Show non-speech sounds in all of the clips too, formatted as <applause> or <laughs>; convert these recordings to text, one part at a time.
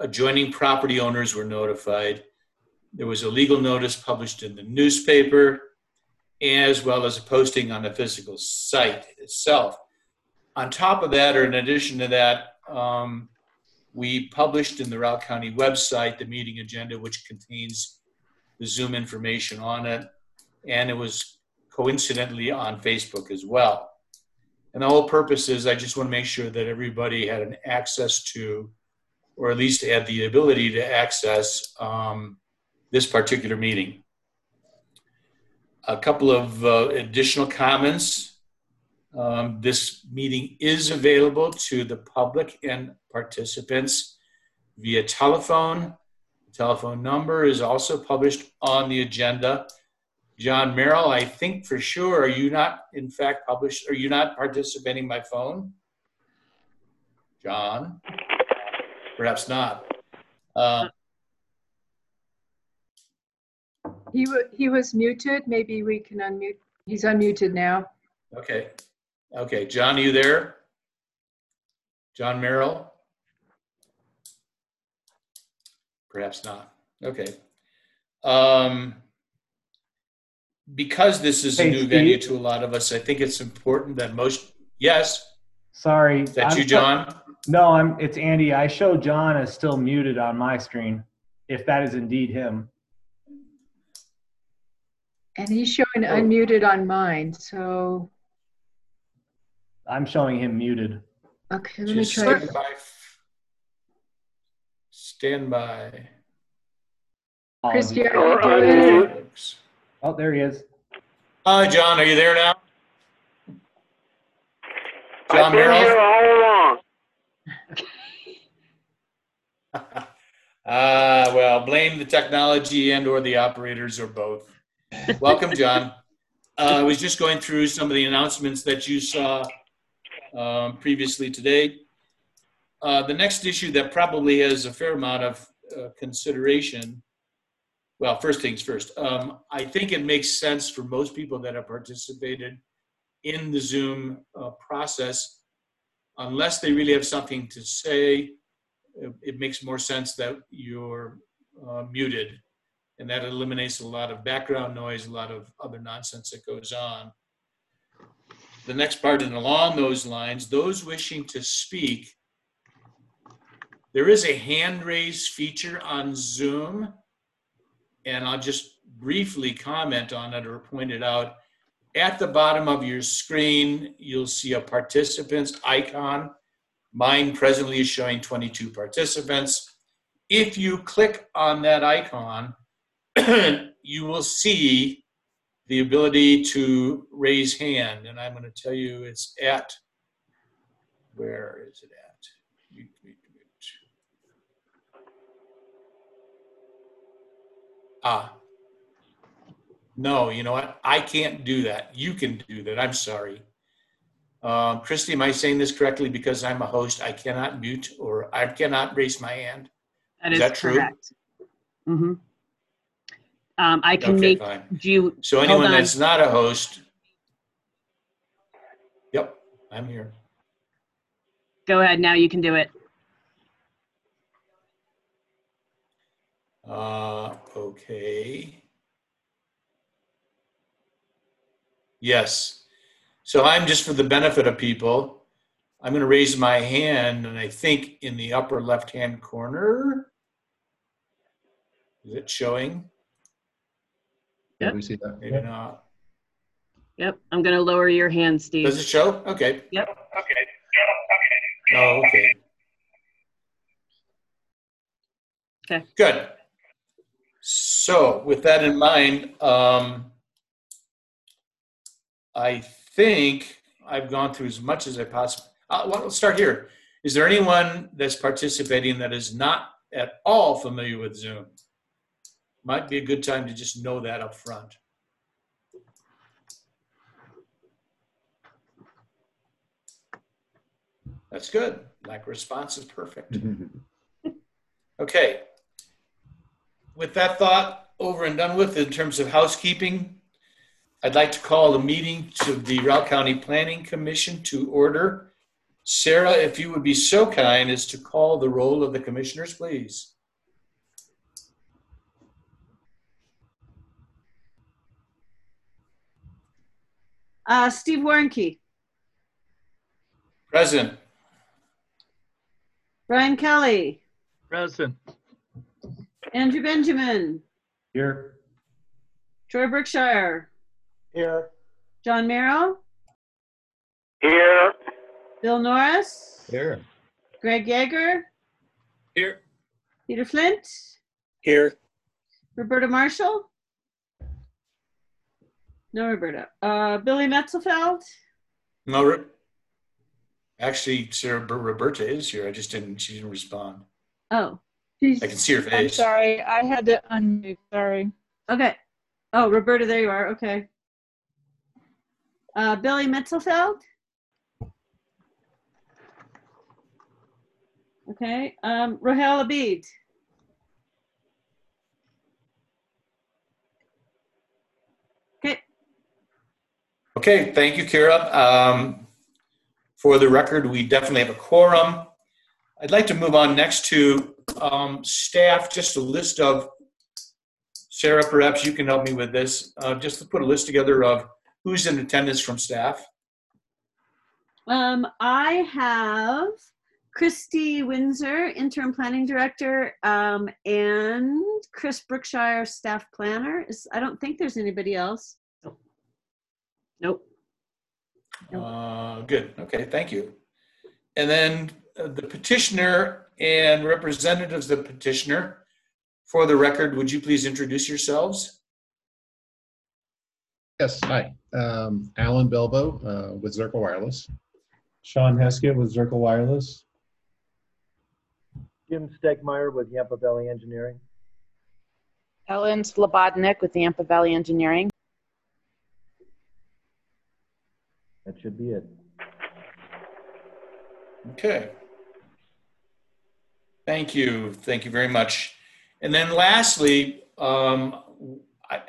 adjoining property owners were notified. There was a legal notice published in the newspaper, as well as a posting on the physical site itself. On top of that, or in addition to that, um, we published in the Routt County website the meeting agenda, which contains the Zoom information on it, and it was coincidentally on Facebook as well. And the whole purpose is I just want to make sure that everybody had an access to, or at least had the ability to access um, this particular meeting. A couple of uh, additional comments. Um, this meeting is available to the public and participants via telephone. The telephone number is also published on the agenda. John Merrill, I think for sure, are you not, in fact, published? Are you not participating by phone? John? Perhaps not. Uh, He, wa- he was muted. Maybe we can unmute. He's unmuted now. okay. Okay. John, are you there? John Merrill? Perhaps not. Okay. Um, because this is a new Steve? venue to a lot of us, I think it's important that most, yes, Sorry. is that I'm you, so- John? No, I'm. It's Andy. I show John as still muted on my screen. If that is indeed him. And he's showing Oh. unmuted on mine. So, I'm showing him muted. okay, let me try. stand by. Stand by. Christy, Apologies. are you? Oh, there he is. Hi, John, are you there now? John I've been here all along. <laughs> Ah, well, blame the technology and or the operators or both. Welcome, John. Uh, I was just going through some of the announcements that you saw um, previously today. Uh, the next issue that probably has a fair amount of uh, consideration. Well, first things first. Um, I think it makes sense for most people that have participated in the Zoom uh, process, unless they really have something to say, it, it makes more sense that you're uh, muted. And that eliminates a lot of background noise, a lot of other nonsense that goes on. The next part, and along those lines, those wishing to speak, there is a hand raise feature on Zoom. And I'll just briefly comment on it or point it out. At the bottom of your screen, you'll see a participants icon. Mine presently is showing 22 participants. If you click on that icon, <clears throat> you will see the ability to raise hand. And I'm going to tell you it's at, where is it at? Ah. No, you know what? I can't do that. You can do that. I'm sorry. Um, Christy, am I saying this correctly? Because I'm a host, I cannot mute or I cannot raise my hand. That Is is that true? correct. hmm Um, I can Okay, make, fine. do you, So anyone that's not a host, yep, I'm here. go ahead now, you can do it. Uh, okay. Yes. So I'm just for the benefit of people, I'm going to raise my hand and I think in the upper left-hand corner, is it showing? Yeah, we see that. Maybe not. Yep, I'm gonna lower your hand, Steve. Does it show? Okay. Yep. Okay. Okay. Oh, okay. Okay. Good. So with that in mind, um, I think I've gone through as much as I possibly, uh, well, let's start here. Is there anyone that's participating that is not at all familiar with Zoom? Might be a good time to just know that up front. That's good. Of response is perfect. <laughs> Okay. With that thought over and done with in terms of housekeeping, I'd like to call the meeting to the Routt County Planning Commission to order. Sarah, if you would be so kind as to call the roll of the commissioners, please. Uh, Steve Warnke, Present. Brian Kelly, Present. Andrew Benjamin, Here. Troy Brookshire, Here. John Merrill, Here. Bill Norris, Here. Greg Yeager, Here. Peter Flint, Here. Roberta Marshall. No, Roberta. Uh, Billy Metzelfeld, No, Ro- actually, Sarah Ber- Roberta is here. I just didn't, she didn't respond. oh, She's, I can see her I'm face. sorry, I had to unmute, sorry. okay. Oh, Roberta, there you are, okay. Uh, Billy Metzelfeld. Okay, um, Rahel Abid. Okay, Okay, thank you, Kira. Um, For the record, we definitely have a quorum. I'd like to move on next to um, staff, just a list of, Sarah, perhaps you can help me with this, uh, just to put a list together of who's in attendance from staff. Um, I have Christy Windsor, interim planning director, um, and Chris Brookshire, staff planner. Is, I don't think there's anybody else. Nope. Uh, Good, okay, thank you. And then uh, the petitioner and representatives of the petitioner, for the record, would you please introduce yourselves? Yes, hi. Um, Alan Bilbo uh, with Zirkel Wireless. Sean Heskett with Zirkel Wireless. Jim Stegmeyer with Yampa Valley Engineering. Ellen Slobodnik with Yampa Valley Engineering. That should be it. Okay. Thank you. Thank you very much. And then lastly, um, I,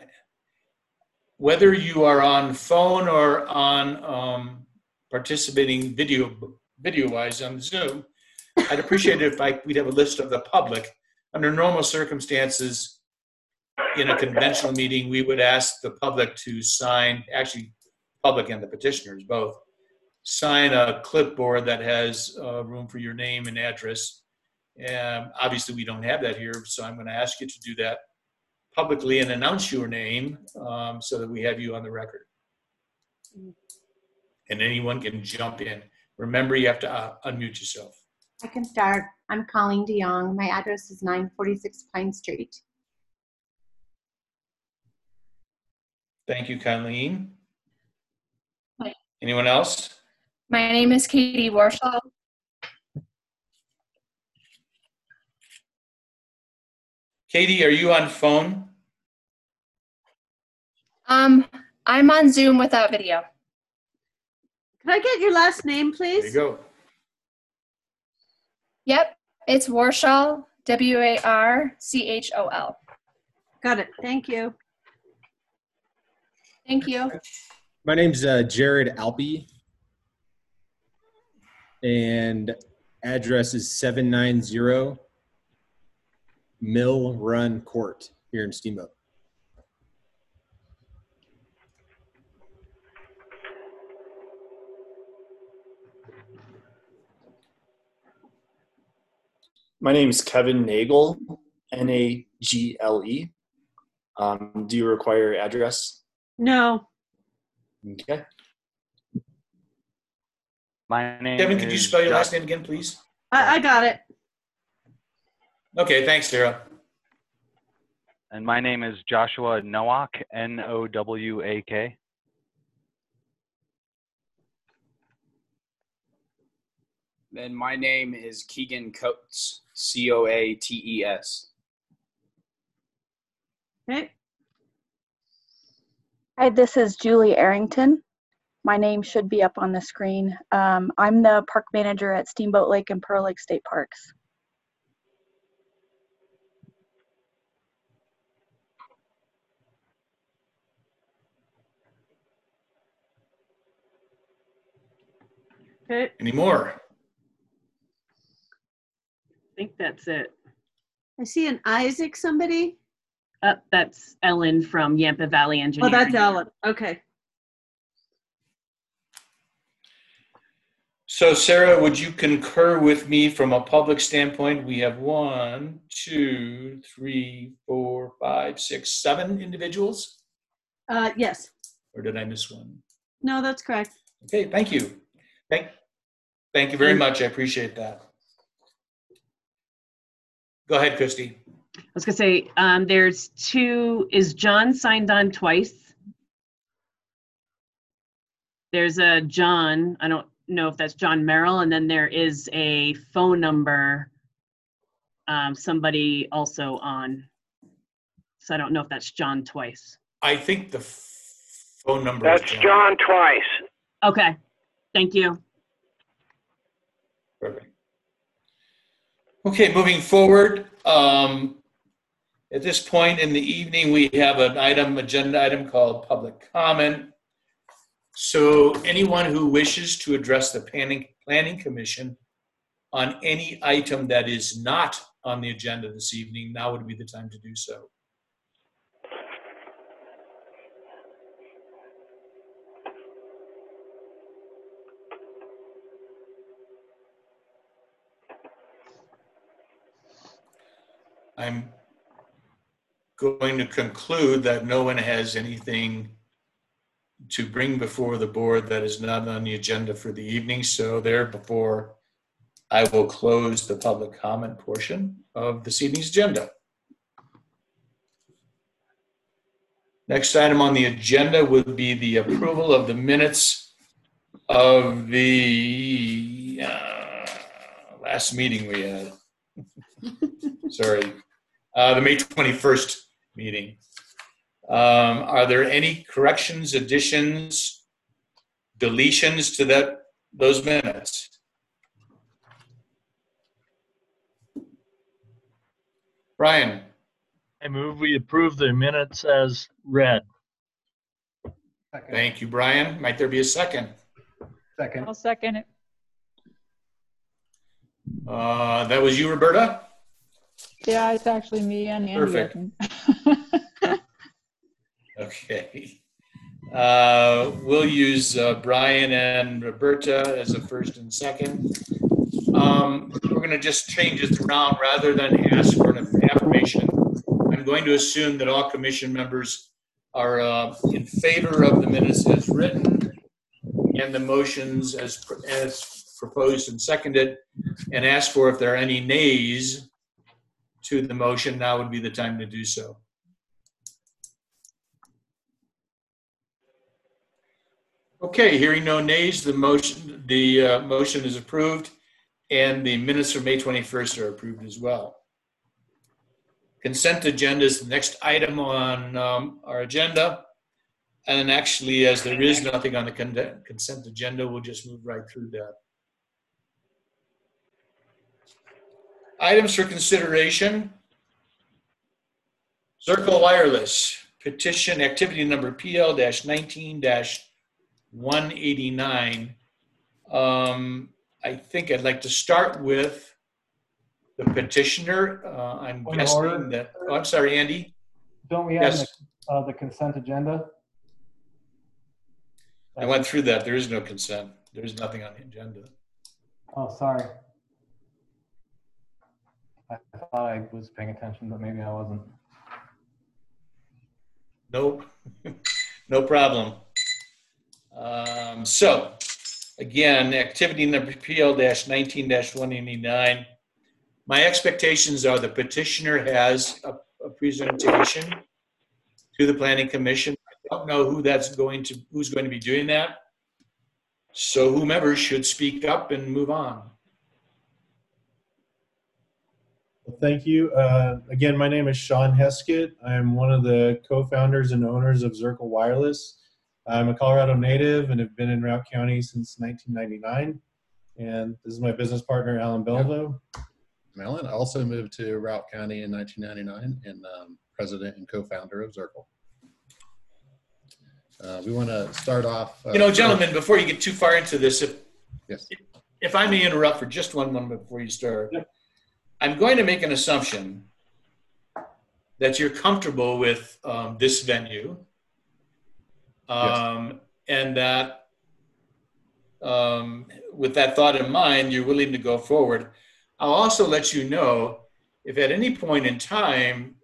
whether you are on phone or on um, participating video video wise on Zoom, I'd appreciate it if I, we'd have a list of the public. Under normal circumstances, in a conventional meeting, we would ask the public to sign, actually, public and the petitioners both, sign a clipboard that has uh, room for your name and address. And obviously, we don't have that here, so I'm going to ask you to do that publicly and announce your name um, so that we have you on the record. And anyone can jump in. Remember, you have to uh, unmute yourself. I can start. I'm Colleen DeYoung. My address is 946 Pine Street. Thank you, Colleen. Hi. Anyone else? My name is Katie Warchol. Katie, are you on phone? Um, I'm on Zoom without video. Can I get your last name, please? There you please? go. Yep, it's Warchol, W A R C H O L. Got it. Thank you. Thank you. My name's uh, Jared Alpe, and address is 790 Mill Run Court here in Steamboat. My name is Kevin Nagle, N A G L E. Um, do you require address? No. Okay. My name Kevin, could you spell your Josh- last name again, please? I, I got it. Okay, thanks, Sarah. And my name is Joshua Nowak, N O W A K. Then my name is Keegan Coates, C O A T E S. Okay. Hi, this is Julie Arrington. My name should be up on the screen. Um, I'm the park manager at Steamboat Lake and Pearl Lake State Parks. Okay. Any more? That's it. I see an Isaac somebody. Uh, that's Ellen from Yampa Valley Engineering. Oh, that's Ellen. Okay. So Sarah, would you concur with me from a public standpoint? We have one, two, three, four, five, six, seven individuals? Uh, yes. Or did I miss one? No, that's correct. Okay, thank you. Thank, thank you very much. I appreciate that. Go ahead, Christy. I was gonna say, um, there's two, is John signed on twice? There's a John, I don't know if that's John Merrill, and then there is a phone number, um, somebody also on. So I don't know if that's John twice. I think the f- phone number. is That's John twice. Okay, thank you. Perfect. Okay, moving forward, um, at this point in the evening, we have an item, agenda item called public comment. So anyone who wishes to address the planning, planning commission on any item that is not on the agenda this evening, now would be the time to do so. I'm going to conclude that no one has anything to bring before the board that is not on the agenda for the evening. So therefore, I will close the public comment portion of this evening's agenda. Next item on the agenda would be the approval of the minutes of the uh, last meeting we had. <laughs> Sorry, uh, the May 21st meeting. Um, Are there any corrections, additions, deletions to that, those minutes? Brian, I move we approve the minutes as read. Second. thank you, Brian. Might there be a second? Second. I'll second it. Uh, That was you, Roberta? Yeah, it's actually me and. Perfect. <laughs> Okay. Uh, We'll use uh, Brian and Roberta as a first and second. Um, We're going to just change it around rather than ask for an affirmation. I'm going to assume that all commission members are uh, in favor of the minutes as written and the motions as, as proposed and seconded, and ask for if there are any nays to the motion, now would be the time to do so. Okay, hearing no nays, the motion, the uh, motion is approved, and the minutes from May 21st are approved as well. Consent agenda is the next item on um, our agenda. And actually, as there is nothing on the con- consent agenda, we'll just move right through that. Items for consideration. Zirkel Wireless petition activity number PL-19-189. Um, I think I'd like to start with the petitioner. Uh, I'm Point order. guessing that, oh, I'm sorry, Andy? Don't we have Yes. the, uh, the consent agenda? I went through that. There is no consent. There is nothing on the agenda. Oh, sorry. I thought I was paying attention, but maybe I wasn't. Nope, <laughs> no problem. Um, So, again, activity number PL-19-189. My expectations are the petitioner has a a presentation to the planning commission. I don't know who that's going to, who's going to be doing that. So whomever should speak up and move on. Well, thank you. Uh, again, my name is Sean Heskett. I'm one of the co-founders and owners of Zirkel Wireless. I'm a Colorado native and have been in Routt County since 1999. And this is my business partner, Alan Belvo. Alan, I also moved to Routt County in 1999 and um, president and co-founder of Zirkel. Uh, we want to start off. uh, You know, gentlemen, before you get too far into this, if, Yes. if I may interrupt for just one moment before you start. I'm going to make an assumption that you're comfortable with um, this venue. Um, And that, um, with that thought in mind, you're willing to go forward. I'll also let you know if at any point in time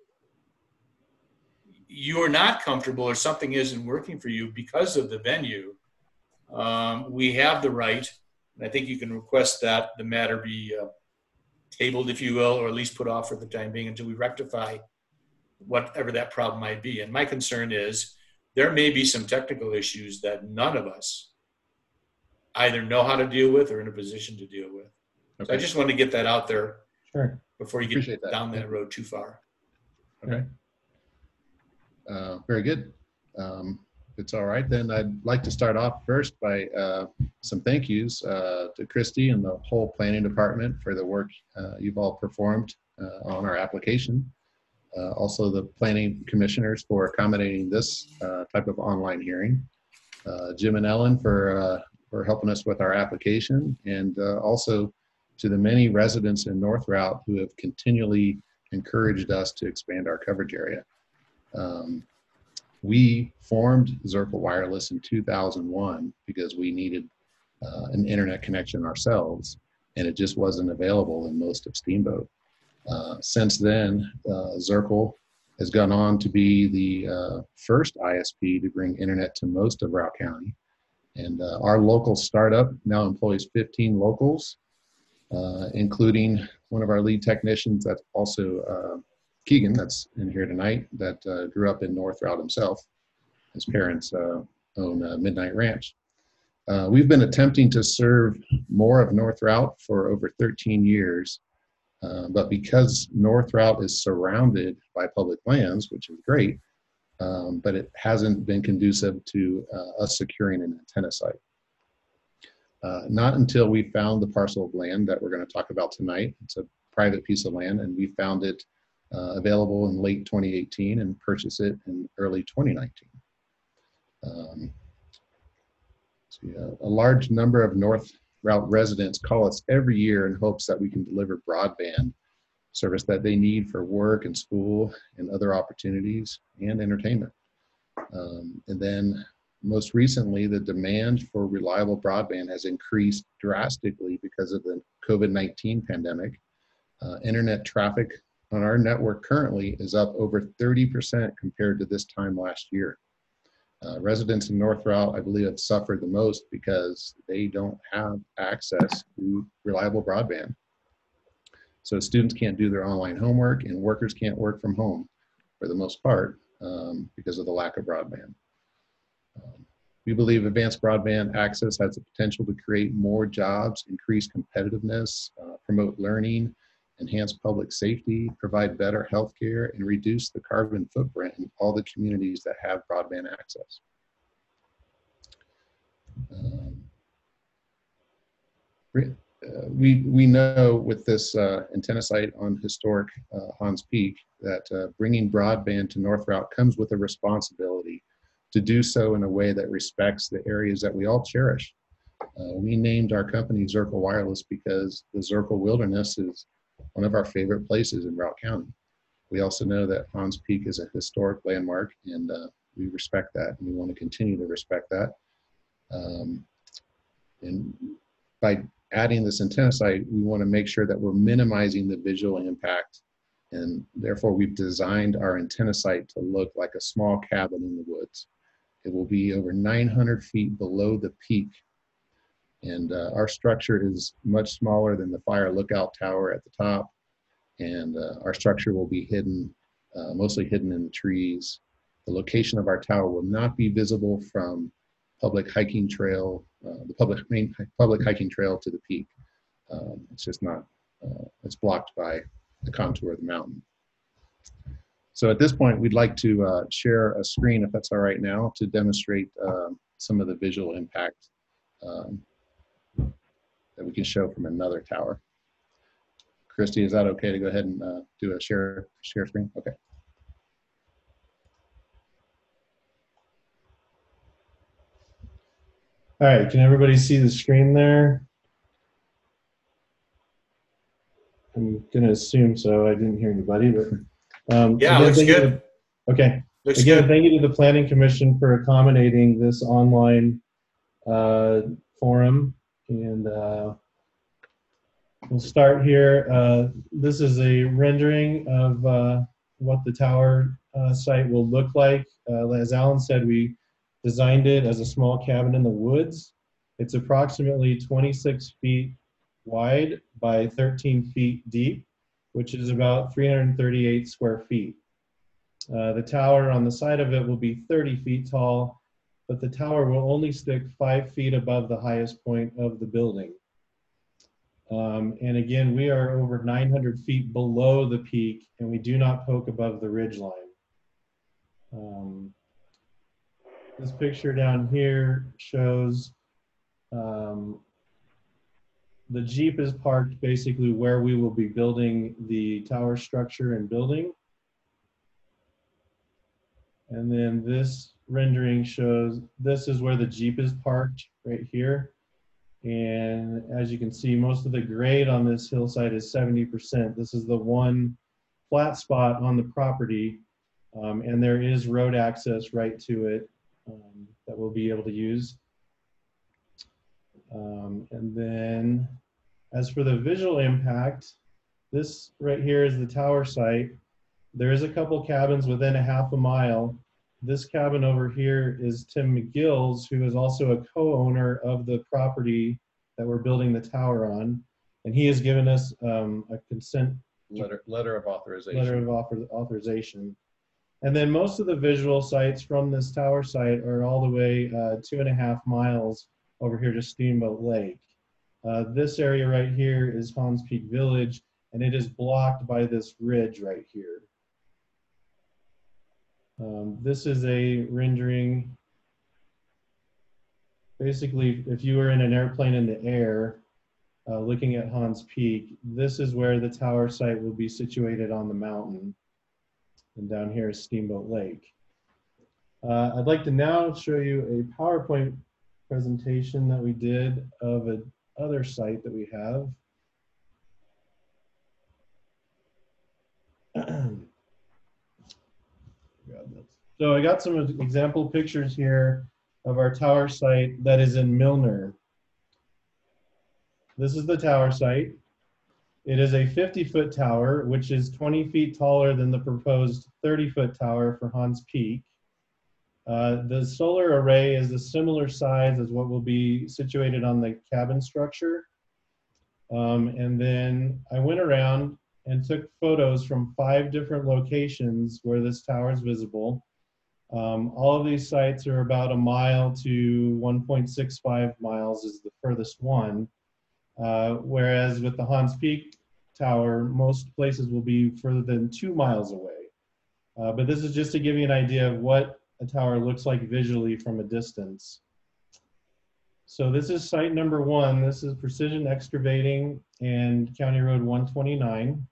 you're not comfortable or something isn't working for you because of the venue, um, we have the right, and I think you can request that the matter be uh, tabled, if you will, or at least put off for the time being until we rectify whatever that problem might be. And my concern is there may be some technical issues that none of us either know how to deal with or in a position to deal with. So I just want to get that out there Sure. before you Appreciate get that. down that road too far. Okay. Uh, Very good. Um, it's all right, then I'd like to start off first by uh, some thank yous uh, to Christy and the whole planning department for the work uh, you've all performed uh, on our application. Uh, Also, the planning commissioners for accommodating this uh, type of online hearing. Jim and Ellen for, for helping us with our application. And also to the many residents in North Routt who have continually encouraged us to expand our coverage area. Um, we formed Zirkel Wireless in 2001 because we needed uh, an internet connection ourselves, and it just wasn't available in most of Steamboat. Uh, since then, uh, Zirkel has gone on to be the uh, first ISP to bring internet to most of Routt County. And uh, our local startup now employs 15 locals, uh, including one of our lead technicians that's also uh, Keegan, that's in here tonight, that uh, grew up in North Routt himself. His parents uh, own uh, Midnight Ranch. Uh, we've been attempting to serve more of North Routt for over 13 years, uh, but because North Routt is surrounded by public lands, which is great, um, but it hasn't been conducive to us securing an antenna site. Uh, not until we found the parcel of land that we're going to talk about tonight. It's a private piece of land, and we found it uh, available in late 2018 and purchase it in early 2019. Um, see, uh, a large number of North Routt residents call us every year in hopes that we can deliver broadband service that they need for work and school and other opportunities and entertainment. Um, and then most recently, the demand for reliable broadband has increased drastically because of the COVID 19 pandemic. Uh, internet traffic on our network currently is up over 30% compared to this time last year. Uh, residents in North Routt, I believe, have suffered the most because they don't have access to reliable broadband. So students can't do their online homework and workers can't work from home for the most part um, because of the lack of broadband. Um, we believe advanced broadband access has the potential to create more jobs, increase competitiveness, uh, promote learning, enhance public safety, provide better healthcare, and reduce the carbon footprint in all the communities that have broadband access. Um, uh, we, we know with this uh, antenna site on historic uh, Hahns Peak that uh, bringing broadband to North Routt comes with a responsibility to do so in a way that respects the areas that we all cherish. Uh, we named our company Zirkel Wireless because the Zirkel Wilderness is one of our favorite places in Routt County. We also know that Hahns Peak is a historic landmark, and uh, we respect that, and we want to continue to respect that. Um, and by adding this antenna site, we want to make sure that we're minimizing the visual impact, and therefore we've designed our antenna site to look like a small cabin in the woods. It will be over 900 feet below the peak and uh, our structure is much smaller than the fire lookout tower at the top. And uh, our structure will be hidden, uh, mostly hidden in the trees. The location of our tower will not be visible from public hiking trail, uh, the public main public hiking trail to the peak. Um, it's just not, uh, it's blocked by the contour of the mountain. So at this point, we'd like to uh, share a screen, if that's all right now, to demonstrate um, some of the visual impact um, that we can show from another tower. Christy, is that okay to go ahead and uh, do a share share screen? Okay. All right, can everybody see the screen there? I'm going to assume so. I didn't hear anybody, but um, Yeah, again, looks good. to- okay. Looks again, good. thank you to the Planning Commission for accommodating this online uh, forum. And uh, we'll start here. Uh, this is a rendering of uh, what the tower uh, site will look like. Uh, as Alan said, we designed it as a small cabin in the woods. It's approximately 26 feet wide by 13 feet deep, which is about 338 square feet. Uh, the tower on the side of it will be 30 feet tall, but the tower will only stick five feet above the highest point of the building. Um, and again, we are over 900 feet below the peak, and we do not poke above the ridge line. Um, this picture down here shows um, the Jeep is parked basically where we will be building the tower structure and building. And then this rendering shows, this is where the Jeep is parked, right here. And as you can see, most of the grade on this hillside is 70%. This is the one flat spot on the property. Um, and there is road access right to it um, that we'll be able to use. Um, and then as for the visual impact, this right here is the tower site. There is a couple cabins within a half a mile. This cabin over here is Tim McGill's, who is also a co-owner of the property that we're building the tower on. And he has given us um, a consent Letter, letter of authorization. letter of author- authorization. And then most of the visual sites from this tower site are all the way uh, two and a half miles over here to Steamboat Lake. Uh, this area right here is Hahns Peak Village, and it is blocked by this ridge right here. Um, this is a rendering. Basically, if you were in an airplane in the air, uh, looking at Hahns Peak, this is where the tower site will be situated on the mountain. And down here is Steamboat Lake. Uh, I'd like to now show you a PowerPoint presentation that we did of another site that we have. So I got some example pictures here of our tower site that is in Milner. This is the tower site. It is a 50 foot tower, which is 20 feet taller than the proposed 30 foot tower for Hahns Peak. Uh, the solar array is a similar size as what will be situated on the cabin structure. Um, and then I went around and took photos from five different locations where this tower is visible. Um, all of these sites are about a mile to 1.65 miles is the furthest one. Uh, whereas with the Hahns Peak Tower, most places will be further than two miles away. Uh, but this is just to give you an idea of what a tower looks like visually from a distance. So this is site number one. This is Precision Excavating and County Road 129,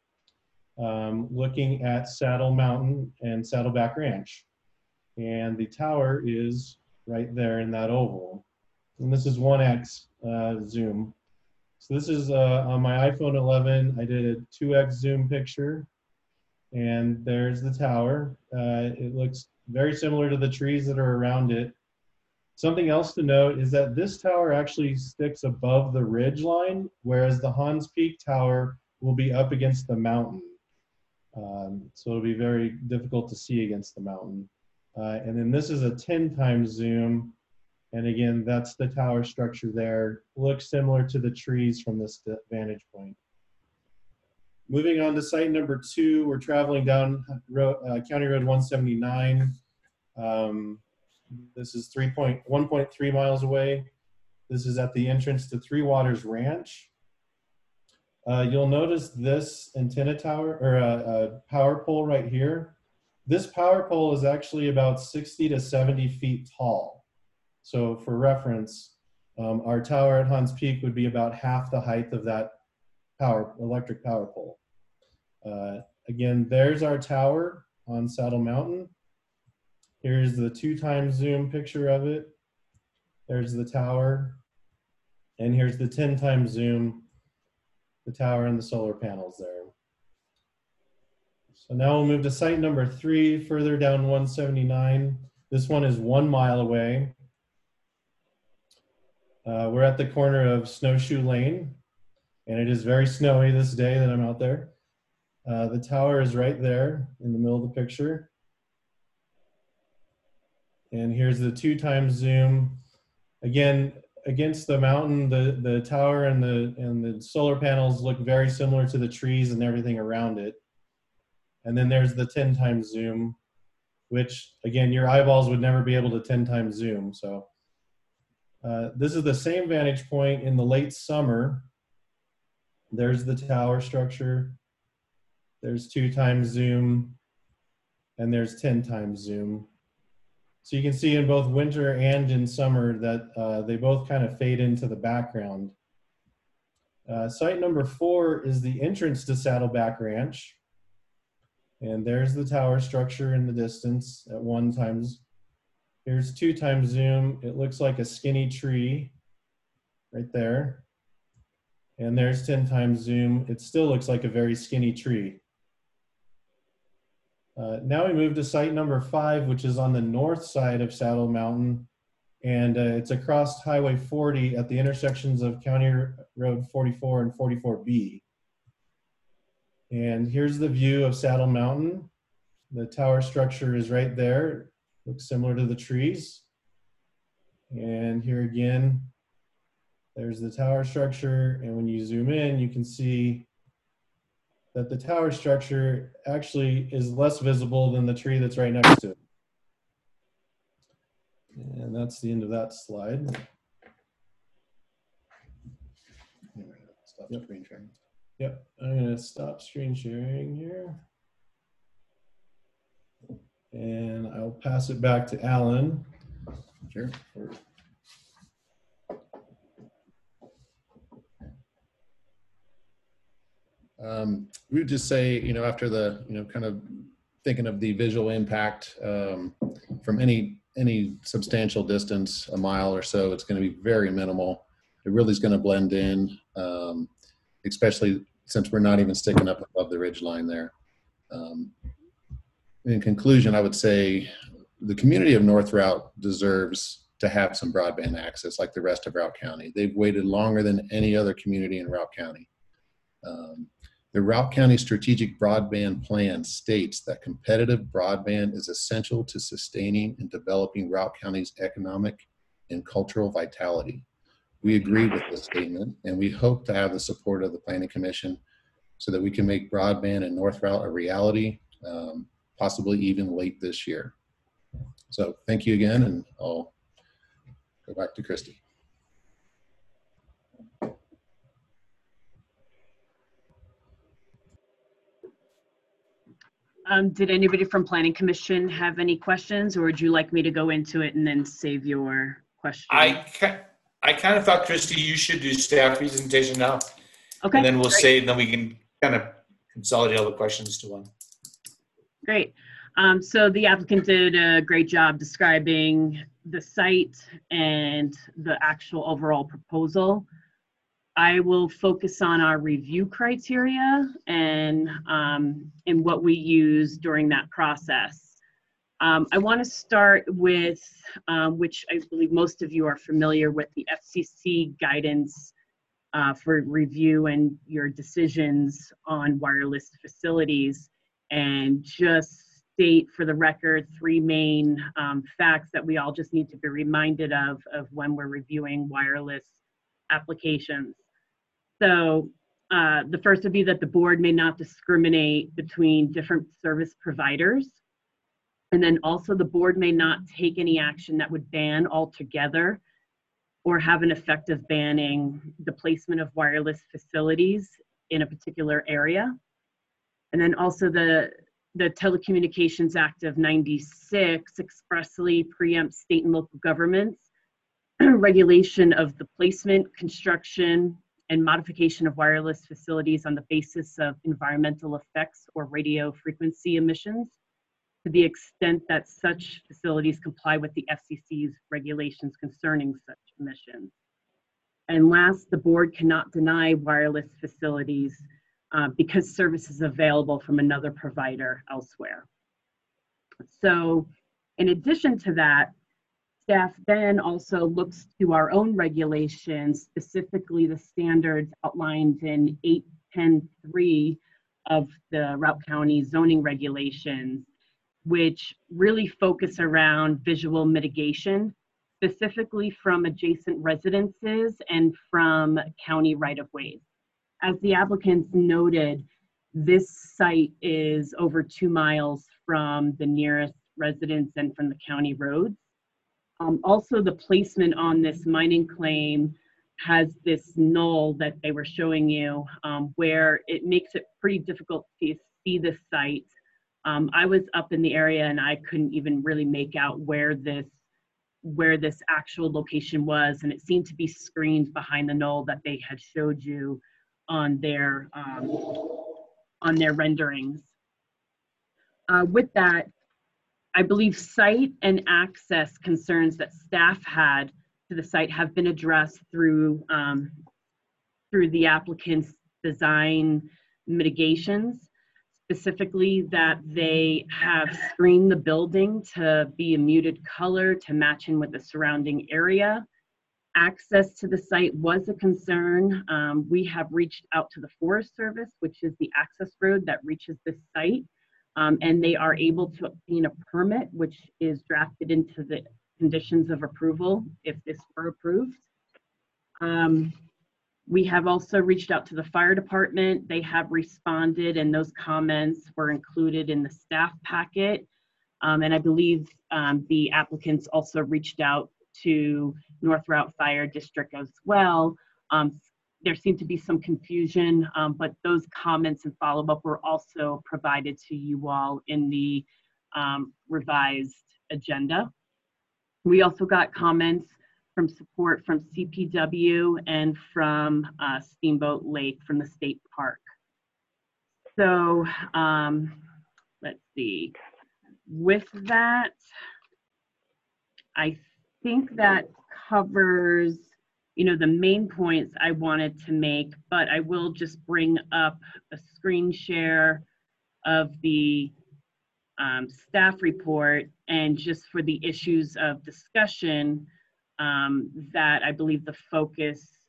um, looking at Saddle Mountain and Saddleback Ranch. And the tower is right there in that oval. And this is 1x uh, zoom. So this is uh, on my iPhone 11. I did a 2x zoom picture, and there's the tower. Uh, it looks very similar to the trees that are around it. Something else to note is that this tower actually sticks above the ridge line, whereas the Hahns Peak Tower will be up against the mountain. Um, so it'll be very difficult to see against the mountain. Uh, and then this is a 10 times zoom. And again, that's the tower structure there. Looks similar to the trees from this vantage point. Moving on to site number two, we're traveling down road, uh, County Road 179. Um, this is 3.1.3 miles away. This is at the entrance to Three Waters Ranch. Uh, you'll notice this antenna tower or a, a power pole right here. This power pole is actually about 60 to 70 feet tall. So for reference, um, our tower at Hahns Peak would be about half the height of that power electric power pole. Uh, again, there's our tower on Saddle Mountain. Here's the two times zoom picture of it. There's the tower. And here's the 10 times zoom. the tower and the solar panels there. So now we'll move to site number three, further down 179. This one is one mile away. Uh, we're at the corner of Snowshoe Lane, and it is very snowy this day that I'm out there. Uh, the tower is right there in the middle of the picture. And here's the two times zoom. Again, against the mountain, the, the tower and the, and the solar panels look very similar to the trees and everything around it. And then there's the 10 times zoom, which again, your eyeballs would never be able to 10 times zoom. So uh, this is the same vantage point in the late summer. There's the tower structure. There's two times zoom and there's 10 times zoom. So you can see in both winter and in summer that uh, they both kind of fade into the background. Uh, site number four is the entrance to Saddleback Ranch. And there's the tower structure in the distance at one times. Here's two times zoom. It looks like a skinny tree right there. And there's 10 times zoom. It still looks like a very skinny tree. Uh, now we move to site number five, which is on the north side of Saddle Mountain. And uh, it's across Highway 40 at the intersections of County Road 44 and 44B. And here's the view of Saddle Mountain. The tower structure is right there. Looks similar to the trees. And here again, there's the tower structure. And when you zoom in, you can see that the tower structure actually is less visible than the tree that's right next to it. And that's the end of that slide. Stop Yep. screen sharing. Yep, I'm gonna stop screen sharing here. And I'll pass it back to Alan. Sure. Um, we would just say, you know, after the, you know, kind of thinking of the visual impact um, from any any substantial distance, a mile or so, it's going to be very minimal. It really is going to blend in, um, especially since we're not even sticking up above the ridge line there. Um, in conclusion, I would say the community of North Routt deserves to have some broadband access like the rest of Routt County. They've waited longer than any other community in Routt County. Um, the Routt County Strategic Broadband Plan states that competitive broadband is essential to sustaining and developing Routt County's economic and cultural vitality. We agree with this statement, and we hope to have the support of the Planning Commission so that we can make broadband and North Routt a reality, um, possibly even late this year. So thank you again, and I'll go back to Christy. Um, did anybody from Planning Commission have any questions, or would you like me to go into it and then save your question? I, ki- I kind of thought, Christy, you should do staff presentation now. Okay, And then we'll great. say, then we can kind of consolidate all the questions to one. Great. Um, so the applicant did a great job describing the site and the actual overall proposal. I will focus on our review criteria and, um, and what we use during that process. Um, I want to start with, um, which I believe most of you are familiar with, the FCC guidance uh, for review and your decisions on wireless facilities. And just state for the record three main um, facts that we all just need to be reminded of, of when we're reviewing wireless applications. So uh, the first would be that the board may not discriminate between different service providers. And then also the board may not take any action that would ban altogether or have an effect of banning the placement of wireless facilities in a particular area. And then also the, the Telecommunications Act of 96 expressly preempts state and local governments <clears throat> regulation of the placement, construction, and modification of wireless facilities on the basis of environmental effects or radio frequency emissions to the extent that such facilities comply with the FCC's regulations concerning such emissions. And last, the board cannot deny wireless facilities uh, because service is available from another provider elsewhere. So in addition to that, staff then also looks to our own regulations, specifically the standards outlined in 810.3 of the Routt County zoning regulations, which really focus around visual mitigation, specifically from adjacent residences and from county right-of-ways. As the applicants noted, this site is over two miles from the nearest residence and from the county roads. Um, also, the placement on this mining claim has this null that they were showing you um, where it makes it pretty difficult to see the site. Um, I was up in the area and I couldn't even really make out where this where this actual location was and it seemed to be screened behind the null that they had showed you on their um, on their renderings. Uh, with that, I believe site and access concerns that staff had to the site have been addressed through um, through the applicant's design mitigations, specifically that they have screened the building to be a muted color to match in with the surrounding area. Access to the site was a concern. Um, we have reached out to the Forest Service, which is the access road that reaches this site, um, and they are able to obtain a permit, which is drafted into the conditions of approval if this were approved. Um, we have also reached out to the fire department. They have responded, and those comments were included in the staff packet. Um, and I believe um, the applicants also reached out to North Routt Fire District as well. Um, there seemed to be some confusion, um, but those comments and follow-up were also provided to you all in the um, revised agenda. We also got comments from support from CPW and from uh, Steamboat Lake from the state park. So um, let's see. With that, I think that covers, you know, the main points I wanted to make, but I will just bring up a screen share of the um, staff report and just for the issues of discussion that I believe the focus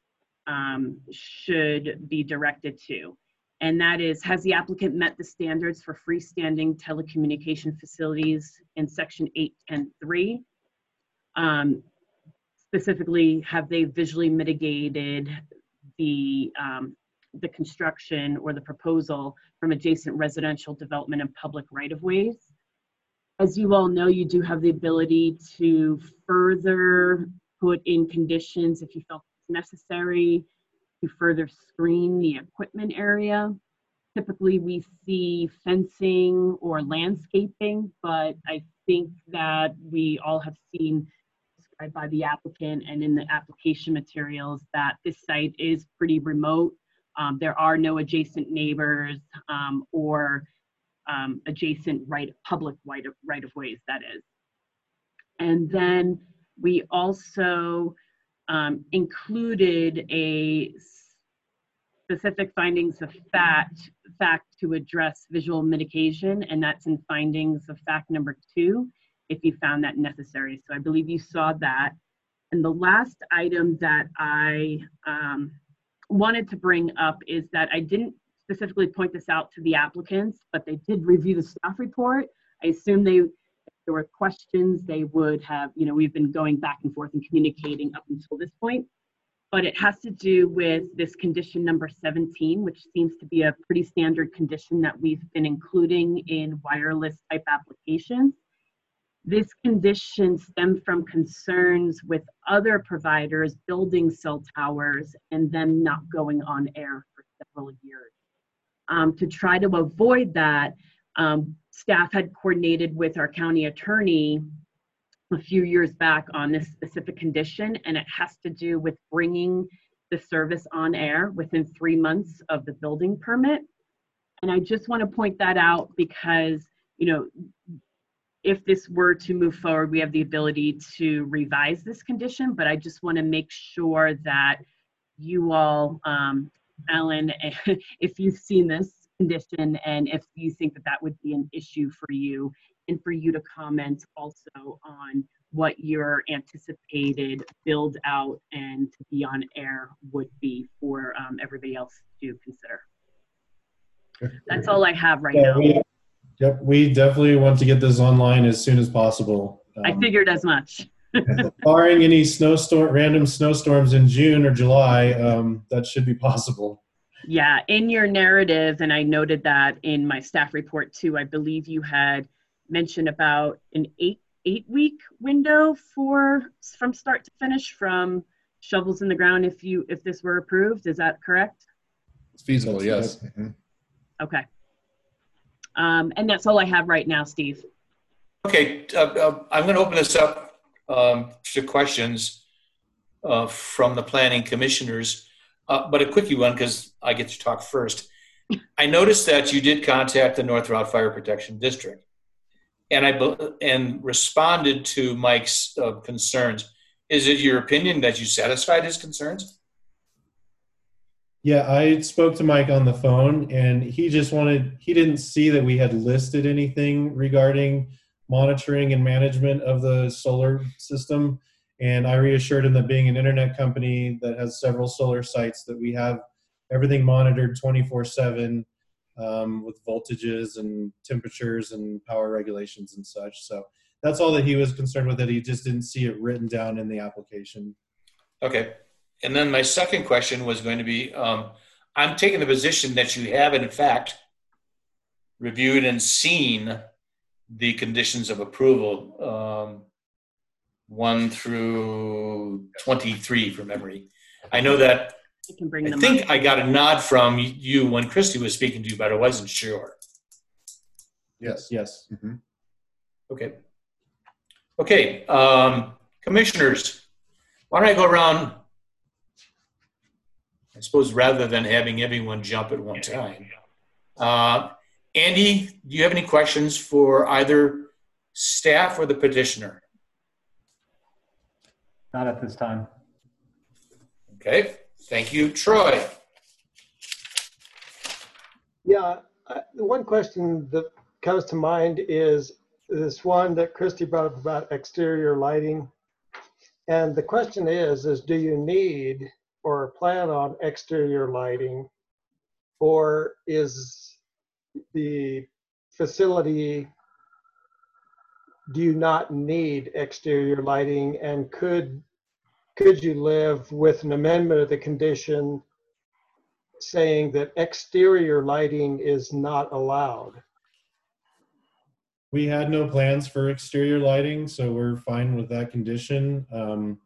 um, should be directed to. And that is, has the applicant met the standards for freestanding telecommunication facilities in section 810.3? Um, specifically, have they visually mitigated the, um, the construction or the proposal from adjacent residential development and public right-of-ways? As you all know, you do have the ability to further put in conditions if you felt necessary to further screen the equipment area. Typically, we see fencing or landscaping, but I think that we all have seen described by the applicant and in the application materials that this site is pretty remote. Um, there are no adjacent neighbors um, or um, adjacent right public right of, right of ways, that is. And then we also um, included a specific findings of fact, fact to address visual mitigation, and that's in findings of fact number two, if you found that necessary. So I believe you saw that. And the last item that I um, wanted to bring up is that I didn't specifically point this out to the applicants, but they did review the staff report. I assume they, there were questions, they would have, you know, we've been going back and forth and communicating up until this point. But it has to do with this condition number 17, which seems to be a pretty standard condition that we've been including in wireless type applications. This condition stemmed from concerns with other providers building cell towers and them not going on air for several years. Um, to try to avoid that, um, staff had coordinated with our county attorney a few years back on this specific condition, and it has to do with bringing the service on air within three months of the building permit. And I just want to point that out because, you know, if this were to move forward, we have the ability to revise this condition, but I just want to make sure that you all, um, Alan, <laughs> if you've seen this condition and if you think that that would be an issue for you, and for you to comment also on what your anticipated build out and to be on air would be for um, everybody else to consider. That's all I have right Yeah, now. we- Yep, we definitely want to get this online as soon as possible. I Um, figured as much. <laughs> barring any snowstorm, random snowstorms in June or July, um, that should be possible. Yeah, in your narrative, and I noted that in my staff report too, I believe you had mentioned about an eight eight week window for from start to finish from shovels in the ground if you if this were approved. Is that correct? It's feasible, yes. Okay. Um, and that's all I have right now, Steve. Okay, uh, uh, I'm going to open this up um, to questions uh, from the planning commissioners, uh, but a quickie one because I get to talk first. I noticed that you did contact the North Routt Fire Protection District, and I and responded to Mike's uh, concerns. Is it your opinion that you satisfied his concerns? Yeah, I spoke to Mike on the phone and he just wanted, he didn't see that we had listed anything regarding monitoring and management of the solar system. And I reassured him that being an internet company that has several solar sites, that we have everything monitored 24 7 um, with voltages and temperatures and power regulations and such. So that's all that he was concerned with, that he just didn't see it written down in the application. Okay. And then my second question was going to be um, I'm taking the position that you have, in fact, reviewed and seen the conditions of approval, um, one through 23 from memory. I know that I can bring I them think up. I got a nod from you when Christy was speaking to you, but I wasn't sure. Yes. Yes. Okay. Okay, um, commissioners, why don't I go around? I suppose rather than having everyone jump at one time. Uh, Andy, do you have any questions for either staff or the petitioner? Not at this time. Okay, thank you. Troy? Yeah, the one question that comes to mind is this one that Christy brought up about exterior lighting. And the question is, is do you need or plan on exterior lighting? Or is the facility, do you not need exterior lighting? And could, could you live with an amendment of the condition saying that exterior lighting is not allowed. We had no plans for exterior lighting, so we're fine with that condition. Um,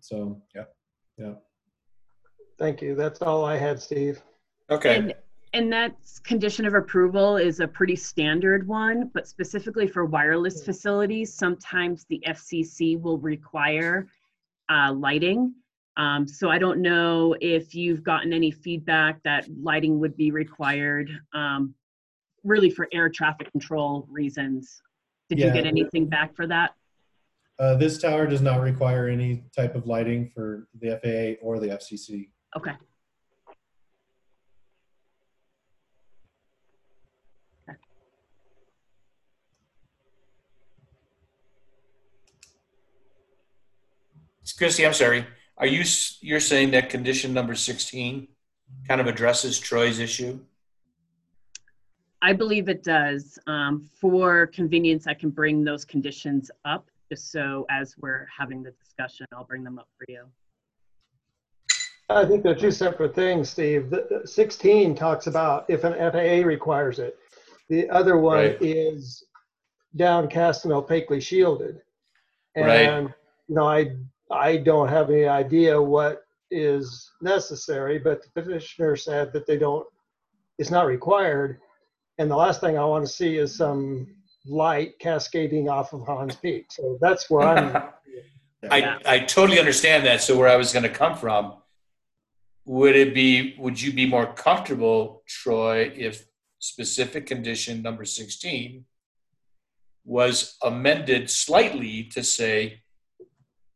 so, yeah, yeah. Thank you. That's all I had, Steve. And, and that condition of approval is a pretty standard one, but specifically for wireless facilities, sometimes the FCC will require uh, lighting. Um, so I don't know if you've gotten any feedback that lighting would be required, um, really for air traffic control reasons. Did you get anything back for that? Uh, this tower does not require any type of lighting for the FAA or the FCC. Okay. Christy, I'm sorry. Are you, you're saying that condition number 16 kind of addresses Troy's issue? I believe it does. Um, for convenience, I can bring those conditions up, just so as we're having the discussion, I'll bring them up for you. I think they're two separate things, Steve. The- the 16 talks about if an FAA requires it. The other one Right. is downcast and opaquely shielded. Right. And, you know, I, I don't have any idea what is necessary, but the petitioner said that they don't, it's not required. And the last thing I want to see is some light cascading off of Hahns Peak. So that's where I'm, <laughs> I, I totally understand that. So where I was going to come from, would it be, would you be more comfortable, Troy, if specific condition number 16 was amended slightly to say,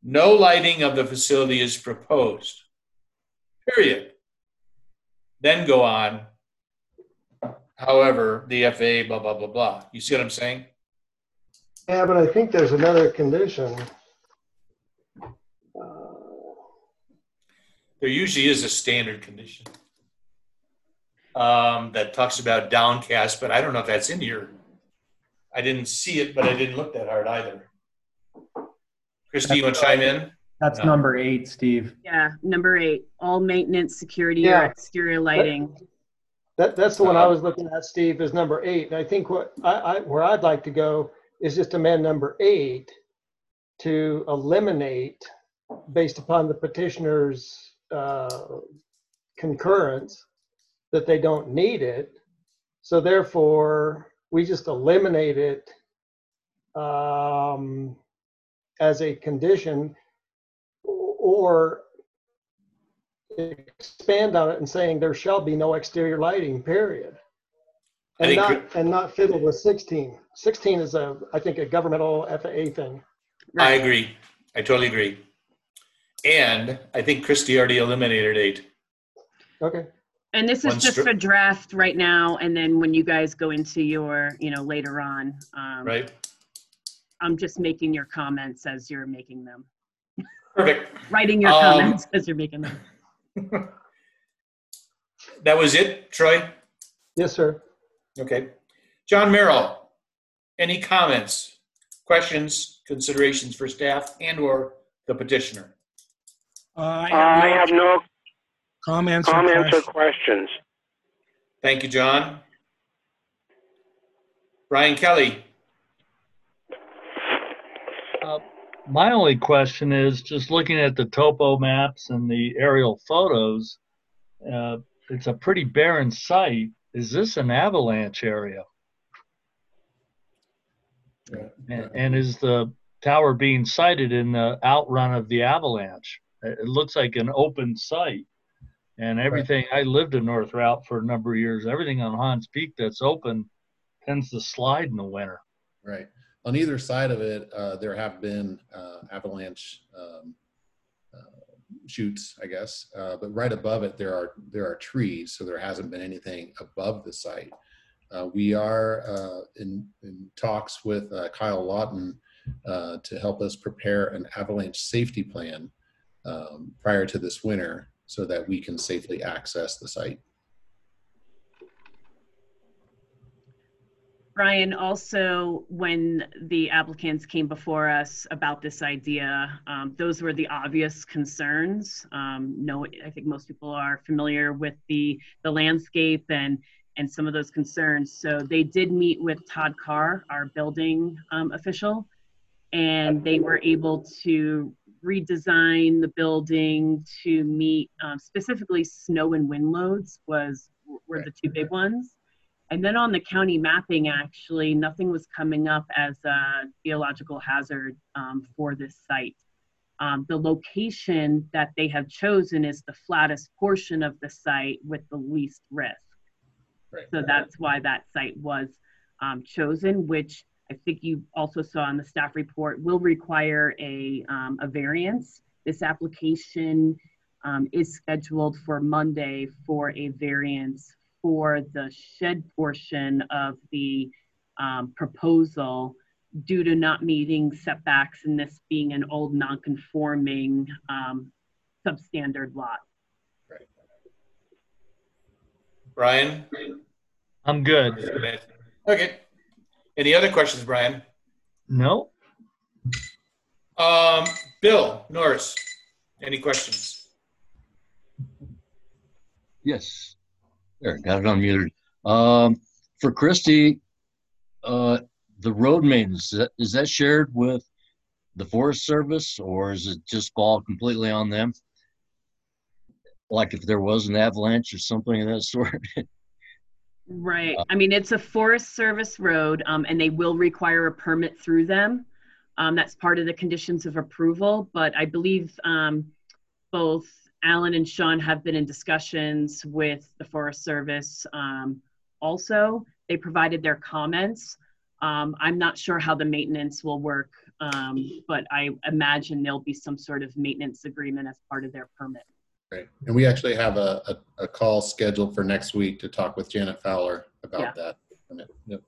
no lighting of the facility is proposed. period. Then go on, however, the FAA, blah, blah, blah, blah. You see what I'm saying? Yeah, but I think there's another condition. There usually is a standard condition um, that talks about downcast, but I don't know if that's in here. I didn't see it, but I didn't look that hard either. Christy, you want to chime in? That's No. number eight, Steve. Yeah, number eight, all maintenance, security, or exterior lighting. That, that's the one I was looking at, Steve, is number eight. And I think what I, I, where I'd like to go is just amend number eight to eliminate, based upon the petitioner's, uh, concurrence, that they don't need it. So therefore, we just eliminate it, um, as a condition or expand on it and saying there shall be no exterior lighting, period. And think not, and not fiddle with 16. 16 is a, I think, a governmental FAA thing. I agree. I totally agree. And I think Christy already eliminated eight. Okay. And this One is just stri- for draft right now, and then when you guys go into your, you know, later on. um, Right. I'm just making your comments as you're making them, Perfect. <laughs> writing your Um, comments as you're making them. <laughs> That was it, Troy? Yes, sir. Okay. John Merrill, any comments, questions, considerations for staff and or the petitioner? Uh, I have no comments or comments or questions. questions. Thank you, John. Brian Kelly, My only question is just looking at the topo maps and the aerial photos, uh, it's a pretty barren site. Is this an avalanche area? And, and is the tower being sited in the outrun of the avalanche? It it looks like an open site. And everything, I lived in North Routt for a number of years. Everything on Hahns Peak that's open tends to slide in the winter. Right. On either side of it, uh, there have been uh, avalanche um, uh, chutes, I guess. Uh, but right above it, there are there are trees, so there hasn't been anything above the site. Uh, we are in, in talks with Kyle Lawton to help us prepare an avalanche safety plan um, prior to this winter, so that we can safely access the site. Brian, also, when the applicants came before us about this idea, um, those were the obvious concerns. Um, no, I think most people are familiar with the, the landscape and, and some of those concerns. So they did meet with Todd Carr, our building um, official, and they were able to redesign the building to meet um, specifically snow and wind loads was were the two big ones. And then on the county mapping, actually, nothing was coming up as a geological hazard um, for this site. Um, the location that they have chosen is the flattest portion of the site with the least risk. So that's why that site was um, chosen, which I think you also saw in the staff report will require a, um, a variance. This application um, is scheduled for Monday for a variance for the shed portion of the um, proposal due to not meeting setbacks and this being an old non-conforming um, substandard lot. Brian? I'm good. Okay. Any other questions, Brian? No. Um, Bill Norris, any questions? Yes. There, got it unmuted. Um, for Christy, uh, the road maintenance, is that, shared with the Forest Service or is it just fall completely on them? Like if there was an avalanche or something of that sort? <laughs> Right. I mean, it's a Forest Service road, um, and they will require a permit through them. Um, that's part of the conditions of approval, but I believe, um, both Alan and Sean have been in discussions with the Forest Service. Um, also, they provided their comments. Um, I'm not sure how the maintenance will work, um, but I imagine there'll be some sort of maintenance agreement as part of their permit. Great. And we actually have a, a, a call scheduled for next week to talk with Janet Fowler about Yeah. that. Yep.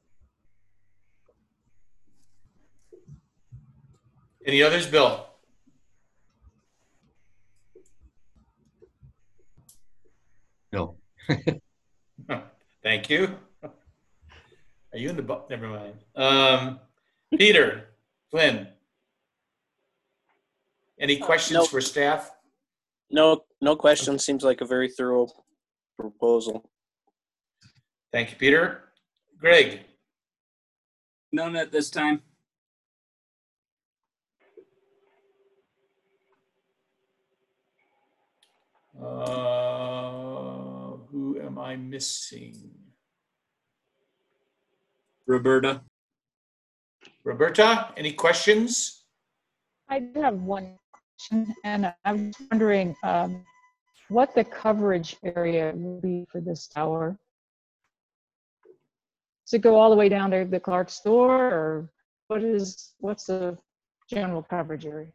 Any others, Bill? No. <laughs> Thank you. Are you in the, bu- never mind. Um, Peter, Flynn? Any questions no. for staff? No, no question. Seems like a very thorough proposal. Thank you, Peter. Greg? None at this time. Uh, who am I missing? Roberta. Roberta, any questions? I do have one question, and I'm wondering um, what the coverage area will be for this tower. Does it go all the way down to the Clark store, or what is, what's the general coverage area?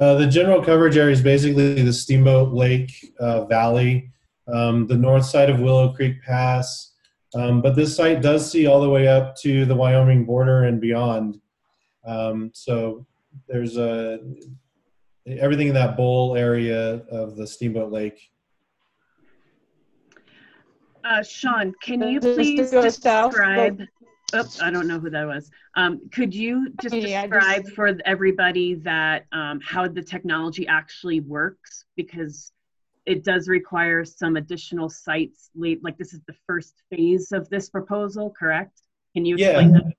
Uh, the general coverage area is basically the Steamboat Lake uh, Valley, um, the north side of Willow Creek Pass. Um, but this site does see all the way up to the Wyoming border and beyond. Um, so there's a everything in that bowl area of the Steamboat Lake. Uh, Sean, can you please go south? describe? Oops, I don't know who that was. Um, could you just Yeah, I just- describe for everybody that um, how the technology actually works? Because it does require some additional sites. late- Like this is the first phase of this proposal, correct? Can you Yeah. explain that?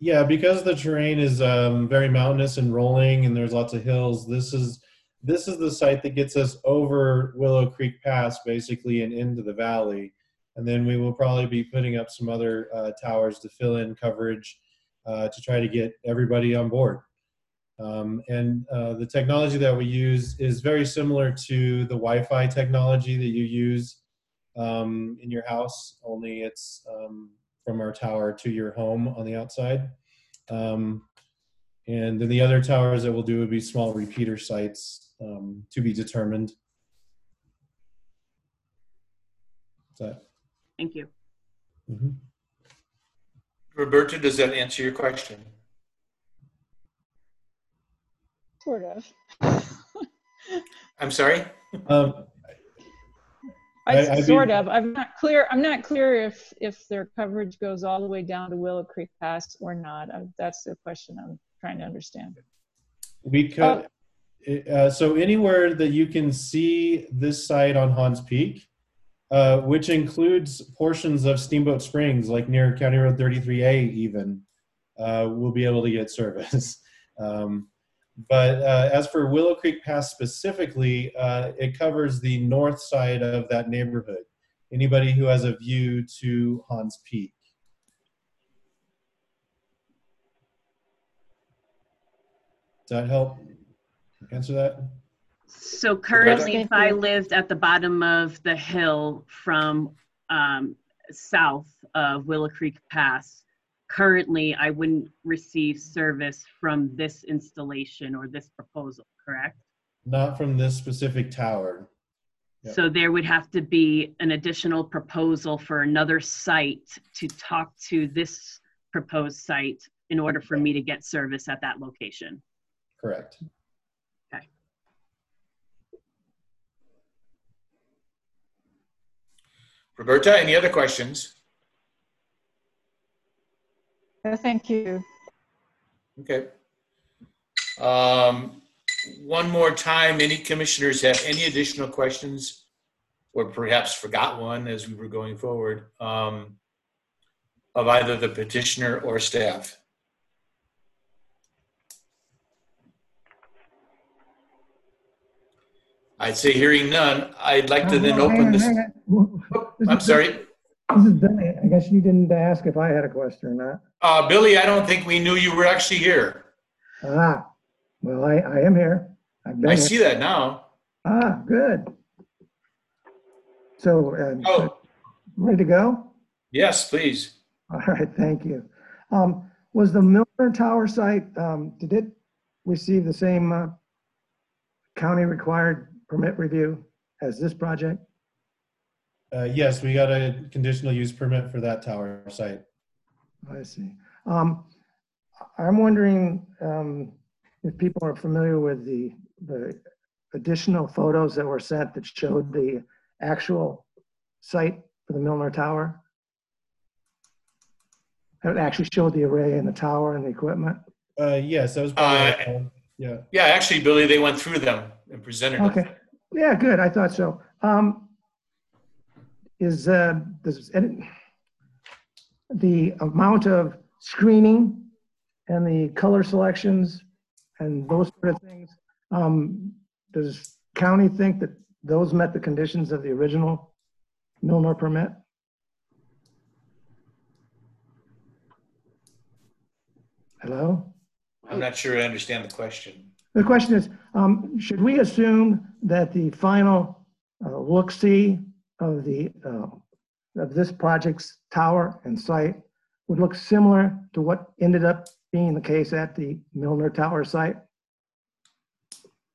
Yeah, because the terrain is um, very mountainous and rolling, and there's lots of hills. This is this is the site that gets us over Willow Creek Pass, basically, and into the valley. And then we will probably be putting up some other uh, towers to fill in coverage uh, to try to get everybody on board. Um, and uh, the technology that we use is very similar to the Wi-Fi technology that you use um, in your house, only it's um, from our tower to your home on the outside. Um, and then the other towers that we'll do would be small repeater sites um, to be determined. That Thank you. mhm. Roberta, does that answer your question? Sort of. I'm sorry? Um, I, I- I'd be- sort of. I'm not clear. I'm not clear if if their coverage goes all the way down to Willow Creek Pass or not. Uh, That's the question I'm trying to understand. We could, uh, so anywhere that you can see this site on Hahns Peak, uh, which includes portions of Steamboat Springs, like near County Road 33A, even, uh, we'll be able to get service. <laughs> um, but uh, as for Willow Creek Pass specifically, uh, it covers the north side of that neighborhood. Anybody who has a view to Hahns Peak. Does that help answer that? So currently, if I lived at the bottom of the hill from um, south of Willow Creek Pass, currently I wouldn't receive service from this installation or this proposal, correct? Not from this specific tower. Yep. So there would have to be an additional proposal for another site to talk to this proposed site in order for me to get service at that location. Correct. Okay. Roberta, any other questions? Thank you. Okay. Um, one more time, any commissioners have any additional questions? Or perhaps forgot one as we were going forward, um, of either the petitioner or staff? I'd say hearing none, I'd like to then open on, this. hang on. This I'm sorry. This is Billy. I guess you didn't ask if I had a question or not. Uh, Billy, I don't think we knew you were actually here. Ah, well, I, I am here. I've been I here. see that now. Ah, good. So, uh, Oh, ready to go? yes, please. All right, thank you. Um, was the Milner Tower site, um, did it receive the same, uh, county required permit review as this project? Uh, yes, we got a conditional use permit for that tower site. I see. Um, I'm wondering um, if people are familiar with the, the additional photos that were sent that showed the actual site for the Milner Tower? It actually showed the array and the tower and the equipment? Uh, yes, that was. Uh, yeah. Yeah, actually, Billy, they went through them and presented them. Okay, yeah, good, I thought so. Um, Is, uh, any- the amount of screening and the color selections and those sort of things, um, does county think that those met the conditions of the original Milner permit? Hello? I'm not sure I understand the question. The question is, um, should we assume that the final uh, look-see of the, uh, of this project's tower and site would look similar to what ended up being the case at the Milner Tower site?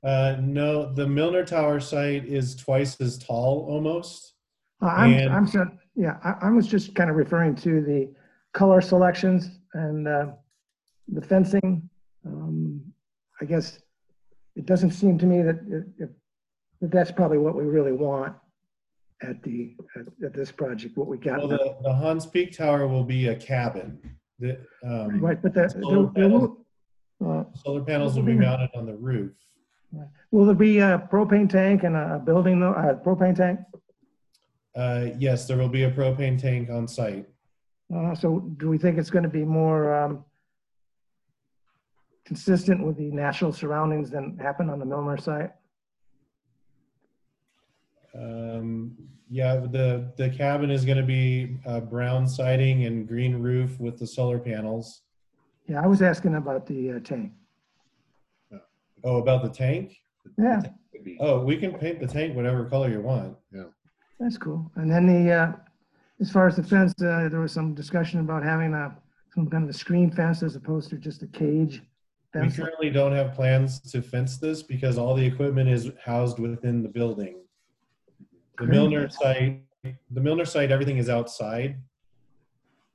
Uh, no, the Milner Tower site is twice as tall almost. Uh, I'm, I'm sorry, yeah, I, I was just kind of referring to the color selections and, uh, the fencing. Um, I guess it doesn't seem to me that, it- it- that that's probably what we really want at the, at, at this project, what we got. Well, the, the Hahns Peak Tower will be a cabin. The, um, Right, but that, solar there- there panels- will, uh, Solar panels will be mounted on the roof. will there be a propane tank and a building, though, a propane tank? Uh, yes, there will be a propane tank on site. Uh, so do we think it's gonna be more, um, consistent with the natural surroundings than happened on the Milner site? Um, yeah, the, the cabin is gonna be, uh, brown siding and green roof with the solar panels. Yeah, I was asking about the uh, tank. Oh, about the tank? Yeah, Oh, we can paint the tank whatever color you want. Yeah. that's cool. And then the, uh, as far as the fence, uh, there was some discussion about having a, some kind of a screen fence as opposed to just a cage We fence. currently don't have plans to fence this because all the equipment is housed within the building. The Great. Milner site, the Milner site, everything is outside.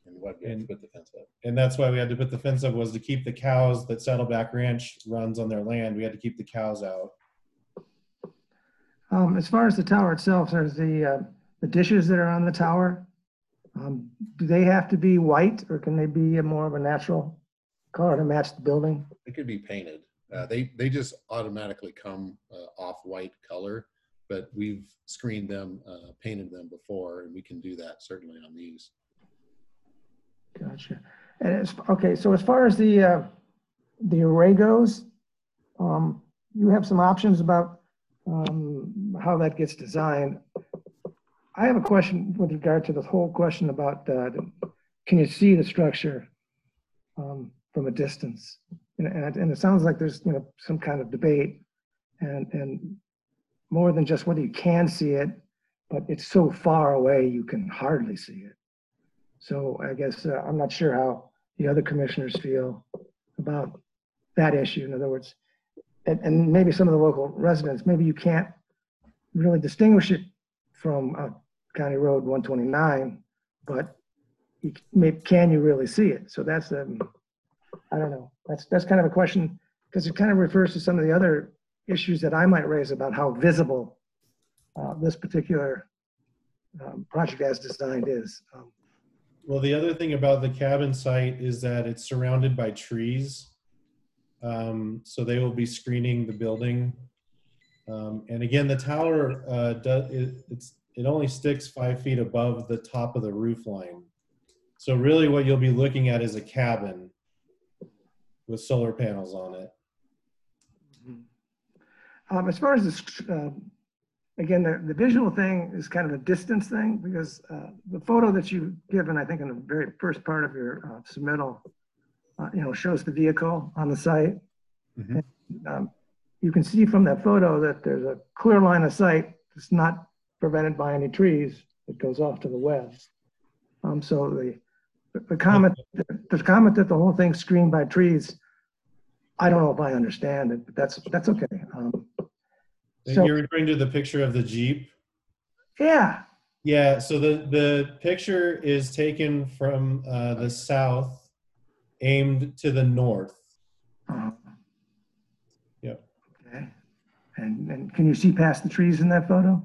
And what, we have to put the fence up. And that's why we had to put the fence up was to keep the cows that Saddleback Ranch runs on their land. We had to keep the cows out. Um, as far as the tower itself, there's the, uh, the dishes that are on the tower. Um, do they have to be white or can they be a more of a natural color to match the building? It could be painted. Uh, they, they just automatically come uh, off-white color, but we've screened them, uh, painted them before, and we can do that certainly on these. Gotcha. And it's, okay, so as far as the, uh, the array goes, um, you have some options about, um, how that gets designed. I have a question with regard to the whole question about, uh, can you see the structure, um, from a distance? And, and, and it sounds like there's, you know, some kind of debate and, and more than just whether you can see it, but it's so far away, you can hardly see it. So I guess uh, I'm not sure how the other commissioners feel about that issue. In other words, and, and maybe some of the local residents, maybe you can't really distinguish it from uh, County Road 129, but you, can you really see it? So that's, um, I don't know. That's, that's kind of a question because it kind of refers to some of the other issues that I might raise about how visible uh, this particular um, project as designed is. Um, Well, the other thing about the cabin site is that it's surrounded by trees. Um, so they will be screening the building. Um, and again, the tower, uh, does, it, it's, it only sticks five feet above the top of the roof line. So really what you'll be looking at is a cabin with solar panels on it. Um, as far as this, uh, again, the, the visual thing is kind of a distance thing because uh, the photo that you've given, I think in the very first part of your uh, submittal, uh, you know, shows the vehicle on the site. And, um, you can see from that photo that there's a clear line of sight that's not prevented by any trees that goes off to the west. Um, so the, the comment, the comment that the whole thing's screened by trees, I don't know if I understand it, but that's, that's okay. Um, So- You're referring to the picture of the Jeep? Yeah. Yeah, so the, the picture is taken from uh, the south, aimed to the north. Oh, Yep. okay. And, and can you see past the trees in that photo?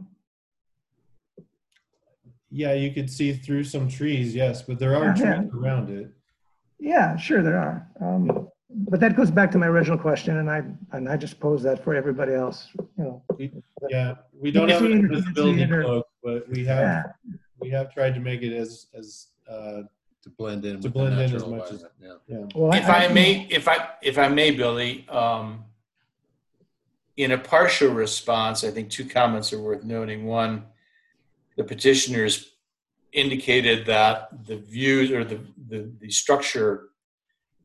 Yeah, you could see through some trees, yes, but there are Yeah, yeah. trees around it. Yeah, sure there are. Um, but that goes back to my original question, and I and I just pose that for everybody else. You know. Yeah, we don't have can see a it, you visibility see it, or- cloak, but we Yeah. have, we have tried to make it as, as, uh, To blend in to blend in as much as, environment, yeah. Well, If I may, if I, if I may, Billy, um, in a partial response, I think two comments are worth noting. One, the petitioners indicated that the views or the, the, the structure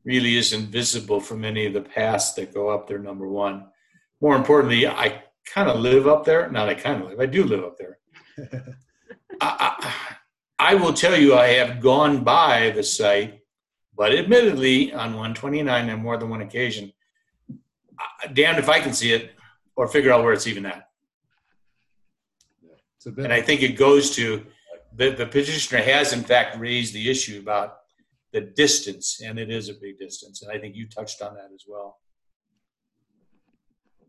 really isn't visible from any of the paths that go up there, number one. More importantly, I kind of live up there. Not I kind of live, I do live up there. <laughs> I, I, I will tell you, I have gone by the site, but admittedly, on 129 on more than one occasion, damned if I can see it or figure out where it's even at. It's a bit, And I think it goes to the, the petitioner has in fact raised the issue about the distance, and it is a big distance. And I think you touched on that as well.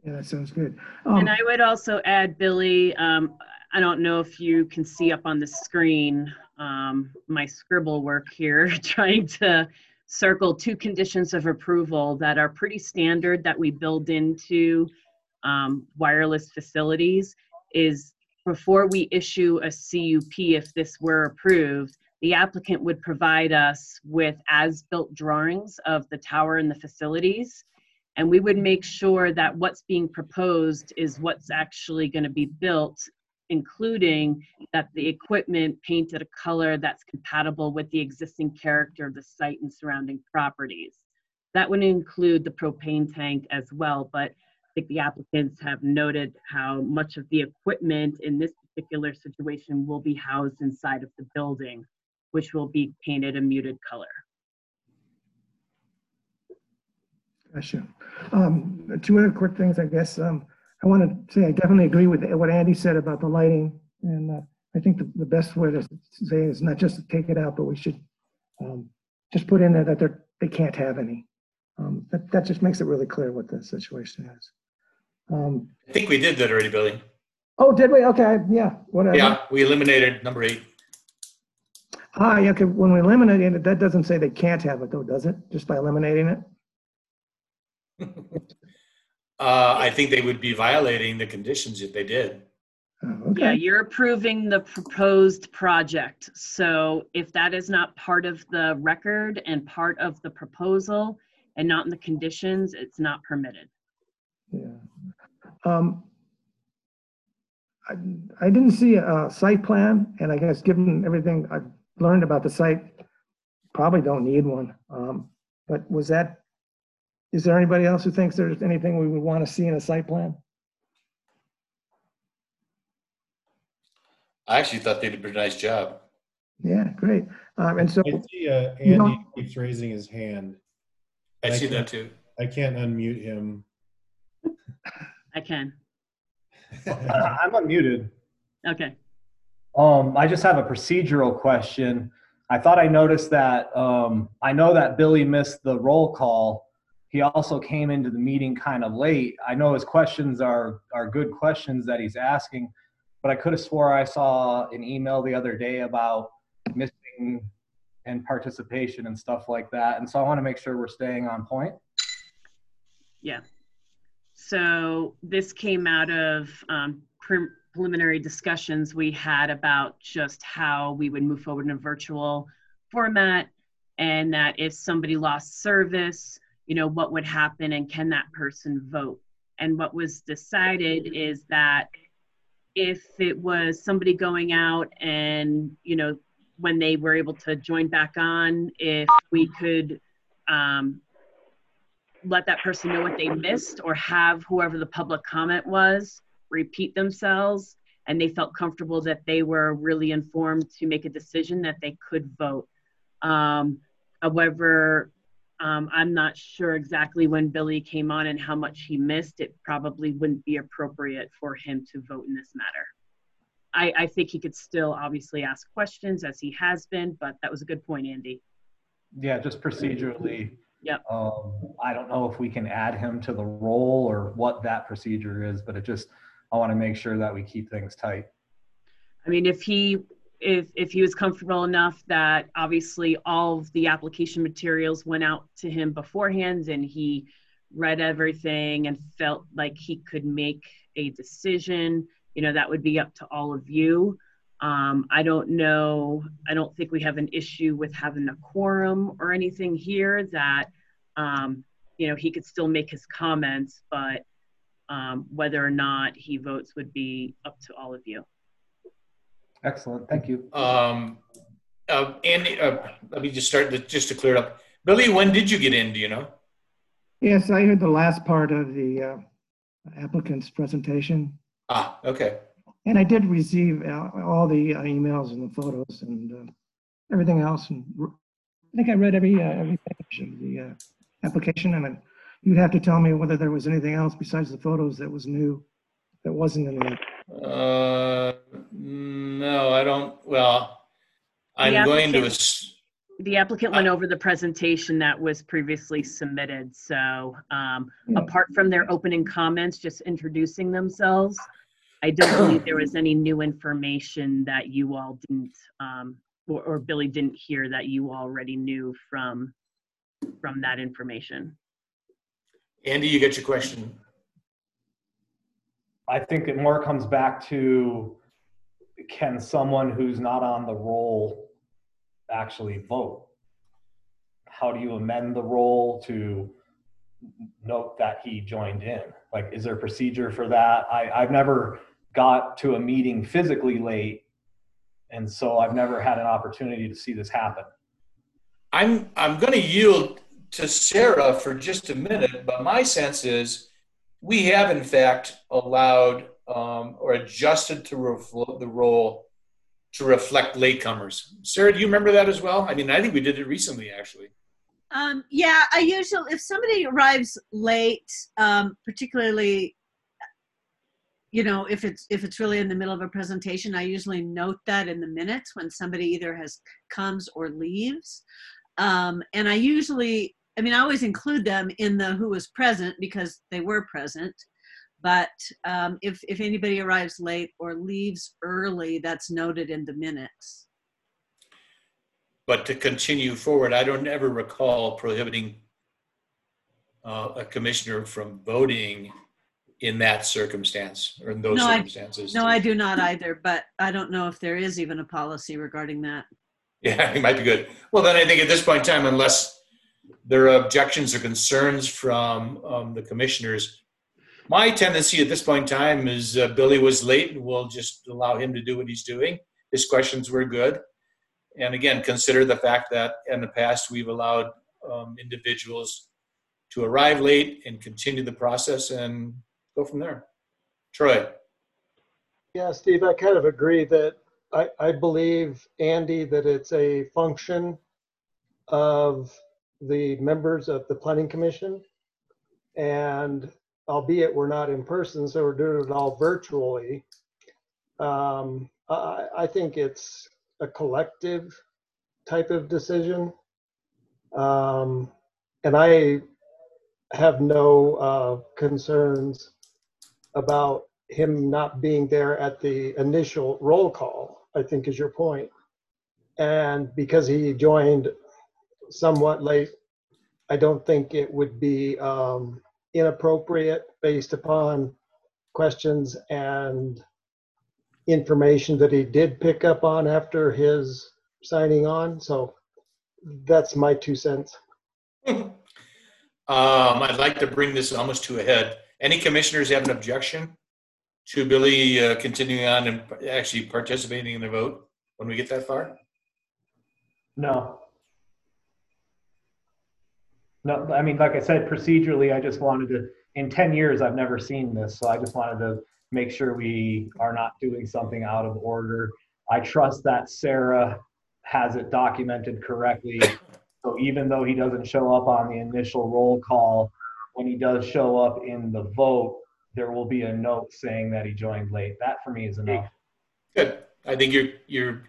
Yeah, that sounds good. Um, And I would also add, Billy, um, I don't know if you can see up on the screen, um, my scribble work here, <laughs> trying to circle two conditions of approval that are pretty standard that we build into um, wireless facilities is before we issue a CUP, if this were approved, the applicant would provide us with as-built drawings of the tower and the facilities. And we would make sure that what's being proposed is what's actually going to be built, including that the equipment painted a color that's compatible with the existing character of the site and surrounding properties. That would include the propane tank as well, but I think the applicants have noted how much of the equipment in this particular situation will be housed inside of the building, which will be painted a muted color. Gotcha. Um, two other quick things, I guess. Um, I want to say I definitely agree with what Andy said about the lighting. And uh, I think the, the best way to say is not just to take it out, but we should um, just put in there that they're, they can't have any. Um, that, that just makes it really clear what the situation is. Um, I think we did that already, Billy. oh, did we? Okay, yeah, whatever. Yeah, we eliminated number eight. Ah, yeah, 'cause when we eliminate it, that doesn't say they can't have it though, does it? Just by eliminating it? <laughs> Uh, I think they would be violating the conditions if they did. Okay. Yeah, you're approving the proposed project. So if that is not part of the record and part of the proposal and not in the conditions, it's not permitted. Yeah. Um, I, I didn't see a site plan, and I guess given everything I've learned about the site, probably don't need one. Um, but was that, is there anybody else who thinks there's anything we would want to see in a site plan? I actually thought they did a pretty nice job. Yeah, great. Um, and so, I see uh, Andy don't- keeps raising his hand. I see that too. I can't unmute him. I can. <laughs> I'm unmuted. Okay. Um, I just have a procedural question. I thought I noticed that, um, I know that Billy missed the roll call. He also came into the meeting kind of late. I know his questions are, are good questions that he's asking, but I could have swore I saw an email the other day about missing and participation and stuff like that. And so I want to make sure we're staying on point. Yeah. So this came out of um, preliminary discussions we had about just how we would move forward in a virtual format and that if somebody lost service, you know, what would happen and can that person vote? And what was decided is that if it was somebody going out and, you know, when they were able to join back on, if we could um, let that person know what they missed or have whoever the public comment was repeat themselves and they felt comfortable that they were really informed to make a decision that they could vote. Um, however, Um, I'm not sure exactly when Billy came on and how much he missed. It probably wouldn't be appropriate for him to vote in this matter. I, I think he could still obviously ask questions as he has been, but that was a good point, Andy. Yeah, just procedurally. Yep. Um, I don't know if we can add him to the roll or what that procedure is, but it just, I want to make sure that we keep things tight. I mean, if he if if he was comfortable enough that obviously all of the application materials went out to him beforehand and he read everything and felt like he could make a decision, you know, that would be up to all of you. Um, I don't know. I don't think we have an issue with having a quorum or anything here. That um, you know he could still make his comments, but um, whether or not he votes would be up to all of you. Excellent. Thank you. Um, uh, Andy, uh, let me just start the, just to clear it up. Billy, when did you get in? Do you know? Yes, I heard the last part of the uh, applicant's presentation, Ah, okay. and I did receive uh, all the uh, emails and the photos and uh, everything else. And r- I think I read every uh, every page of the uh, application, and you'd have to tell me whether there was anything else besides the photos that was new, that wasn't in the. Uh, no, I don't. Well, I'm The going to. applicant- ass- The applicant went over the presentation that was previously submitted. So um, apart from their opening comments, just introducing themselves, I don't believe there was any new information that you all didn't, um, or, or Billy didn't hear that you already knew from, from that information. Andy, you get your question. I think it more comes back to can someone who's not on the roll actually vote? How do you amend the roll to note that he joined in? Like, is there a procedure for that? I, I've never got to a meeting physically late, and so I've never had an opportunity to see this happen. I'm I'm going to yield to Sarah for just a minute, but my sense is we have in fact allowed um, or adjusted to refl- the roll to reflect latecomers. Sarah, do you remember that as well? I mean, I think we did it recently, actually. Um, yeah, I usually, if somebody arrives late, um, particularly, you know, if it's if it's really in the middle of a presentation, I usually note that in the minutes when somebody either has comes or leaves, um, and I usually, I mean, I always include them in the who was present because they were present. But um, if if anybody arrives late or leaves early, that's noted in the minutes. But to continue forward, I don't ever recall prohibiting uh, a commissioner from voting in that circumstance or in those no, I, circumstances. no, I do not either. But I don't know if there is even a policy regarding that. Yeah, <laughs> it might be good. Well, then I think at this point in time, unless there are objections or concerns from um, the commissioners, my tendency at this point in time is uh, Billy was late and we'll just allow him to do what he's doing. His questions were good. And again, consider the fact that in the past we've allowed um, individuals to arrive late and continue the process and go from there. Troy. Yeah, Steve, I kind of agree that I, I believe, Andy, that it's a function of the members of the planning commission. And albeit we're not in person, so we're doing it all virtually. Um, I, I think it's a collective type of decision. Um, and I have no uh, concerns about him not being there at the initial roll call, I think is your point. And because he joined somewhat late, I don't think it would be um, inappropriate based upon questions and information that he did pick up on after his signing on. So that's my two cents. Um, I'd like to bring this almost to a head. Any commissioners have an objection to Billy uh, continuing on and actually participating in the vote when we get that far? No. No, I mean, like I said, procedurally, I just wanted to, in 10 years, I've never seen this. So I just wanted to make sure we are not doing something out of order. I trust that Sarah has it documented correctly So even though he doesn't show up on the initial roll call, when he does show up in the vote, there will be a note saying that he joined late. That for me is enough. Good. I think your your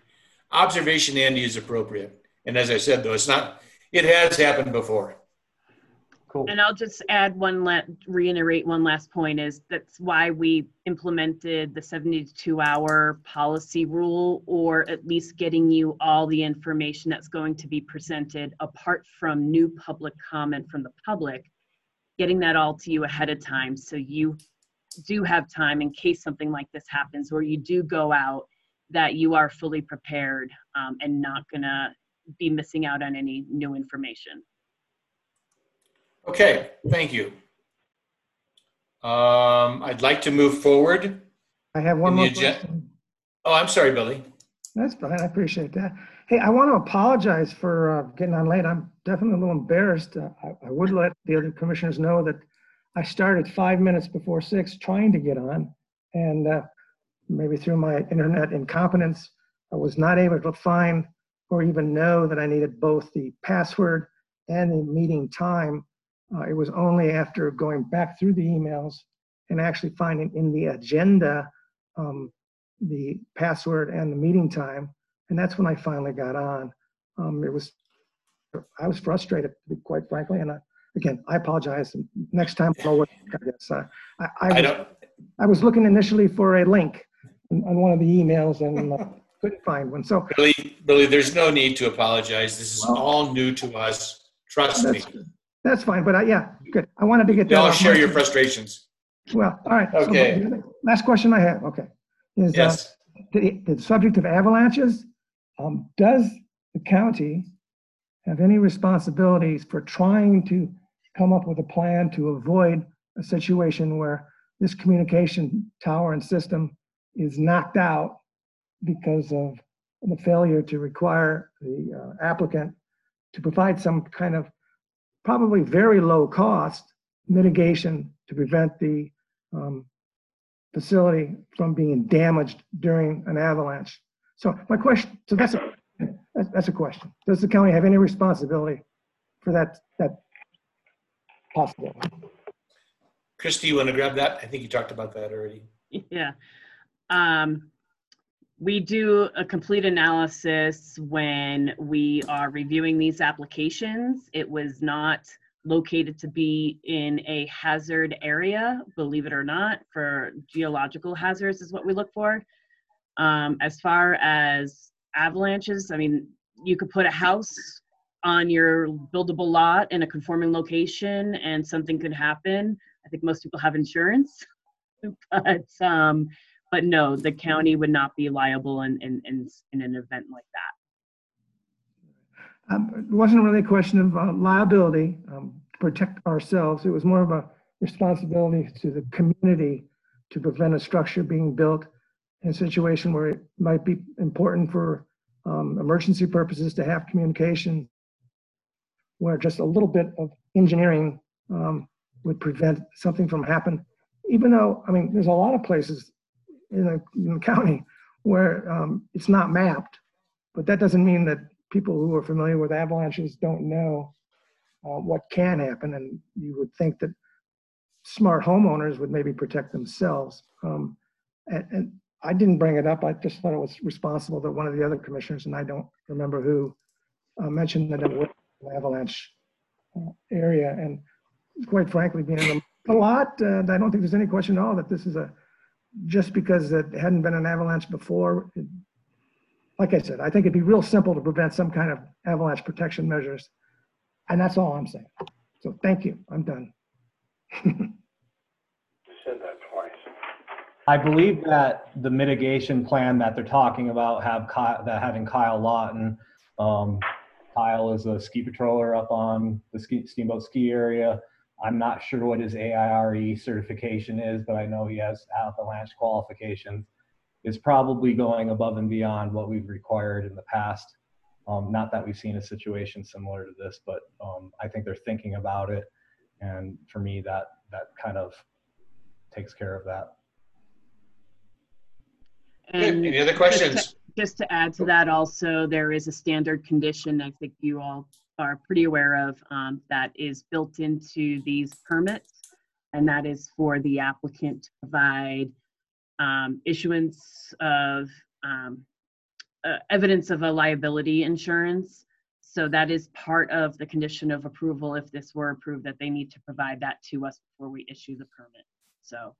observation, Andy, is appropriate. And as I said, though, it's not. It has happened before. Cool. And I'll just add one, la- reiterate one last point is that's why we implemented the 72 hour policy rule, or at least getting you all the information that's going to be presented apart from new public comment from the public, getting that all to you ahead of time so you do have time in case something like this happens or you do go out that you are fully prepared um, and not gonna be missing out on any new information. Okay, thank you. Um, I'd like to move forward. I have one in the more agen- question. Oh, I'm sorry, Billy. That's fine. I appreciate that. Hey, I want to apologize for uh, getting on late. I'm definitely a little embarrassed. Uh, I, I would let the other commissioners know that I started five minutes before six trying to get on. And uh, maybe through my internet incompetence, I was not able to find or even know that I needed both the password and the meeting time. Uh, it was only after going back through the emails and actually finding in the agenda um, the password and the meeting time. And that's when I finally got on. Um, it was, I was frustrated, to be quite frankly. And I, again, I apologize. Next time, I'll I guess. Uh, I, I, I was, don't. I was looking initially for a link on on one of the emails and uh, <laughs> couldn't find one. So Billy, Billy, there's no need to apologize. This is all new to us. Trust me. That's fine. But I, yeah, good. I wanted to get that. off share my- your frustrations. Well, all right. so Okay. the Last question I have, okay, is uh, Yes. the, the subject of avalanches. Um, does the county have any responsibilities for trying to come up with a plan to avoid a situation where this communication tower and system is knocked out because of the failure to require the uh, applicant to provide some kind of probably very low cost mitigation to prevent the um, facility from being damaged during an avalanche. So my question, so that's a, that's, that's a question. Does the county have any responsibility for that, that possibility? Christy, you want to grab that? I think you talked about that already. Yeah. Um, we do a complete analysis when we are reviewing these applications. It was not located to be in a hazard area, believe it or not, for geological hazards is what we look for. Um, as far as avalanches, I mean, you could put a house on your buildable lot in a conforming location and something could happen. I think most people have insurance, <laughs> but um, but no, the county would not be liable in in in, in an event like that. Um, It wasn't really a question of uh, liability, um, to protect ourselves. It was more of a responsibility to the community to prevent a structure being built in a situation where it might be important for um, emergency purposes to have communication, where just a little bit of engineering um, would prevent something from happening. Even though, I mean, there's a lot of places in the, in the county where um, it's not mapped, but that doesn't mean that people who are familiar with avalanches don't know uh, what can happen. And you would think that smart homeowners would maybe protect themselves. Um, and, and I didn't bring it up. I just thought it was responsible that one of the other commissioners, and I don't remember who, uh, mentioned that it was an avalanche uh, area. And quite frankly, being in a lot, uh, I don't think there's any question at all that this is a, just because it hadn't been an avalanche before, it- like I said, I think it'd be real simple to prevent some kind of avalanche protection measures. And that's all I'm saying. So thank you. I'm done. <laughs> You Said that twice. I believe that the mitigation plan that they're talking about have Kyle, that having Kyle Lawton. Um, Kyle is a ski patroller up on the ski, Steamboat Ski area. I'm not sure what his AIARE certification is, but I know he has avalanche qualifications. Is probably going above and beyond what we've required in the past. Um, not that we've seen a situation similar to this, but um, I think they're thinking about it. And for me, that that kind of takes care of that. And Any other just to- questions? Just to add to that also, there is a standard condition, I think you all are pretty aware of um, that is built into these permits, and that is for the applicant to provide um, issuance of um, uh, evidence of a liability insurance. So that is part of the condition of approval if this were approved, that they need to provide that to us before we issue the permit. So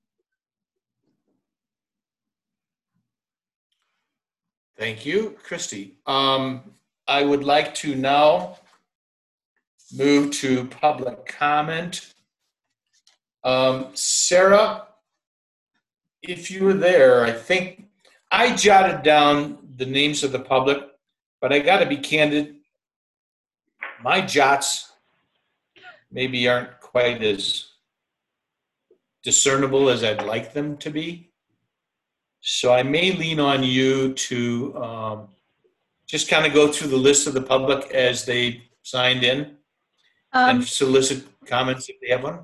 Thank you, Christy. Um, I would like to now move to public comment. Um, Sarah, if you were there, I think I jotted down the names of the public, but I got to be candid. My jots maybe aren't quite as discernible as I'd like them to be. So I may lean on you to um, just kind of go through the list of the public as they signed in Um, and solicit comments if they have one.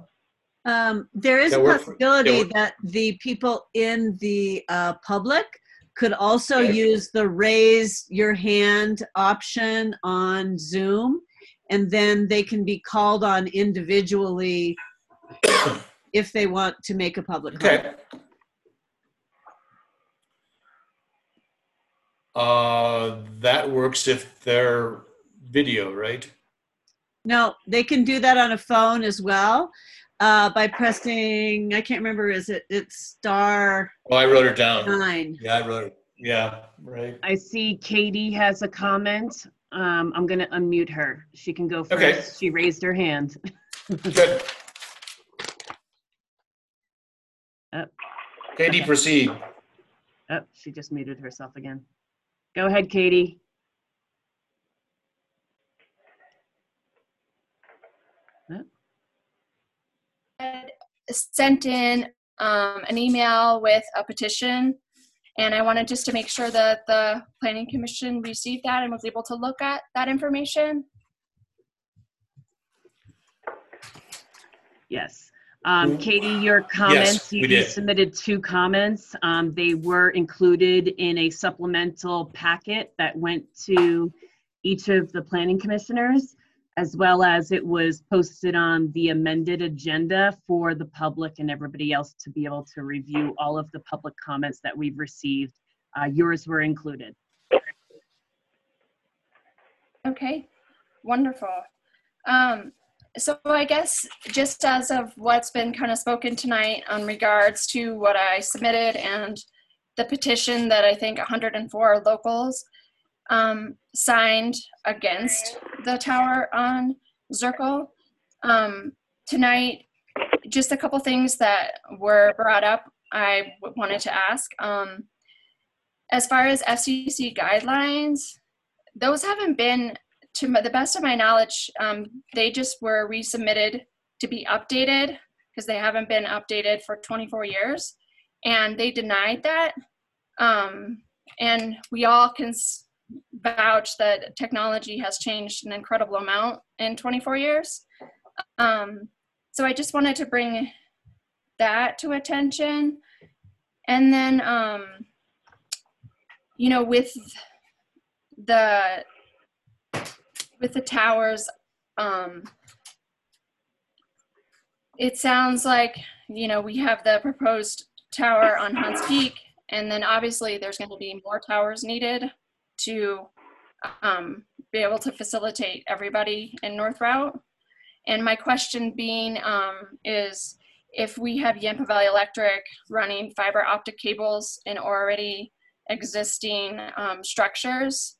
Um, there is a That work for- possibility that that the people in the uh, public could also Okay. use the raise your hand option on Zoom, and then they can be called on individually <coughs> if they want to make a public comment. Okay. Uh, that works if they're video, right? No, they can do that on a phone as well uh, by pressing. I can't remember. Is it? It's star Oh, I wrote it down. nine. Yeah, I wrote it. Yeah, right. I see Katie has a comment. Um, I'm gonna unmute her. She can go first. Okay. She raised her hand. Good. <laughs> Oh, Katie, Okay. proceed. oh, she just muted herself again. Go ahead, Katie. Sent in um, an email with a petition, and I wanted just to make sure that the Planning Commission received that and was able to look at that information. Yes. Um, Katie, your comments, we you you did. submitted two comments. Um, they were included in a supplemental packet that went to each of the planning commissioners, as well as it was posted on the amended agenda for the public and everybody else to be able to review all of the public comments that we've received. Uh, yours were included. Okay, wonderful. Um, so I guess just as of what's been kind of spoken tonight on regards to what I submitted and the petition that I think 104 locals um, signed against the tower on Zirkel. Um, tonight, just a couple things that were brought up I w- wanted to ask. Um, as far as FCC guidelines, those haven't been, to my- the best of my knowledge, um, they just were resubmitted to be updated because they haven't been updated for 24 years. And they denied that. Um, and we all can s- vouch that technology has changed an incredible amount in 24 years. Um, so I just wanted to bring that to attention. And then, um, you know, with the with the towers, um, it sounds like you know we have the proposed tower on Hahns Peak, and then obviously there's going to be more towers needed to um, be able to facilitate everybody in North Routt. And my question being um, is if we have Yampa Valley Electric running fiber optic cables in already existing um, structures,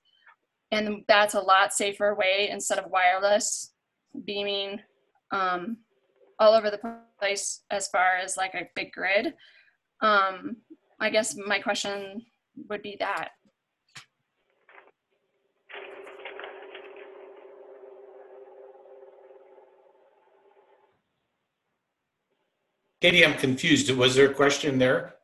and that's a lot safer way instead of wireless beaming um, all over the place as far as like a big grid. Um, I guess my question would be that. Katie, I'm confused. Was there a question there?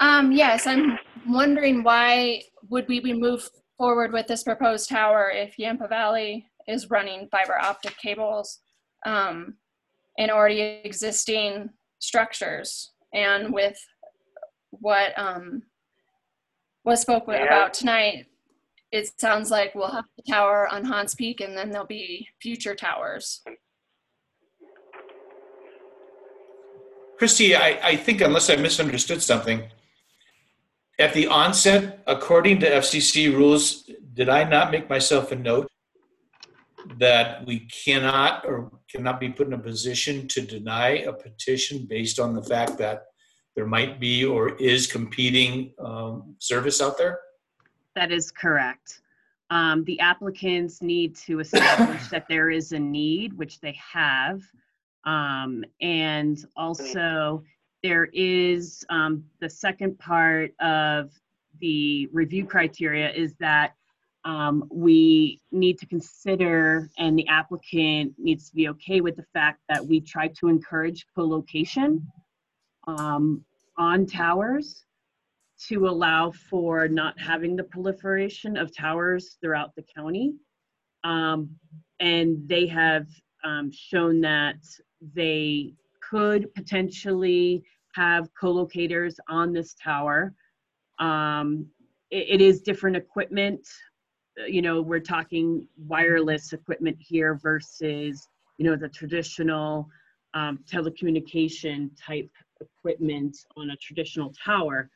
Um, yes, I'm wondering why would we be move forward with this proposed tower if Yampa Valley is running fiber optic cables um, in already existing structures and with what um, was spoken Yeah. about tonight, it sounds like we'll have the tower on Hahns Peak and then there'll be future towers. Christy, I, I think unless I misunderstood something, at the onset, according to FCC rules, did I not make myself a note that we cannot or cannot be put in a position to deny a petition based on the fact that there might be or is competing um, service out there? That is correct. Um, the applicants need to establish that there is a need, which they have. Um, and also, there is um, the second part of the review criteria is that um, we need to consider, and the applicant needs to be okay with the fact that we try to encourage co-location um, on towers to allow for not having the proliferation of towers throughout the county. Um, and they have um, shown that they could potentially have co-locators on this tower. Um, it, it is different equipment. Uh, You know, we're talking wireless equipment here versus, you know, the traditional um, telecommunication type equipment on a traditional tower.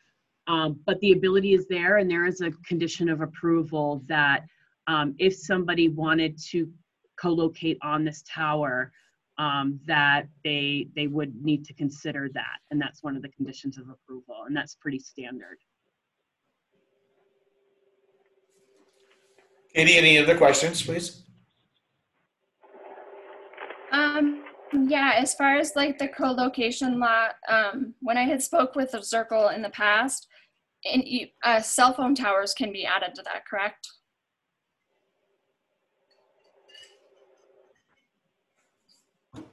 Um, but the ability is there, and there is a condition of approval that um, if somebody wanted to co-locate on this tower, um, that they they would need to consider that, and that's one of the conditions of approval, and that's pretty standard. Katie, any other questions, please? Um, yeah, as far as like the co-location lot, um, when I had spoke with the Zirkel in the past, and you, uh, cell phone towers can be added to that, correct?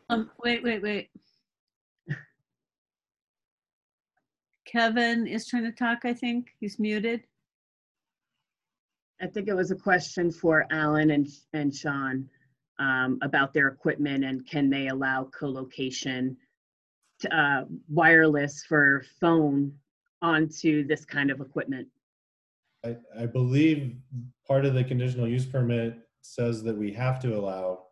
Um, wait, wait, wait. Kevin is trying to talk, I think. He's muted. I think it was a question for Alan and and Sean um, about their equipment and can they allow co-location, uh, wireless for phone onto this kind of equipment. I, I believe part of the conditional use permit says that we have to allow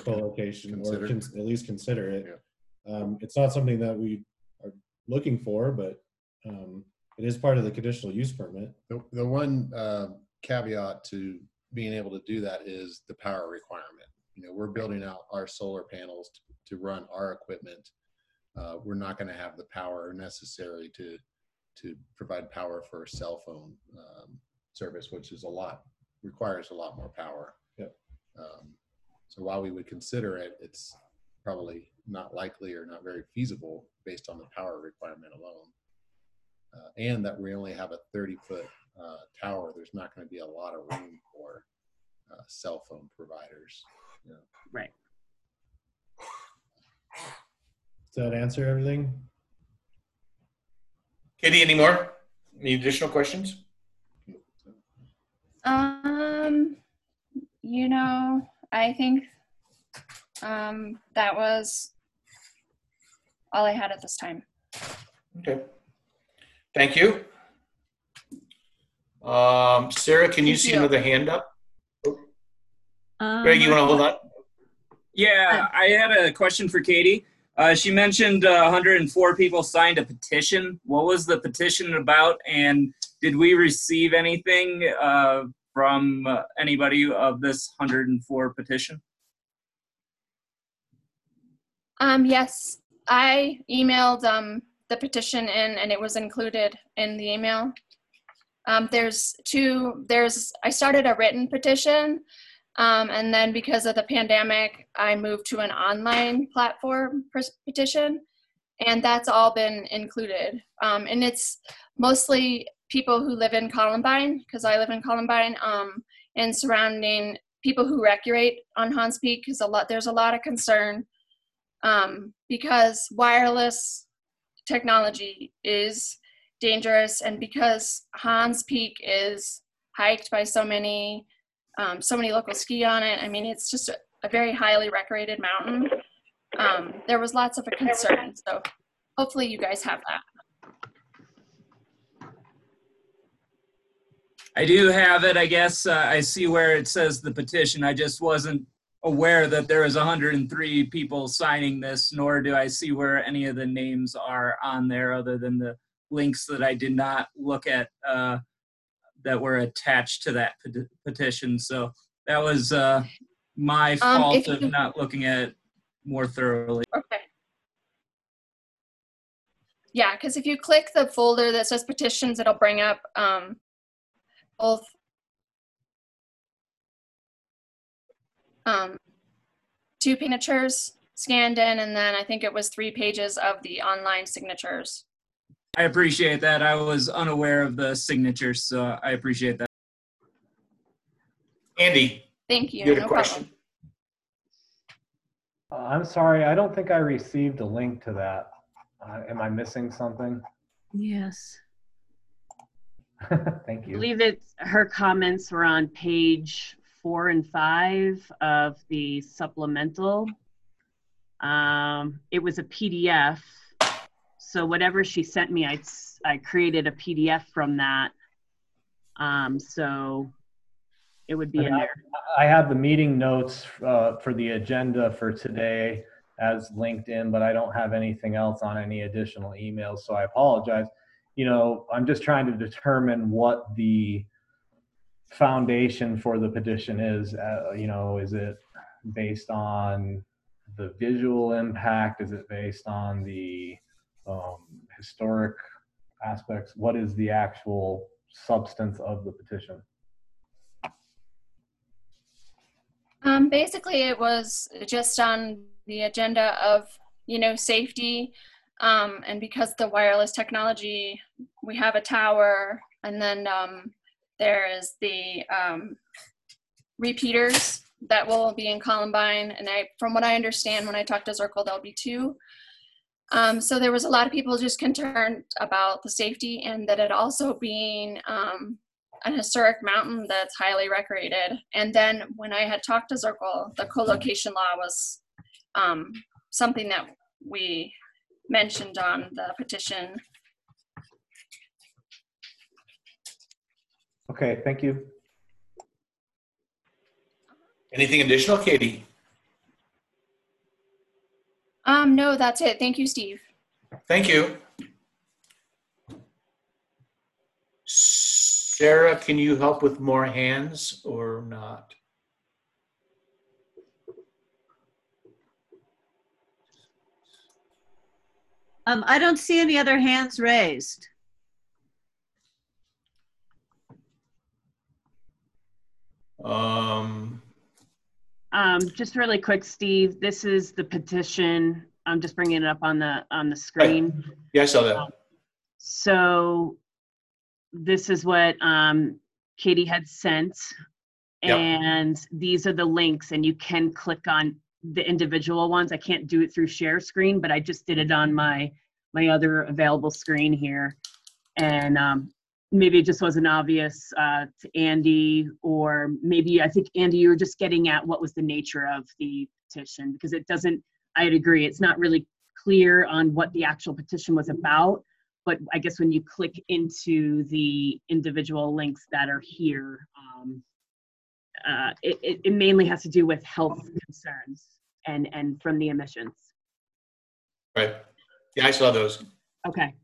co-location or Consider. cons- at least consider it. Um, it's not something that we are looking for, but um, it is part of the conditional use permit. The, the one uh, caveat to being able to do that is the power requirement. You know, we're building out our solar panels to, to run our equipment. Uh, we're not going to have the power necessary to to provide power for a cell phone um, service, which is a lot requires a lot more power. Yep. Um, so while we would consider it, it's probably not likely or not very feasible based on the power requirement alone. Uh, and that we only have a 30 foot uh, tower, there's not going to be a lot of room for uh, cell phone providers. You know. Right. Does that answer everything? Katie, any more? Any additional questions? Um, you know, I think um, that was all I had at this time. Okay. Thank you. Um, Sarah, can you Thank see you. another hand up? Um, Greg, you want to hold on? Yeah, I had a question for Katie. Uh, she mentioned uh, 104 people signed a petition. What was the petition about, and did we receive anything uh, from uh, anybody of this 104 petition? Um, yes, I emailed um, the petition in and it was included in the email. Um, there's two, there's, I started a written petition um, and then because of the pandemic, I moved to an online platform petition and that's all been included. Um, and it's mostly people who live in Columbine because I live in Columbine um, and surrounding people who recreate on Hahns Peak because a lot, there's a lot of concern um, because wireless technology is dangerous and because Hahns Peak is hiked by so many um, so many locals ski on it. I mean, it's just a, a very highly recreated mountain. Um, there was lots of a concern, so hopefully you guys have that. I do have it. I guess uh, I see where it says the petition. I just wasn't aware that there was 103 people signing this, nor do I see where any of the names are on there other than the links that I did not look at uh, that were attached to that peti- petition. So that was uh, my Um, fault of you- not looking at it more thoroughly. Okay. Yeah, because if you click the folder that says petitions, it'll bring up um, both um, two signatures scanned in, and then I think it was three pages of the online signatures. I appreciate that. I was unaware of the signatures, so I appreciate that. Andy, Thank you. you had no a question? Uh, I'm sorry, I don't think I received a link to that. Uh, am I missing something? Yes. <laughs> Thank you. I believe it's, her comments were on page four and five of the supplemental. Um, it was a PDF. So whatever she sent me, I, I created a PDF from that. Um, so it would be in I- there. I have the meeting notes uh, for the agenda for today as linked in, but I don't have anything else on any additional emails, so I apologize. You know, I'm just trying to determine what the foundation for the petition is. Uh, You know, is it based on the visual impact? Is it based on the um, historic aspects? What is the actual substance of the petition? Um, basically, it was just on the agenda of, you know, safety. Um, and because the wireless technology, we have a tower, and then um, there is the um, repeaters that will be in Columbine. And I, from what I understand, when I talked to Zirkel, there'll be two. Um, so there was a lot of people just concerned about the safety and that it also being um, an historic mountain that's highly recreated. And then when I had talked to Zirkel, the co-location law was um, something that we mentioned on the petition. Okay, thank you. Anything additional, Katie? Um, no, that's it. Thank you, Steve. Thank you. Sarah, can you help with more hands or not? Um, I don't see any other hands raised. Um, Um, just really quick, Steve, this is the petition. I'm just bringing it up on the, on the screen. yeah, I saw that. So this is what um, Katie had sent. Yep. And these are the links and you can click on the individual ones. I can't do it through share screen, but I just did it on my, my other available screen here. And um, maybe it just wasn't obvious uh, to Andy, or maybe I think Andy, you were just getting at what was the nature of the petition because it doesn't. I'd agree, it's not really clear on what the actual petition was about. But I guess when you click into the individual links that are here, um, uh, it, it, it mainly has to do with health concerns and and from the emissions. Right. Yeah, I saw those. Okay.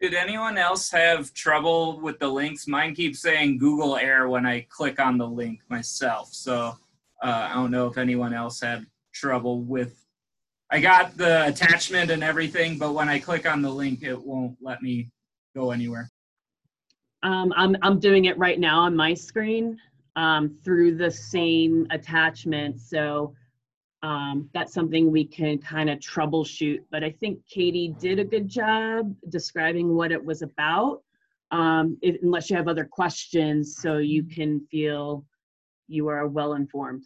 Did anyone else have trouble with the links? Mine keeps saying Google Air when I click on the link myself. So uh, I don't know if anyone else had trouble with. I got the attachment and everything, but when I click on the link, it won't let me go anywhere. Um, I'm, I'm doing it right now on my screen um, through the same attachment. So um, that's something we can kind of troubleshoot. But I think Katie did a good job describing what it was about, um, if, unless you have other questions, so you can feel you are well informed.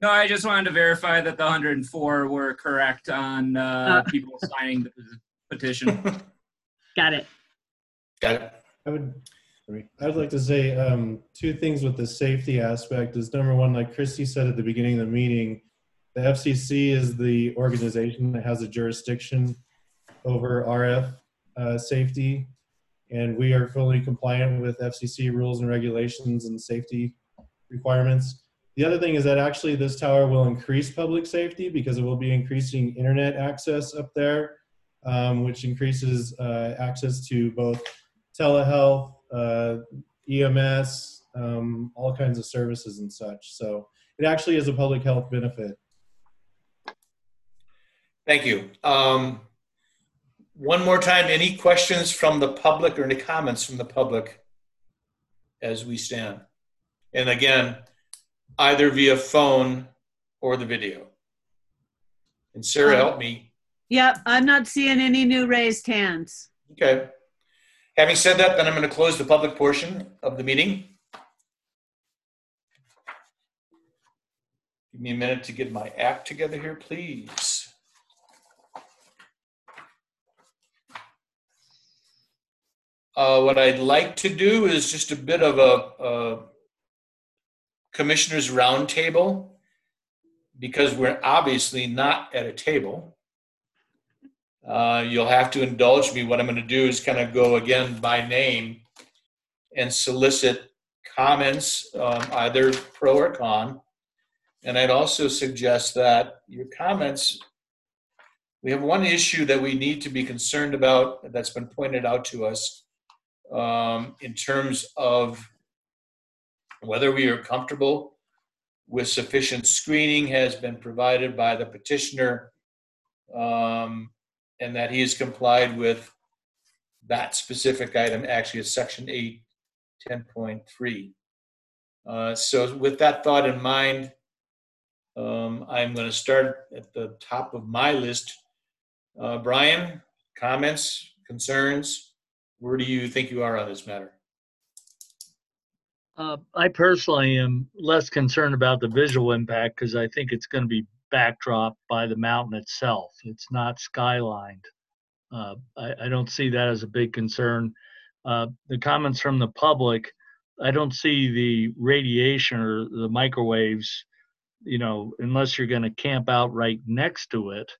No, I just wanted to verify that the 104 were correct on uh, Uh. <laughs> people signing the petition. <laughs> Got it. Got it. I would, I would like to say um, two things with the safety aspect. Is number one, like Christy said at the beginning of the meeting, the FCC is the organization that has a jurisdiction over RF uh, safety, and we are fully compliant with FCC rules and regulations and safety requirements. The other thing is that actually this tower will increase public safety because it will be increasing internet access up there, um, which increases uh, access to both telehealth, uh, EMS, um, all kinds of services and such. So it actually is a public health benefit. Thank you. Um, one more time, any questions from the public or any comments from the public as we stand? And again, either via phone or the video. And Sarah, help me. Yep, I'm not seeing any new raised hands. Okay. Having said that, then I'm going to close the public portion of the meeting. Give me a minute to get my act together here, please. Uh, what I'd like to do is just a bit of a, a commissioners roundtable because we're obviously not at a table. Uh, you'll have to indulge me. What I'm going to do is kind of go again by name and solicit comments, um, either pro or con. And I'd also suggest that your comments, we have one issue that we need to be concerned about that's been pointed out to us um, in terms of whether we are comfortable with sufficient screening has been provided by the petitioner um, and that he has complied with that specific item, actually it's section 8, 10.3. Uh, so with that thought in mind, um, I'm going to start at the top of my list. Uh, Brian, comments, concerns? Where do you think you are on this matter? Uh, I personally am less concerned about the visual impact because I think it's going to be backdrop by the mountain itself. It's not skylined. Uh, I, I, don't see that as a big concern. Uh, the comments from the public, I don't see the radiation or the microwaves, you know, unless you're going to camp out right next to it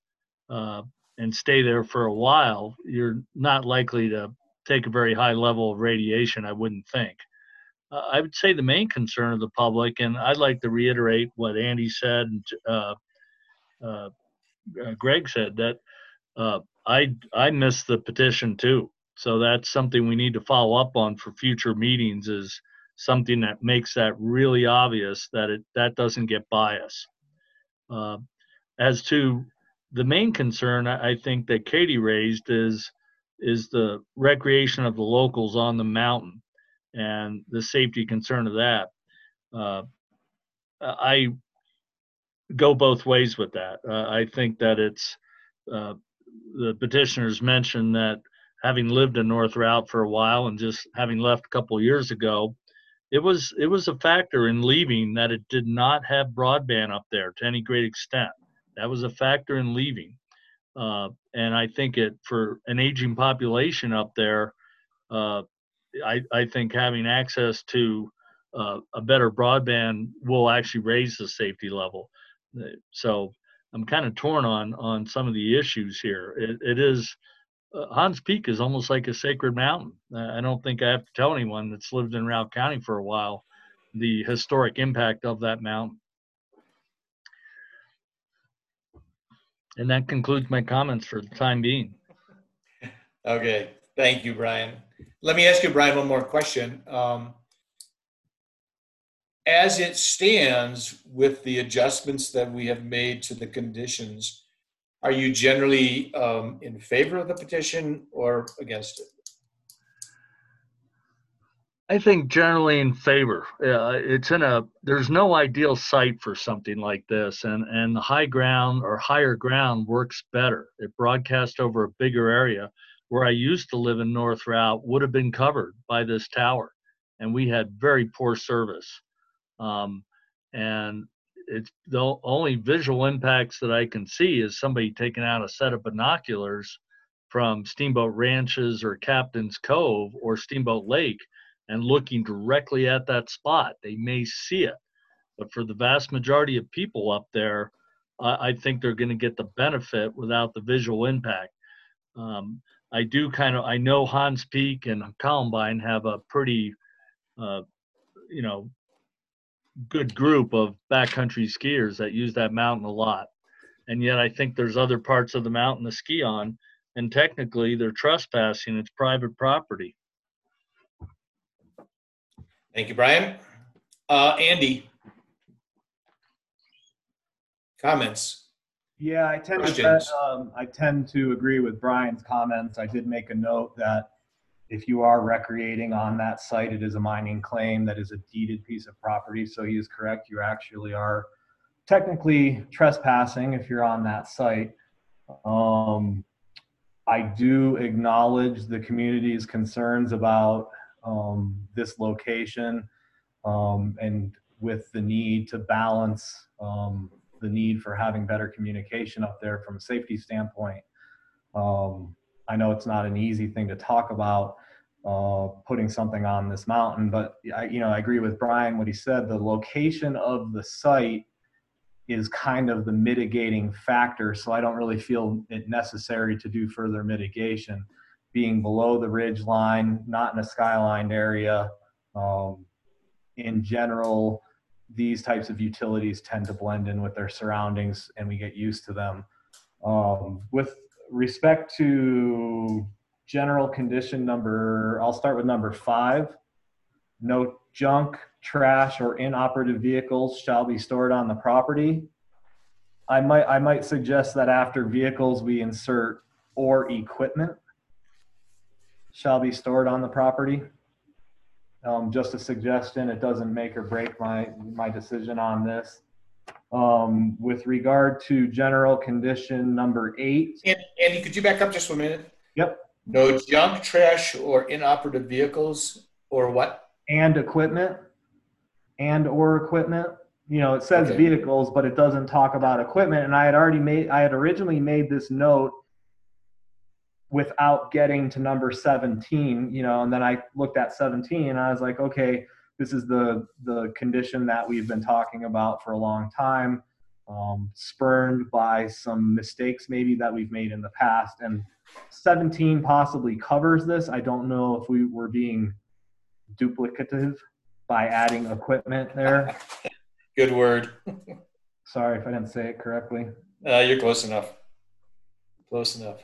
uh, and stay there for a while, you're not likely to take a very high level of radiation, I wouldn't think. Uh, I would say the main concern of the public, and I'd like to reiterate what Andy said and uh, Greg said that uh, I I missed the petition too. So that's something we need to follow up on for future meetings. Is something that makes that really obvious that it that doesn't get us. Uh, as to the main concern, I think that Katie raised is is the recreation of the locals on the mountain and the safety concern of that. Uh, I go both ways with that. Uh, I think that it's uh, the petitioners mentioned that having lived in North Routt for a while and just having left a couple years ago, it was it was a factor in leaving that it did not have broadband up there to any great extent. That was a factor in leaving, uh, and I think it for an aging population up there. Uh, I, I think having access to uh, a better broadband will actually raise the safety level. So I'm kind of torn on on some of the issues here. It, it is uh, Hahns Peak is almost like a sacred mountain. Uh, I don't think I have to tell anyone that's lived in Routt County for a while the historic impact of that mountain. And that concludes my comments for the time being. Okay, thank you, Brian. Let me ask you, Brian, one more question. Um, as it stands with the adjustments that we have made to the conditions, are you generally um, in favor of the petition or against it? I think generally in favor. Uh, it's in a there's no ideal site for something like this, and and the high ground or higher ground works better. It broadcasts over a bigger area. Where I used to live in North Routt would have been covered by this tower, and we had very poor service. Um, and it's the only visual impacts that I can see is somebody taking out a set of binoculars from Steamboat Ranches or Captain's Cove or Steamboat Lake and looking directly at that spot. They may see it, but for the vast majority of people up there, I, I think they're going to get the benefit without the visual impact. Um, I do kind of I know Hahns Peak and Columbine have a pretty, uh, you know, good group of backcountry skiers that use that mountain a lot, and yet I think there's other parts of the mountain to ski on, and technically they're trespassing. It's private property. Thank you, Brian. Uh, Andy. Comments? Yeah, I tend to um, I tend to agree with Brian's comments. I did make a note that if you are recreating on that site, it is a mining claim that is a deeded piece of property. So he is correct. You actually are technically trespassing if you're on that site. Um, I do acknowledge the community's concerns about um, this location um, and with the need to balance um, the need for having better communication up there from a safety standpoint. Um, I know it's not an easy thing to talk about uh, putting something on this mountain, but I, you know, I agree with Brian what he said. The location of the site is kind of the mitigating factor, so I don't really feel it necessary to do further mitigation. Being below the ridge line, not in a skyline area, um, in general, these types of utilities tend to blend in with their surroundings and we get used to them. Um, with respect to general condition number, I'll start with number five. No junk, trash, or inoperative vehicles shall be stored on the property. I might, I might suggest that after vehicles, we insert or equipment shall be stored on the property. Um, just a suggestion, it doesn't make or break my, my decision on this. Um, with regard to general condition number eight, An- Andy, could you back up just a minute? Yep. No junk, trash, or inoperative vehicles, or what? and equipment, and or equipment, you know, it says Okay. vehicles, but it doesn't talk about equipment, and I had already made, I had originally made this note without getting to number 17, you know, and then I looked at 17 and I was like, okay, this is the the condition that we've been talking about for a long time, um, spurned by some mistakes maybe that we've made in the past, and 17 possibly covers this. I don't know if we were being duplicative by adding equipment there. <laughs> Good word. Sorry if I didn't say it correctly. Uh, you're close enough. Close enough.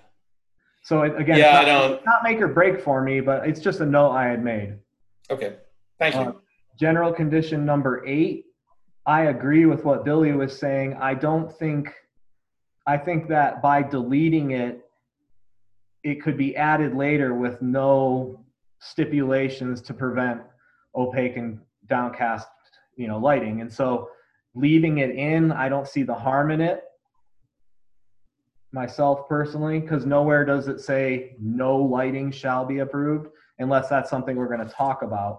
So it, again, Yeah, it's I not, don't- not make or break for me, but it's just a note I had made. Okay. Thank you. Uh, general condition number eight, I agree with what Billy was saying. I don't think, I think that by deleting it, it could be added later with no stipulations to prevent opaque and downcast, you know, lighting. And so leaving it in, I don't see the harm in it myself personally, because nowhere does it say no lighting shall be approved unless that's something we're going to talk about.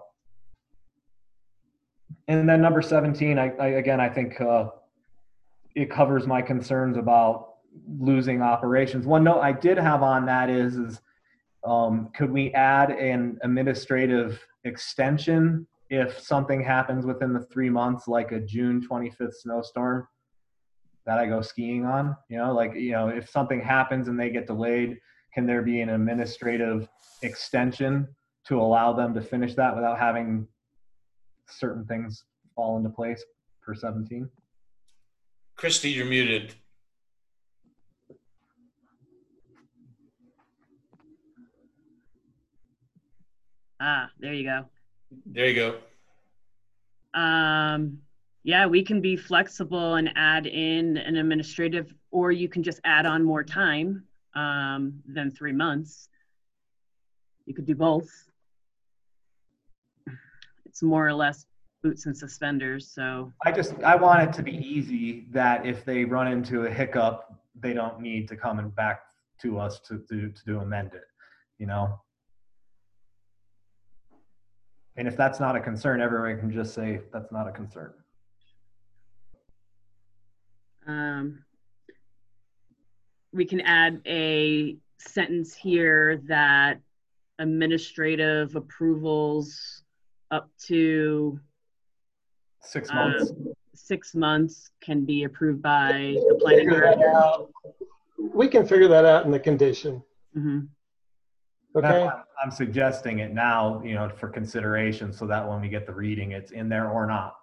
And then number 17, I, I again, I think uh, it covers my concerns about losing operations. One note I did have on that is, is um, could we add an administrative extension if something happens within the three months, like a June 25th snowstorm that I go skiing on? You know, like, you know, if something happens and they get delayed, can there be an administrative extension to allow them to finish that without having certain things fall into place per 17? Christy, you're muted. Ah, there you go. There you go. Um, yeah, we can be flexible and add in an administrative, or you can just add on more time um, than three months. You could do both. It's more or less boots and suspenders, so I just I want it to be easy that if they run into a hiccup, they don't need to come and back to us to to, to do amend it, you know. And if that's not a concern, everyone can just say that's not a concern. um, we can add a sentence here that administrative approvals up to Six uh, months. six months can be approved by the planning Figure director. We can figure that out in the condition. Mhm. Okay? why I'm suggesting it now, you know, for consideration, so that when we get the reading, it's in there or not.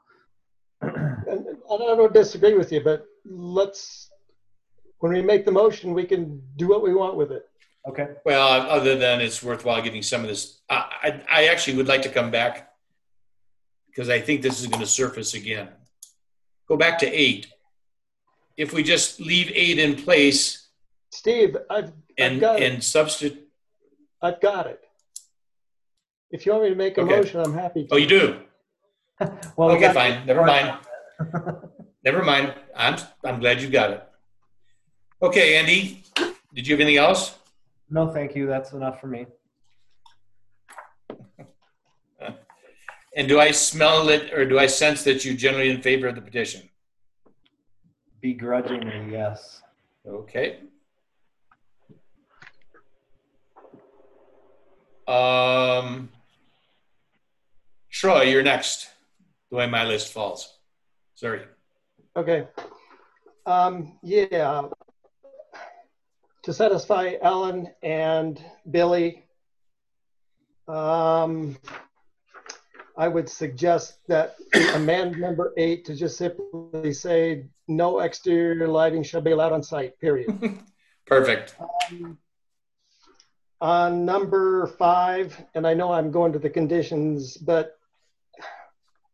<clears throat> And and I don't disagree with you, but let's, when we make the motion, we can do what we want with it. Okay. Well, other than it's worthwhile getting some of this, I, I, I actually would like to come back because I think this is going to surface again. Go back to eight. If we just leave eight in place Steve, I've, I've and, got it. and substitute, I've got it. If you want me to make a Okay. motion, I'm happy to. oh, you do? <laughs> Well, Okay, fine, never mind. <laughs> Never mind, I'm, I'm glad you got it. Okay, Andy, did you have anything else? No, thank you. That's enough for me. And do I smell it, or do I sense that you generally in favor of the petition? Begrudgingly, yes. Okay. Um, Troy, you're next. The way my list falls. Sorry. Okay. Um, yeah. To satisfy Ellen and Billy, um, I would suggest that amend number eight to just simply say, no exterior lighting shall be allowed on site, period. <laughs> Perfect. Um, On number five, and I know I'm going to the conditions, but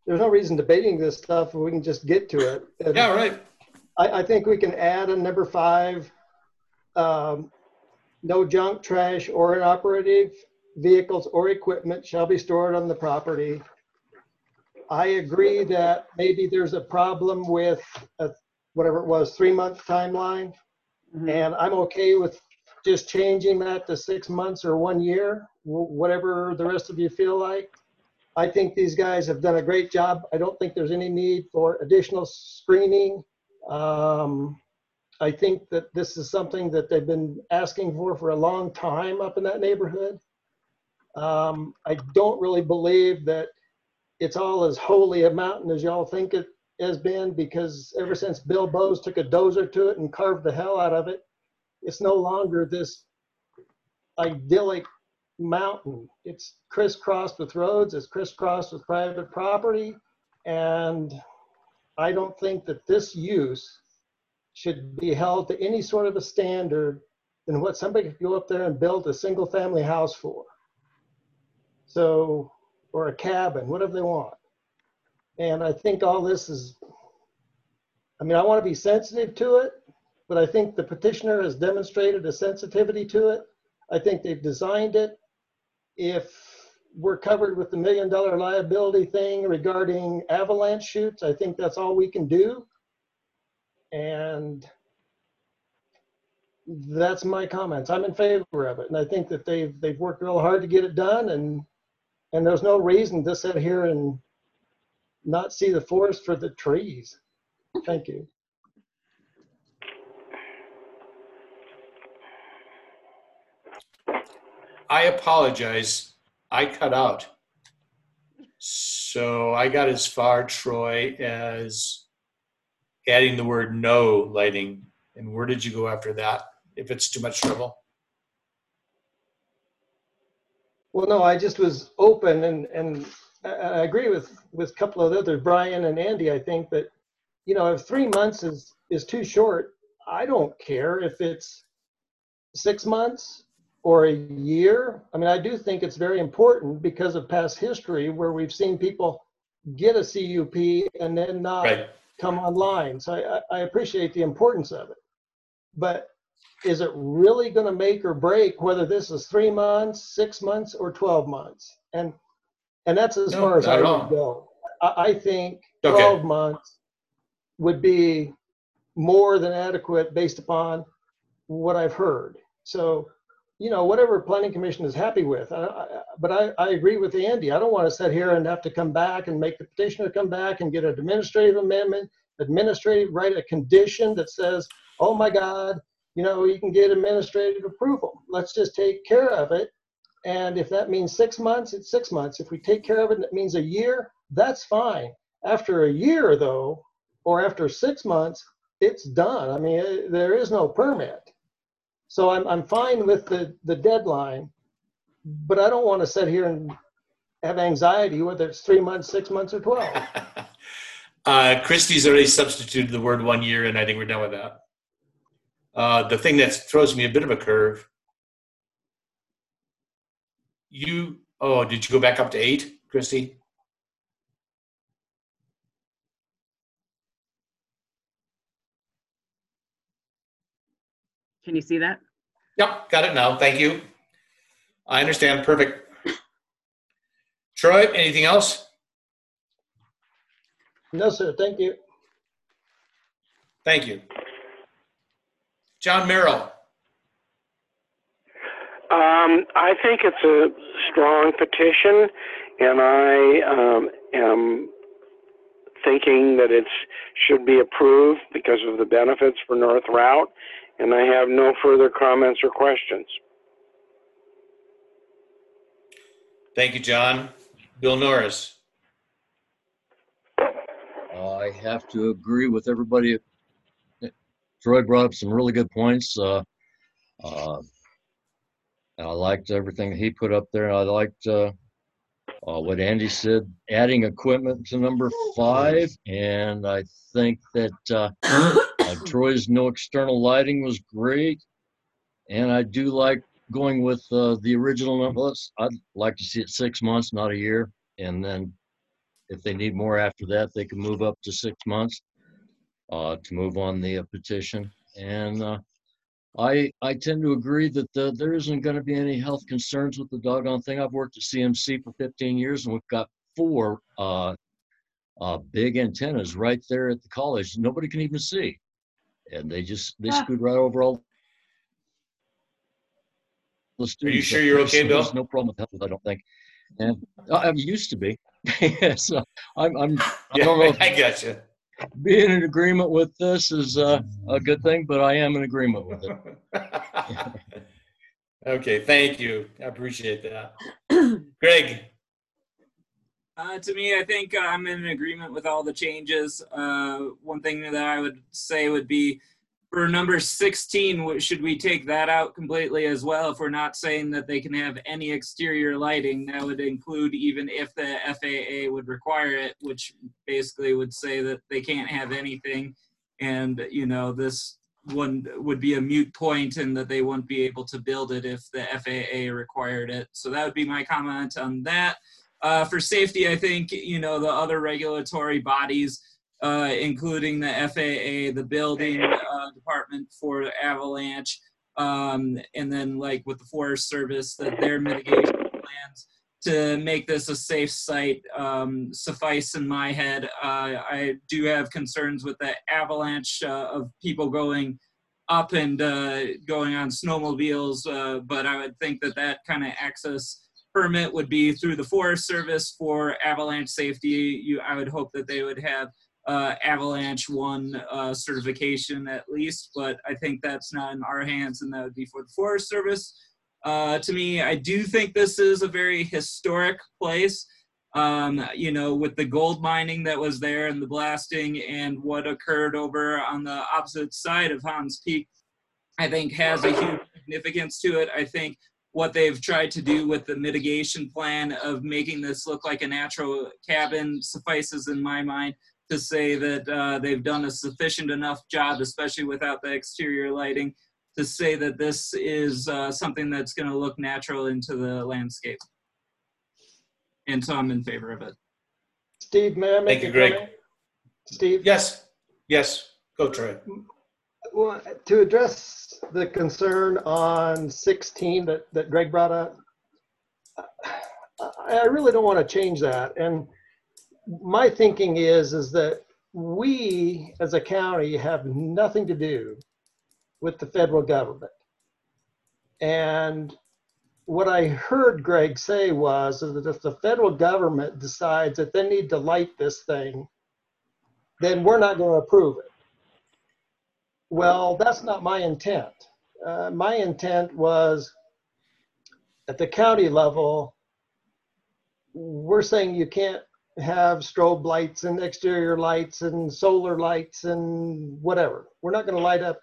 there's no reason debating this stuff. We can just get to it. And Yeah, right. I, I think we can add a number five, um, no junk, trash, or inoperative vehicles or equipment shall be stored on the property. I agree that maybe there's a problem with a, whatever it was, three-month timeline. And I'm okay with just changing that to six months or one year, wh- whatever the rest of you feel like. I think these guys have done a great job. I don't think there's any need for additional screening. Um, I think that this is something that they've been asking for for a long time up in that neighborhood. Um, I don't really believe that it's all as holy a mountain as y'all think it has been because ever since Bill Bose took a dozer to it and carved the hell out of it, it's no longer this idyllic mountain. It's crisscrossed with roads, it's crisscrossed with private property. And I don't think that this use should be held to any sort of a standard than what somebody could go up there and build a single family house for. So, or a cabin, whatever they want. And I think all this is, I mean, I want to be sensitive to it, but I think the petitioner has demonstrated a sensitivity to it. I think they've designed it. If we're covered with the million dollar liability thing regarding avalanche chutes, I think that's all we can do. And that's my comments. I'm in favor of it. And I think that they've, they've worked real hard to get it done and, and there's no reason to sit here and not see the forest for the trees. Thank you. I apologize. I cut out. So I got as far, Troy, as adding the word no lighting. And where did you go after that? If it's too much trouble? Well, no, I just was open and, and I, agree with, with a couple of others, Brian and Andy, I think that, you know, if three months is, is too short, I don't care if it's six months or a year. I mean, I do think it's very important because of past history where we've seen people get a CUP and then not Right. come online. So I- I appreciate the importance of it. But is it really going to make or break whether this is three months, six months, or 12 months? And and that's as No, far as I would go. I, I think Okay. 12 months would be more than adequate based upon what I've heard. So, you know, whatever planning commission is happy with. I, I, but I, I agree with Andy. I don't want to sit here and have to come back and make the petitioner come back and get an administrative amendment, administrative, write a condition that says, oh my God, you know, you can get administrative approval. Let's just take care of it. And if that means six months, it's six months. If we take care of it and it means a year, that's fine. After a year, though, or after six months, it's done. I mean, eh, there is no permit. So I'm, I'm fine with the, the deadline. but I don't want to sit here and have anxiety whether it's three months, six months, or 12. <laughs> Uh, Christie's already substituted the word one year, and I think we're done with that. Uh, the thing that throws me a bit of a curve. You, oh, did you go back up to eight, Christy? Can you see that? Yep, got it now. Thank you. I understand. Perfect. Troy, anything else? No, sir. Thank you. Thank you. John Merrill. Um, I think it's a strong petition, and I um, am thinking that it should be approved because of the benefits for North Routt, and I have no further comments or questions. Thank you, John. Bill Norris. I have to agree with everybody. Troy brought up some really good points. Uh, uh, I liked everything he put up there. I liked uh, uh, what Andy said, adding equipment to number five. And I think that uh, uh, Troy's no external lighting was great. And I do like going with the original number. I'd like to see it six months, not a year. And then if they need more after that, they can move up to six months uh, to move on the uh, petition. And uh, I I tend to agree that the, there isn't going to be any health concerns with the doggone thing. I've worked at CMC for 15 years, and we've got four uh, uh, big antennas right there at the college. Nobody can even see, and they just they Ah. scoot right over all the Are you sure you're okay, so Bill? There's no problem with health, I don't think. And I, I used to be. <laughs> so I'm, I'm <laughs> I don't know. If I got you. Being in agreement with this is uh, a good thing, but I am in agreement with it. <laughs> Okay, thank you. I appreciate that. <clears throat> Greg. Uh, to me, I think I'm in agreement with all the changes. Uh, one thing that I would say would be for number 16, should we take that out completely as well? If we're not saying that they can have any exterior lighting, that would include even if the FAA would require it, which basically would say that they can't have anything. And, you know, this one would be a mute point and that they wouldn't be able to build it if the FAA required it. So that would be my comment on that. Uh, for safety, I think you know the other regulatory bodies, uh, including the FAA, the building uh, department for avalanche, um, and then like with the Forest Service, that their mitigation plans to make this a safe site um, suffice in my head. Uh, I do have concerns with the avalanche uh, of people going up and uh, going on snowmobiles, uh, but I would think that that kind of access permit would be through the Forest Service for avalanche safety. You, I would hope that they would have uh, avalanche one uh, certification at least, but I think that's not in our hands, and that would be for the Forest Service. Uh, to me, I do think this is a very historic place. Um, you know, with the gold mining that was there and the blasting and what occurred over on the opposite side of Hahns Peak, I think has a huge significance to it. I think what they've tried to do with the mitigation plan of making this look like a natural cabin suffices in my mind to say that uh, they've done a sufficient enough job, especially without the exterior lighting, to say that this is uh, something that's going to look natural into the landscape. And so I'm in favor of it. Steve, may I make Thank you, a Greg. comment? Steve? Yes. Yes. Go, Troy. Well, to address the concern on 16 that, that Greg brought up, I I really don't want to change that. And my thinking is, is that we as a county have nothing to do with the federal government. And what I heard Greg say was that if the federal government decides that they need to light this thing, then we're not going to approve it. Well, that's not my intent. Uh, my intent was at the county level, we're saying you can't have strobe lights and exterior lights and solar lights and whatever. We're not going to light up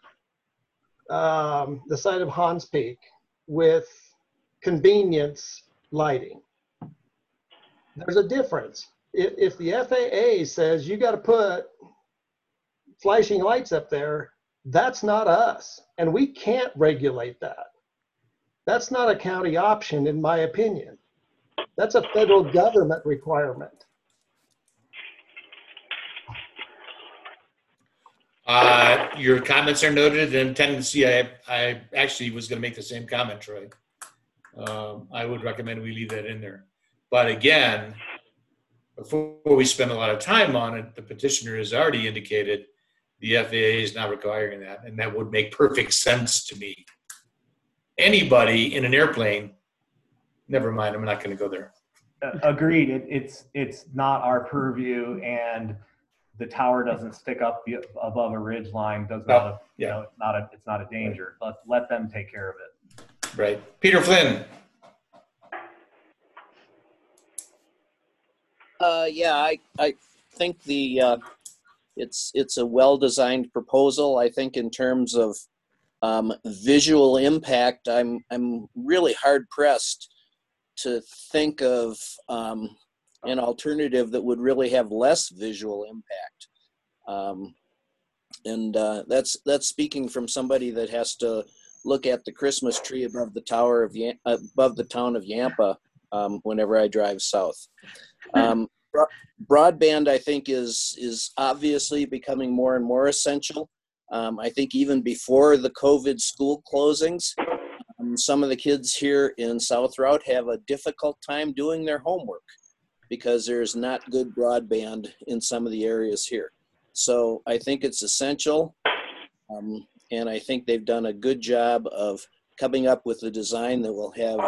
um, the side of Hahns Peak with convenience lighting. There's a difference. If, if the FAA says you got to put flashing lights up there, that's not us. And we can't regulate that. That's not a county option, in my opinion. That's a federal government requirement. Uh, your comments are noted and tendency, I, I actually was gonna make the same comment, Troy. Um, I would recommend we leave that in there. But again, before we spend a lot of time on it, the petitioner has already indicated the FAA is not requiring that, and that would make perfect sense to me. Anybody in an airplane, never mind, I'm not gonna go there. Agreed. It, it's, it's not our purview and the tower doesn't stick up the- above a ridge line, does not, you know, it's not a, it's not a danger. Let, let them take care of it. Right. Peter Flynn, Uh, yeah, I, I think the, uh, it's, it's a well-designed proposal. I think in terms of, um, visual impact, I'm, I'm really hard pressed to think of, um, an alternative that would really have less visual impact. Um, and, uh, that's, that's speaking from somebody that has to look at the Christmas tree above the tower of, above the town of Yampa, um, whenever I drive south. Um, bro- broadband, I think, is is obviously becoming more and more essential. Um, I think even before the COVID school closings, um, some of the kids here in South Routt have a difficult time doing their homework because there's not good broadband in some of the areas here. So I think it's essential, um, and I think they've done a good job of coming up with a design that will have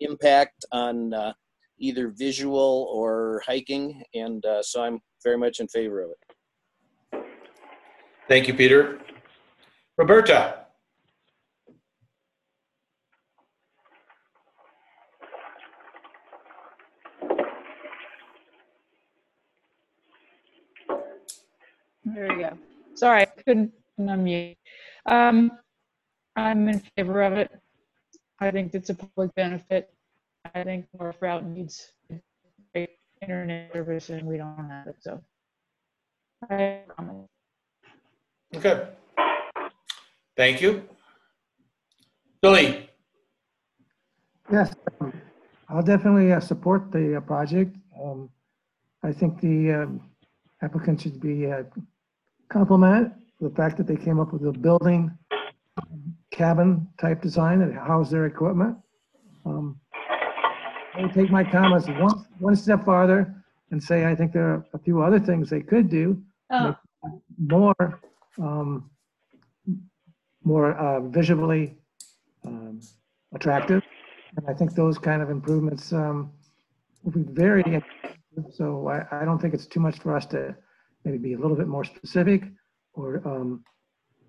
impact on uh, either visual or hiking, and uh, so I'm very much in favor of it. thank you, Peter. Roberta, There you go. Sorry, I couldn't unmute. Um, I'm in favor of it. I think it's a public benefit. I think North Routt needs great internet service and we don't have it, so. I comment. okay. Thank you. Billy, Yes, um, I'll definitely uh, support the uh, project. Um, I think the um, applicant should be uh, complimented for the fact that they came up with a building cabin type design that house their equipment. Um, I take my comments one, one step farther and say I think there are a few other things they could do. Oh. More, um, more uh, visually um, attractive. And I think those kind of improvements um, will be very, so I, I don't think it's too much for us to maybe be a little bit more specific or um,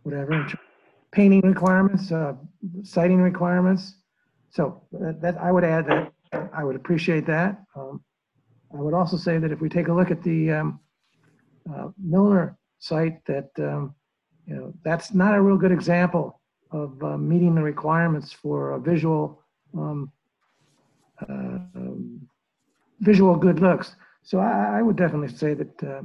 whatever. Painting requirements, uh, sighting requirements. So that, that, I would add that, I would appreciate that. Um, I would also say that if we take a look at the um, uh, Milner site, that, um, you know, that's not a real good example of uh, meeting the requirements for a visual, um, uh, um, visual good looks. So I, I would definitely say that, uh,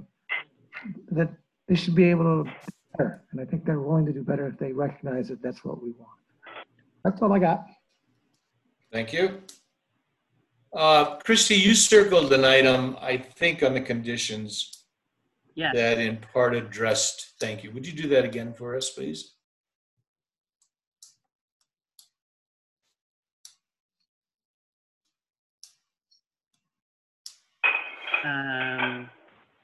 that they should be able to do better. And I think they're willing to do better if they recognize that that's what we want. That's all I got. thank you. Uh, Christie, you circled an item, I think, on the conditions Yes. that in part addressed, thank you. Would you do that again for us, please? Um,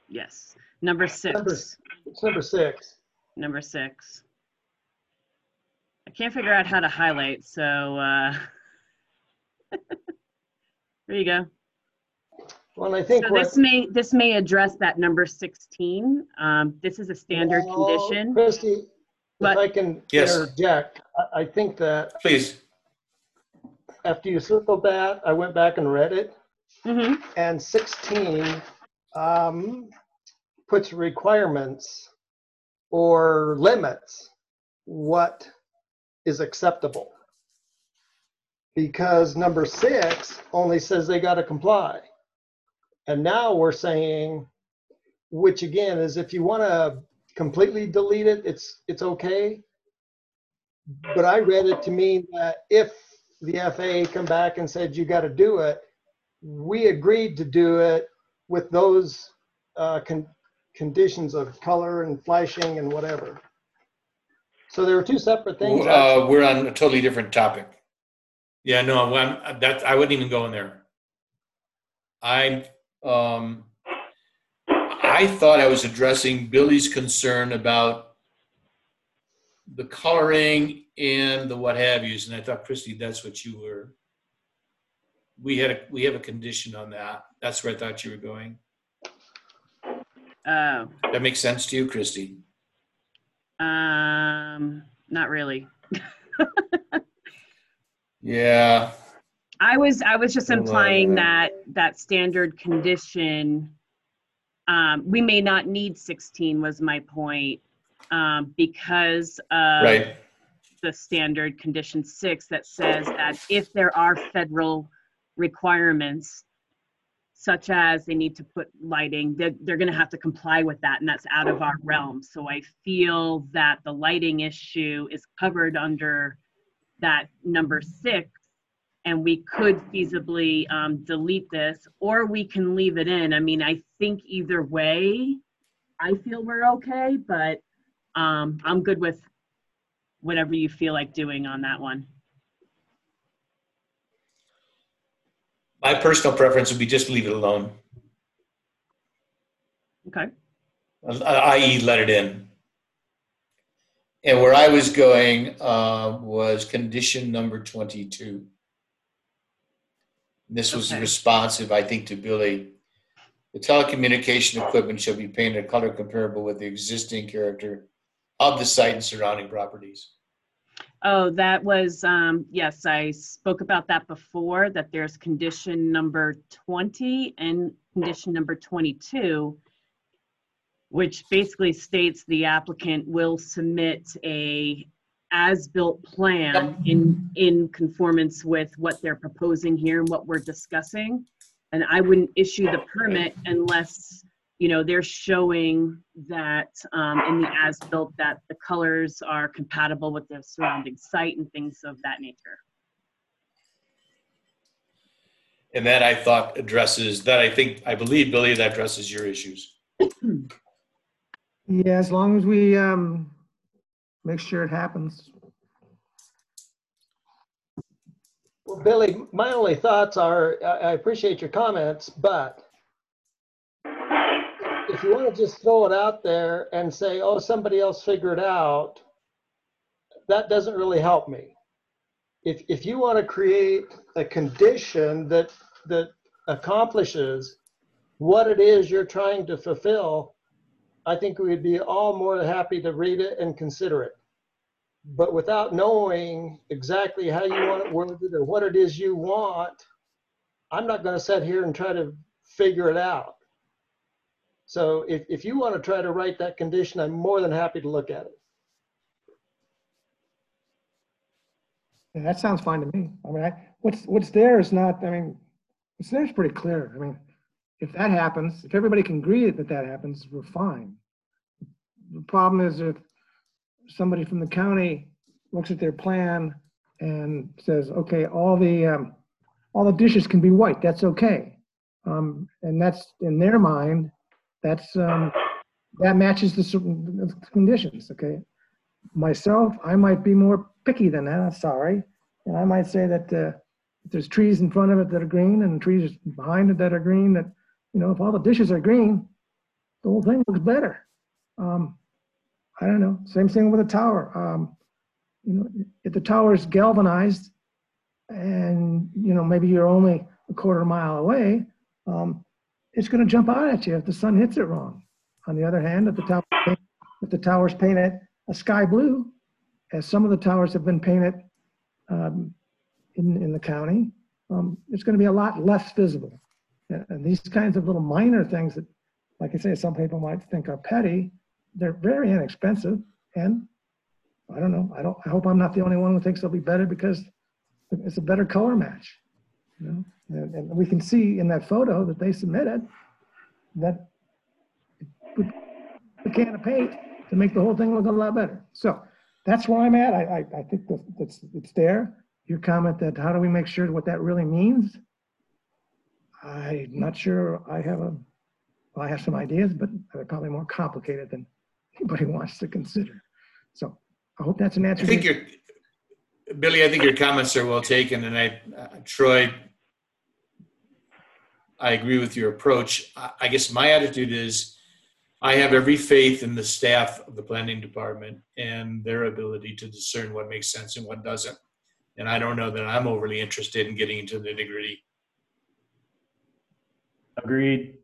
yes. Number Number, six. it's number six. Number six. I can't figure out how to highlight, so uh, <laughs> there you go. Well, I think So what. this may this may address that number 16. Um, this is a standard Well, condition. Christie, if But- I can Yes. interject, I, I think that Please. after you circled that, I went back and read it. Mhm. And 16 um, puts requirements or limits what is acceptable. because number six only says they got to comply. And now we're saying, which again is if you want to completely delete it, it's it's okay. But I read it to mean that if the FAA come back and said you got to do it, we agreed to do it with those uh, con- conditions of color and flashing and whatever. So there were two separate things. Uh, we're on a totally different topic. Yeah, no, I'm, that, I wouldn't even go in there. I, um, I thought I was addressing Billy's concern about the coloring and the what have yous, and I thought, Christy, that's what you were. We had a, we have a condition on that. That's where I thought you were going. Oh, That makes sense to you, Christy? um, not really. <laughs> Yeah. I was, I was just implying uh, that, that standard condition, um, we may not need 16 was my point, um, because of Right. the standard condition six that says that if there are federal requirements, such as they need to put lighting, they're, they're gonna have to comply with that, and that's out of our realm. So I feel that the lighting issue is covered under that number six, and we could feasibly um, delete this, or we can leave it in. I mean, I think either way, I feel we're okay, but um, I'm good with whatever you feel like doing on that one. My personal preference would be just leave it alone, Okay. i.e. let it in. And where I was going uh, was condition number 22. This was Okay. responsive, I think, to Billy. The telecommunication equipment shall be painted a color comparable with the existing character of the site and surrounding properties. Oh, that was, um, yes, I spoke about that before, that there's condition number 20 and condition number 22, which basically states the applicant will submit a as-built plan in, in conformance with what they're proposing here and what we're discussing. And I wouldn't issue the permit unless, you know, they're showing that, um, in the as-built, that the colors are compatible with the surrounding site and things of that nature. And that I thought addresses, that I think, I believe, Billy, that addresses your issues. <clears throat> Yeah, as long as we um, make sure it happens. Well, Billy, my only thoughts are, I I appreciate your comments, but if you want to just throw it out there and say, oh, somebody else figured it out, that doesn't really help me. If, if you want to create a condition that, that accomplishes what it is you're trying to fulfill, I think we'd be all more than happy to read it and consider it. But without knowing exactly how you want it worded or what it is you want, I'm not going to sit here and try to figure it out. So if, if you want to try to write that condition, I'm more than happy to look at it. Yeah, that sounds fine to me. I mean, I, what's, what's there is not, I mean, what's there is pretty clear. I mean, if that happens, if everybody can agree that that happens, we're fine. The problem is if somebody from the county looks at their plan and says, okay, all the, um, all the dishes can be white, that's okay. Um, and that's, in their mind, that's, um, that matches the conditions, okay? Myself, I might be more picky than that, sorry. And I might say that, uh, if there's trees in front of it that are green and trees behind it that are green, that, you know, if all the dishes are green, the whole thing looks better. Um, I don't know, same thing with a tower. Um, you know, if the tower is galvanized and, you know, maybe you're only a quarter mile away, um, it's gonna jump out at you if the sun hits it wrong. On the other hand, if the tower, if the tower's painted a sky blue, as some of the towers have been painted um, in, in the county, um, it's gonna be a lot less visible. And and these kinds of little minor things that, like I say, some people might think are petty, they're very inexpensive. And I don't know, I don't, I hope I'm not the only one who thinks they'll be better because it's a better color match. You know, and, and we can see in that photo that they submitted that with a can of paint to make the whole thing look a lot better. So that's where I'm at. I, I, I think that that's, it's there. Your comment that how do we make sure what that really means? I'm not sure I have a, well, I have some ideas, but they're probably more complicated than anybody <laughs> wants to consider. So I hope that's an answer. I think your Billy, I think your comments are well taken, and I, uh, Troy, I agree with your approach. I, I guess my attitude is, I have every faith in the staff of the planning department and their ability to discern what makes sense and what doesn't. And I don't know that I'm overly interested in getting into the nitty gritty. Agreed.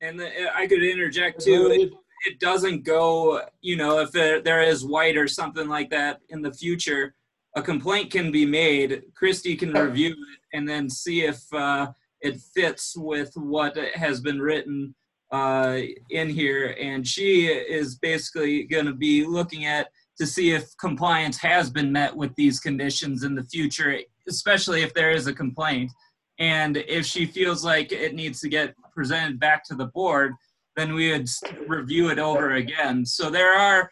And the, I could interject too. It, it doesn't go, you know, if there, there is white or something like that in the future, a complaint can be made. Christy can review it and then see if uh, it fits with what has been written uh, in here. And she is basically going to be looking at to see if compliance has been met with these conditions in the future, especially if there is a complaint. And if she feels like it needs to get presented back to the board, then we would review it over again. So there are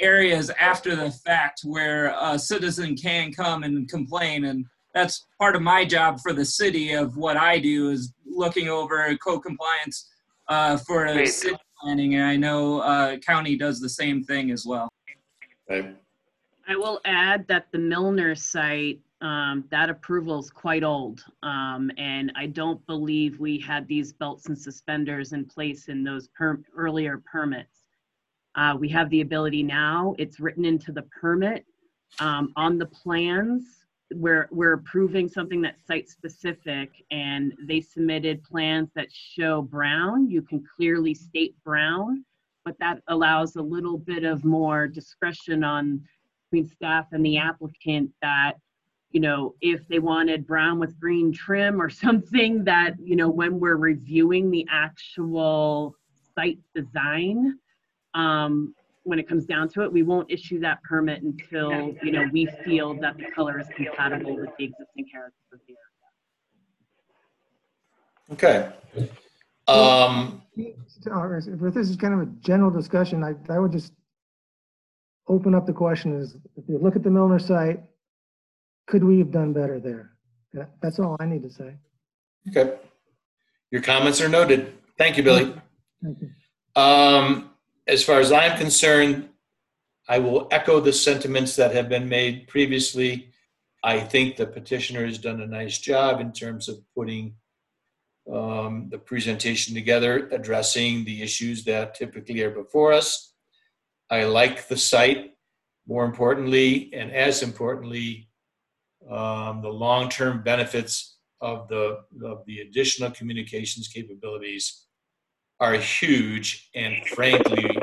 areas after the fact where a citizen can come and complain and that's part of my job for the city of what I do is looking over co-compliance uh, for Great. city planning and I know uh, county does the same thing as well. Right. I will add that the Milner site, um, that approval is quite old. Um, and I don't believe we had these belts and suspenders in place in those per- earlier permits. Uh, we have the ability now, it's written into the permit. Um, on the plans, we're, we're approving something that's site specific and they submitted plans that show brown. You can clearly state brown, but that allows a little bit of more discretion on between staff and the applicant that, you know, if they wanted brown with green trim or <laughs> something that, you know, when we're reviewing the actual site design, um, when it comes down to it, we won't issue that permit until, you know, we feel that the color is compatible with the existing character of the area. Okay. Um, If this is kind of a general discussion, I, I would just open up the question is, if you look at the Milner site, could we have done better there? That- That's all I need to say. okay. Your comments are noted. Thank you, Billy. Thank you. Um, as far as I'm concerned, I will echo the sentiments that have been made previously. I think the petitioner has done a nice job in terms of putting um, the presentation together, addressing the issues that typically are before us. I like the site. More importantly, and as importantly, um, the long-term benefits of the of the additional communications capabilities are huge and frankly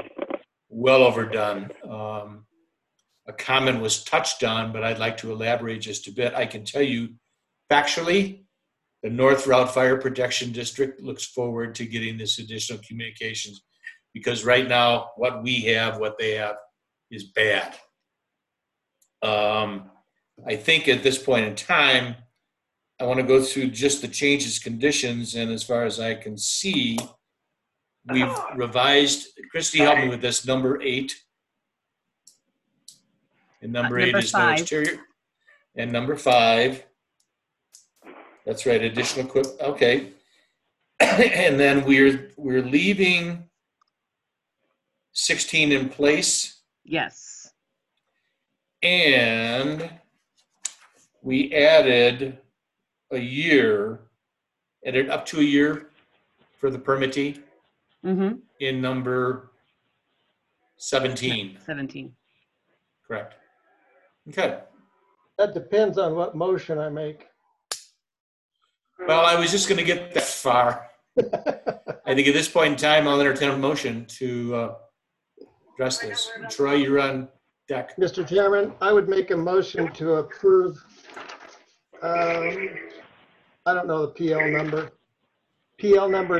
well overdone. Um, a comment was touched on, but I'd like to elaborate just a bit. I can tell you factually, the North Routt Fire Protection District looks forward to getting this additional communications because right now, what we have, what they have, is bad. Um, I think at this point in time, I want to go through just the changes, conditions, and as far as I can see, we've revised, Christy, help me with this, number eight. And number Uh, eight number is no five. exterior. And number five, that's right, additional equip, okay. <clears throat> And then we're, we're leaving 16 in place. Yes. And we added a year, added up to a year for the permittee Mm-hmm. in number 17, 17. correct? Okay. That depends on what motion I make. Well, I was just going to get that far. <laughs> I think at this point in time, I'll entertain a motion to uh, address this. Troy, you're on deck. Mr. Chairman, I would make a motion to approve, um, I don't know the PL number. PL number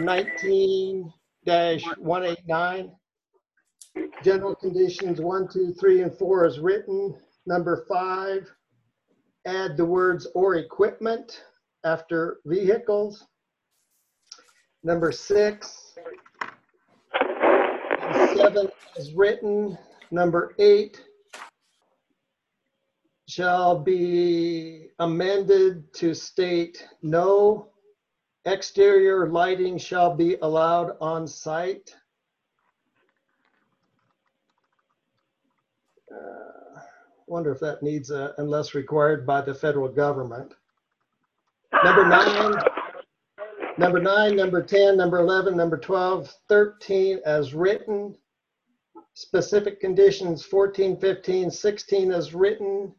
nineteen one eight nine. General conditions one, two, three, and four is written. Number five, add the words or equipment after vehicles. Number six, and seven is written. Number eight shall be amended to state no exterior lighting shall be allowed on site. Uh, Wonder if that needs a, unless required by the federal government. Number nine, number nine, number 10, number 11, number 12, 13 as written. Specific conditions 14, 15, 16 as written.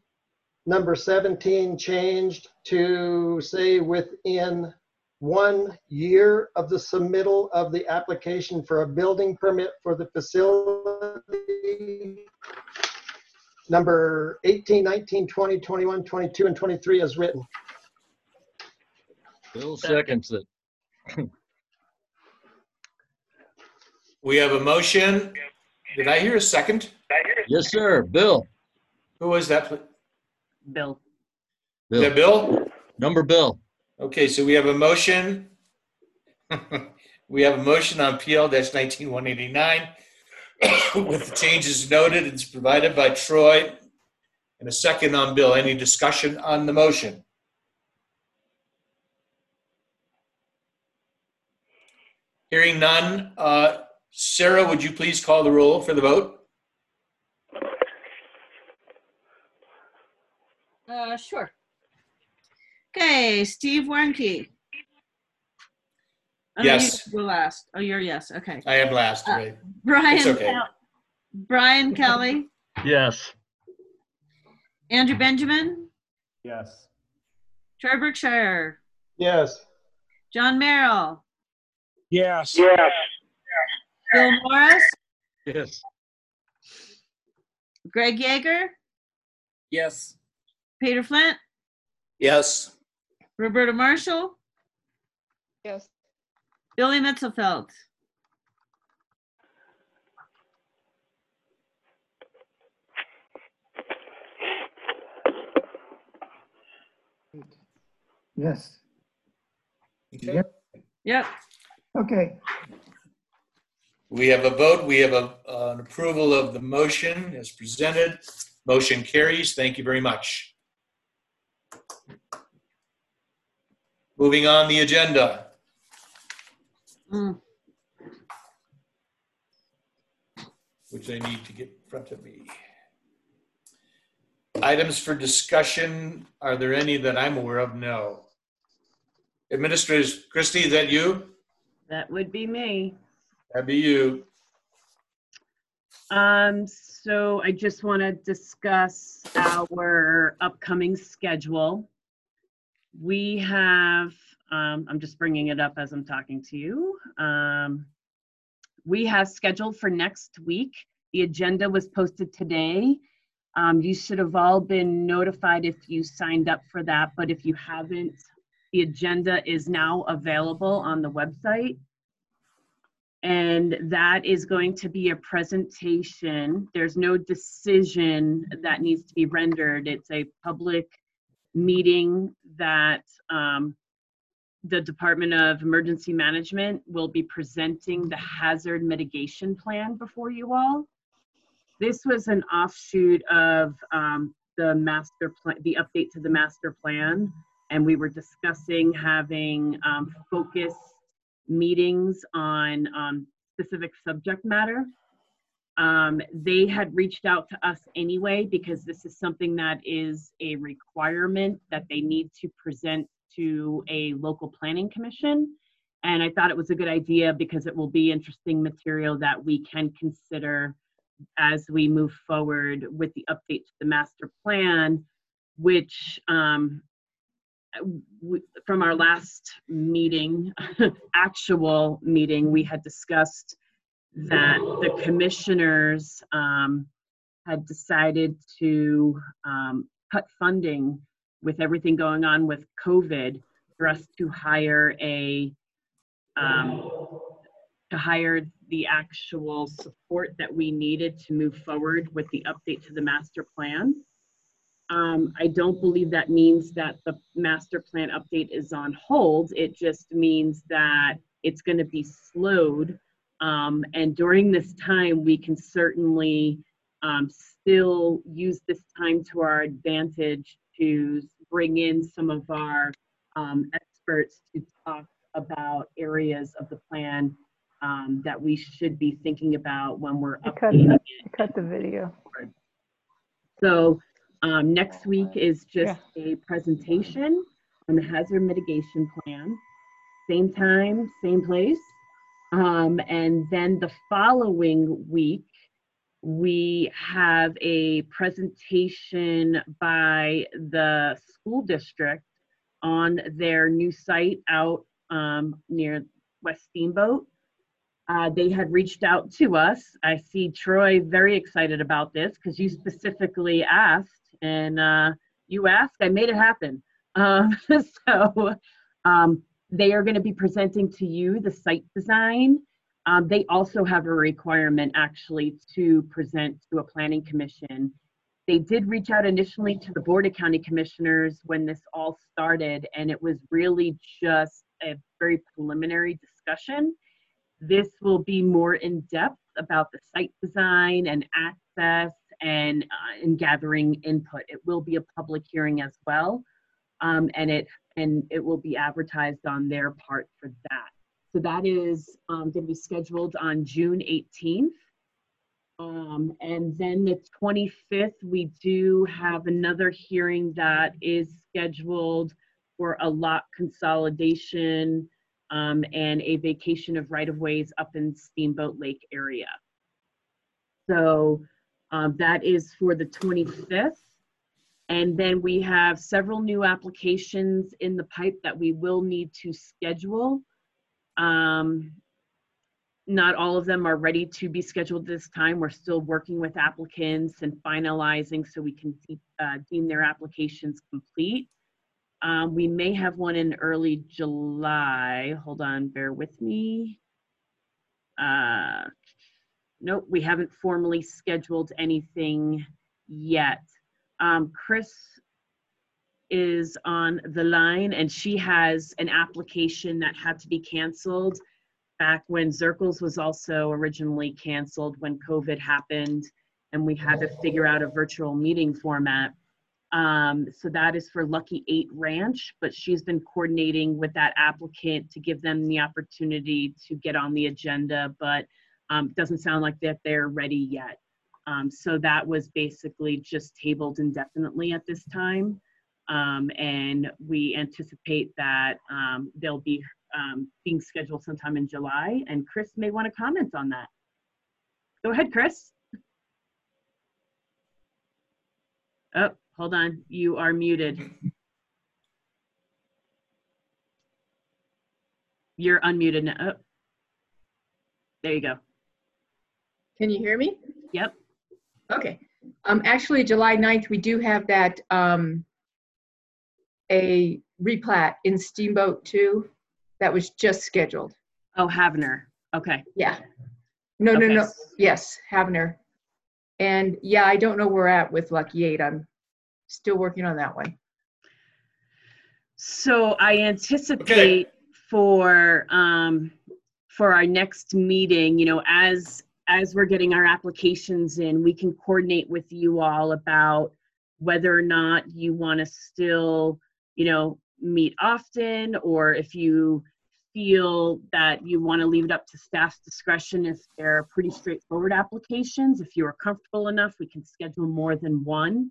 Number 17 changed to say within one year of the submittal of the application for a building permit for the facility. Number 18, 19, 20, 21, 22, and 23 as written. Bill seconds it. <clears throat> We have a motion. Did I hear a second? Yes, sir. Bill. Who was that? pl- Bill. Is that Bill? Number Bill. Okay, so we have a motion. <laughs> We have a motion on PL nineteen one eighty-nine <coughs> with the changes noted. It's provided by Troy. And a second on Bill. Any discussion on the motion? Hearing none. Uh, Sarah, would you please call the roll for the vote? Uh, sure. Okay, Steve Warnke. Oh, no, you Yes. Go last. Oh, you're yes. Okay. I am last, Uh, right? Brian. Okay. Kel- Brian Kelly, Yes. Andrew Benjamin, Yes. Troy Berkshire, Yes. John Merrill, Yes. Yes. Bill Morris, Yes. Greg Yeager, Yes. Peter Flint, Yes. Roberta Marshall, Yes. Billy Mitzelfeld. Yes. Okay. Yep. Yep. Okay. We have a vote. We have a, an approval of the motion as presented. Motion carries. Thank you very much. Moving on the agenda. Mm. which I need to get in front of me. Items for discussion, are there any that I'm aware of? No. Administrators, Christie, is that you? That would be me. That'd be you. Um, so I just want to discuss our upcoming schedule. We have, um, I'm just bringing it up as I'm talking to you. Um, we have scheduled for next week. The agenda was posted today. Um, you should have all been notified if you signed up for that, but if you haven't, the agenda is now available on the website. And that is going to be a presentation. There's no decision that needs to be rendered. It's a public meeting that um, the Department of Emergency Management will be presenting the hazard mitigation plan before you all. This was an offshoot of um, the master plan, the update to the master plan, and we were discussing having um, focused meetings on um, specific subject matter. Um, they had reached out to us anyway because this is something that is a requirement that they need to present to a local planning commission. And I thought it was a good idea because it will be interesting material that we can consider as we move forward with the update to the master plan, which um, from our last meeting, <laughs> actual meeting, we had discussed that the commissioners um, had decided to um, cut funding with everything going on with COVID for us to hire a um, to hire the actual support that we needed to move forward with the update to the master plan. Um, I don't believe that means that the master plan update is on hold. It just means that it's going to be slowed. Um, and during this time, we can certainly um, still use this time to our advantage to bring in some of our um, experts to talk about areas of the plan um, that we should be thinking about when we're I cut, updating I cut the video. so um, next week is just a presentation on the hazard mitigation plan. Same time, same place. Um, and then the following week, we have a presentation by the school district on their new site out um, near West Steamboat. Uh, they had reached out to us. I see Troy very excited about this because you specifically asked, and uh, you asked, I made it happen. Um, <laughs> so um, they are going to be presenting to you the site design. Um, they also have a requirement actually to present to a planning commission. They did reach out initially to the Board of County Commissioners when this all started, and it was really just a very preliminary discussion. This will be more in depth about the site design and access and, uh, and gathering input. It will be a public hearing as well, um, and it and it will be advertised on their part for that. So that is um, going to be scheduled on June 18th. Um, and then the 25th, we do have another hearing that is scheduled for a lot consolidation um, and a vacation of right-of-ways up in Steamboat Lake area. So um, that is for the 25th. And then we have several new applications in the pipe that we will need to schedule. Um, not all of them are ready to be scheduled this time. We're still working with applicants and finalizing so we can de- uh, deem their applications complete. Um, we may have one in early July. Hold on, bear with me. Uh, nope, we haven't formally scheduled anything yet. Um, Chris is on the line and she has an application that had to be canceled back when Zirkel's was also originally canceled when COVID happened and we had to figure out a virtual meeting format. Um, so that is for Lucky Eight Ranch, but she's been coordinating with that applicant to give them the opportunity to get on the agenda, but um, doesn't sound like that they're ready yet. Um, so that was basically just tabled indefinitely at this time. Um, and we anticipate that um, they'll be um, being scheduled sometime in July. And Chris may want to comment on that. Go ahead, Chris. Oh, hold on. You are muted. You're unmuted now. Oh. There you go. Can you hear me? Yep. Okay. Um, actually, July 9th, we do have that, um, a replat in Steamboat 2 that was just scheduled. Oh, Havner. Okay. Yeah. No, no, Okay. no. Yes, Havner. And yeah, I don't know where we're at with Lucky Eight. I'm still working on that one. So I anticipate for, um, for our next meeting, you know, as, as we're getting our applications in, we can coordinate with you all about whether or not you want to still, you know, meet often, or if you feel that you want to leave it up to staff's discretion if they're pretty straightforward applications. If you are comfortable enough, we can schedule more than one.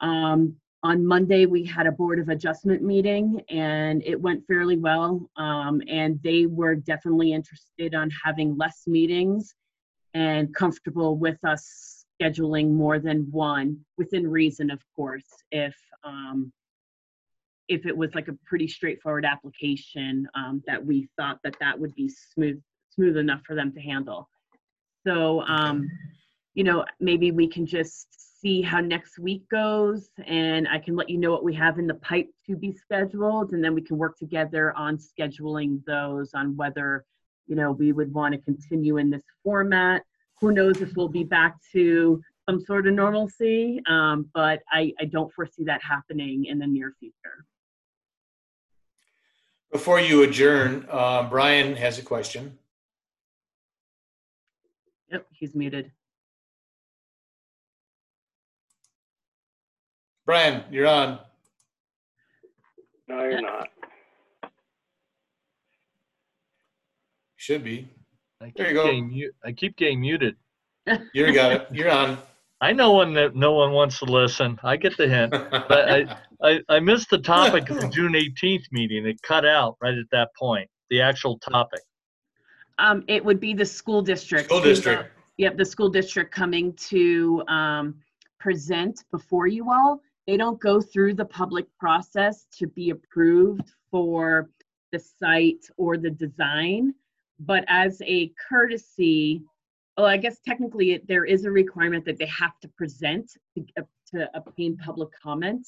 Um, on Monday, we had a Board of Adjustment meeting and it went fairly well. Um, and they were definitely interested on having less meetings and comfortable with us scheduling more than one within reason, of course, if, um, if it was like a pretty straightforward application, um, that we thought that that would be smooth, smooth enough for them to handle. So, um, you know, maybe we can just see how next week goes and I can let you know what we have in the pipe to be scheduled and then we can work together on scheduling those on whether, you know, we would want to continue in this format. Who knows if we'll be back to some sort of normalcy, um, but I, I don't foresee that happening in the near future. Before you adjourn, uh, Brian has a question. Yep, he's muted. Brian, you're on. No, you're not. Should be. I keep There you go. Getting mu- I keep getting muted. You got it. You're on. I know when that no one wants to listen. I get the hint. But I, I, I missed the topic of the <laughs> June 18th meeting. It cut out right at that point. The actual topic. Um, it would be the school district. School district. Yep, the school district coming to um, present before you all. They don't go through the public process to be approved for the site or the design. But as a courtesy, well, I guess technically it- there is a requirement that they have to present to, uh, to obtain public comment.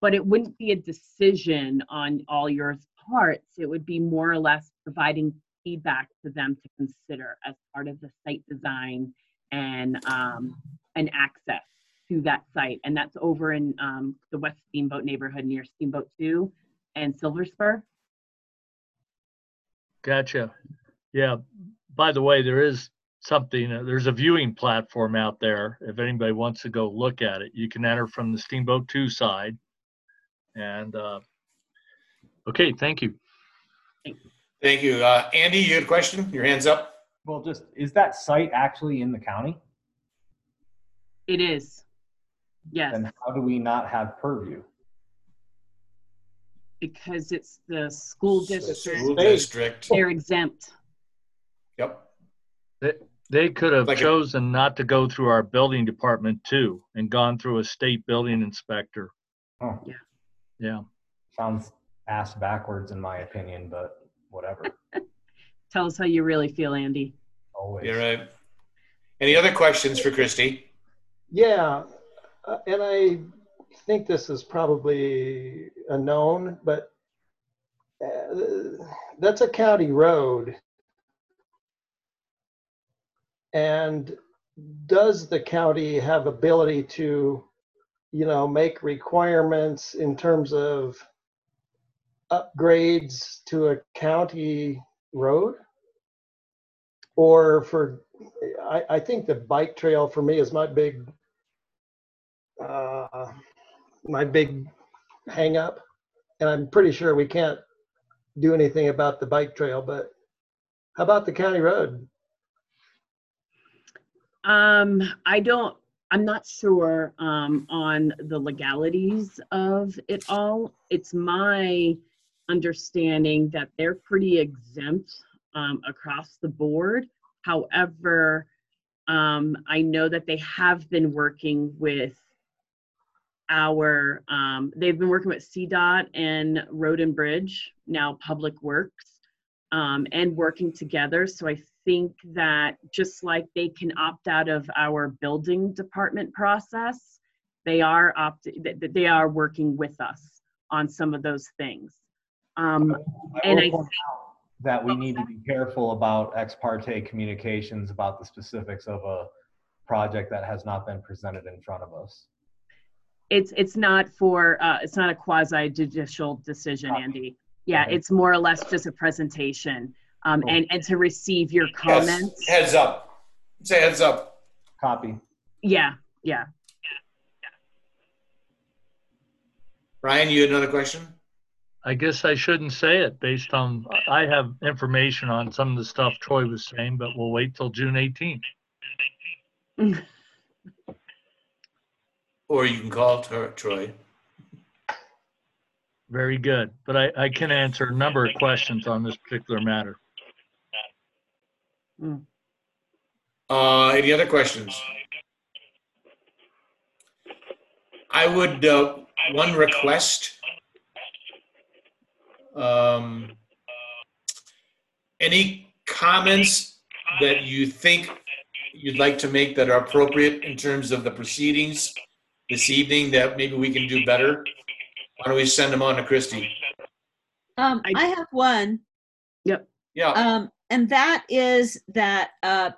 But it wouldn't be a decision on all your parts. It would be more or less providing feedback to them to consider as part of the site design and um, and access to that site. And that's over in um, the West Steamboat neighborhood near Steamboat 2 and Silver Spur. Gotcha. Yeah. By the way, there is something, uh, there's a viewing platform out there. If anybody wants to go look at it, you can enter from the Steamboat 2 side. And, uh, okay, thank you. Thank you. Uh, Andy, you had a question? Your hand's up. Well, just, is that site actually in the county? It is. Yes, And how do we not have purview? because it's the school district. School district. They're exempt. Yep. They, they could have Like a- chosen not to go through our building department too and gone through a state building inspector. Oh, Yeah. Yeah. sounds ass backwards in my opinion, but whatever. <laughs> Tell us how you really feel, Andy. Always. You're right. Any other questions for Christy? Yeah, uh, and I think this is probably a known, but uh, that's a county road. And does the county have ability to, you know, make requirements in terms of upgrades to a county road? Or for, I, I think the bike trail for me is my big, uh, my big hang up. And I'm pretty sure we can't do anything about the bike trail, but how about the county road? Um, I don't, I'm not sure um, on the legalities of it all. It's my understanding that they're pretty exempt um, across the board. However, um, I know that they have been working with our, um, they've been working with CDOT and Road and Bridge, now Public Works, um, and working together. So I think that just like they can opt out of our building department process, they are opt, th- th- they are working with us on some of those things. Um, I and I out that we need to be careful about ex parte communications about the specifics of a project that has not been presented in front of us. it's it's not for uh, it's not a quasi judicial decision, Andy. Yeah, it's more or less just a presentation, um, Cool. and and to receive your Yes. comments. Heads up. Say heads up. Copy. Yeah, yeah. Ryan, you had another question? I guess I shouldn't say it based on, I have information on some of the stuff Troy was saying, but we'll wait till June 18th. <laughs> Or you can call Tro- Troy. Very good. But I, I can answer a number of questions on this particular matter. Uh, any other questions? I would, uh, one request. Um, any comments that you think you'd like to make that are appropriate in terms of the proceedings this evening that maybe we can do better? Why don't we send them on to Christie? Um, I have one. Yep. Yeah. Um, and that is that, uh,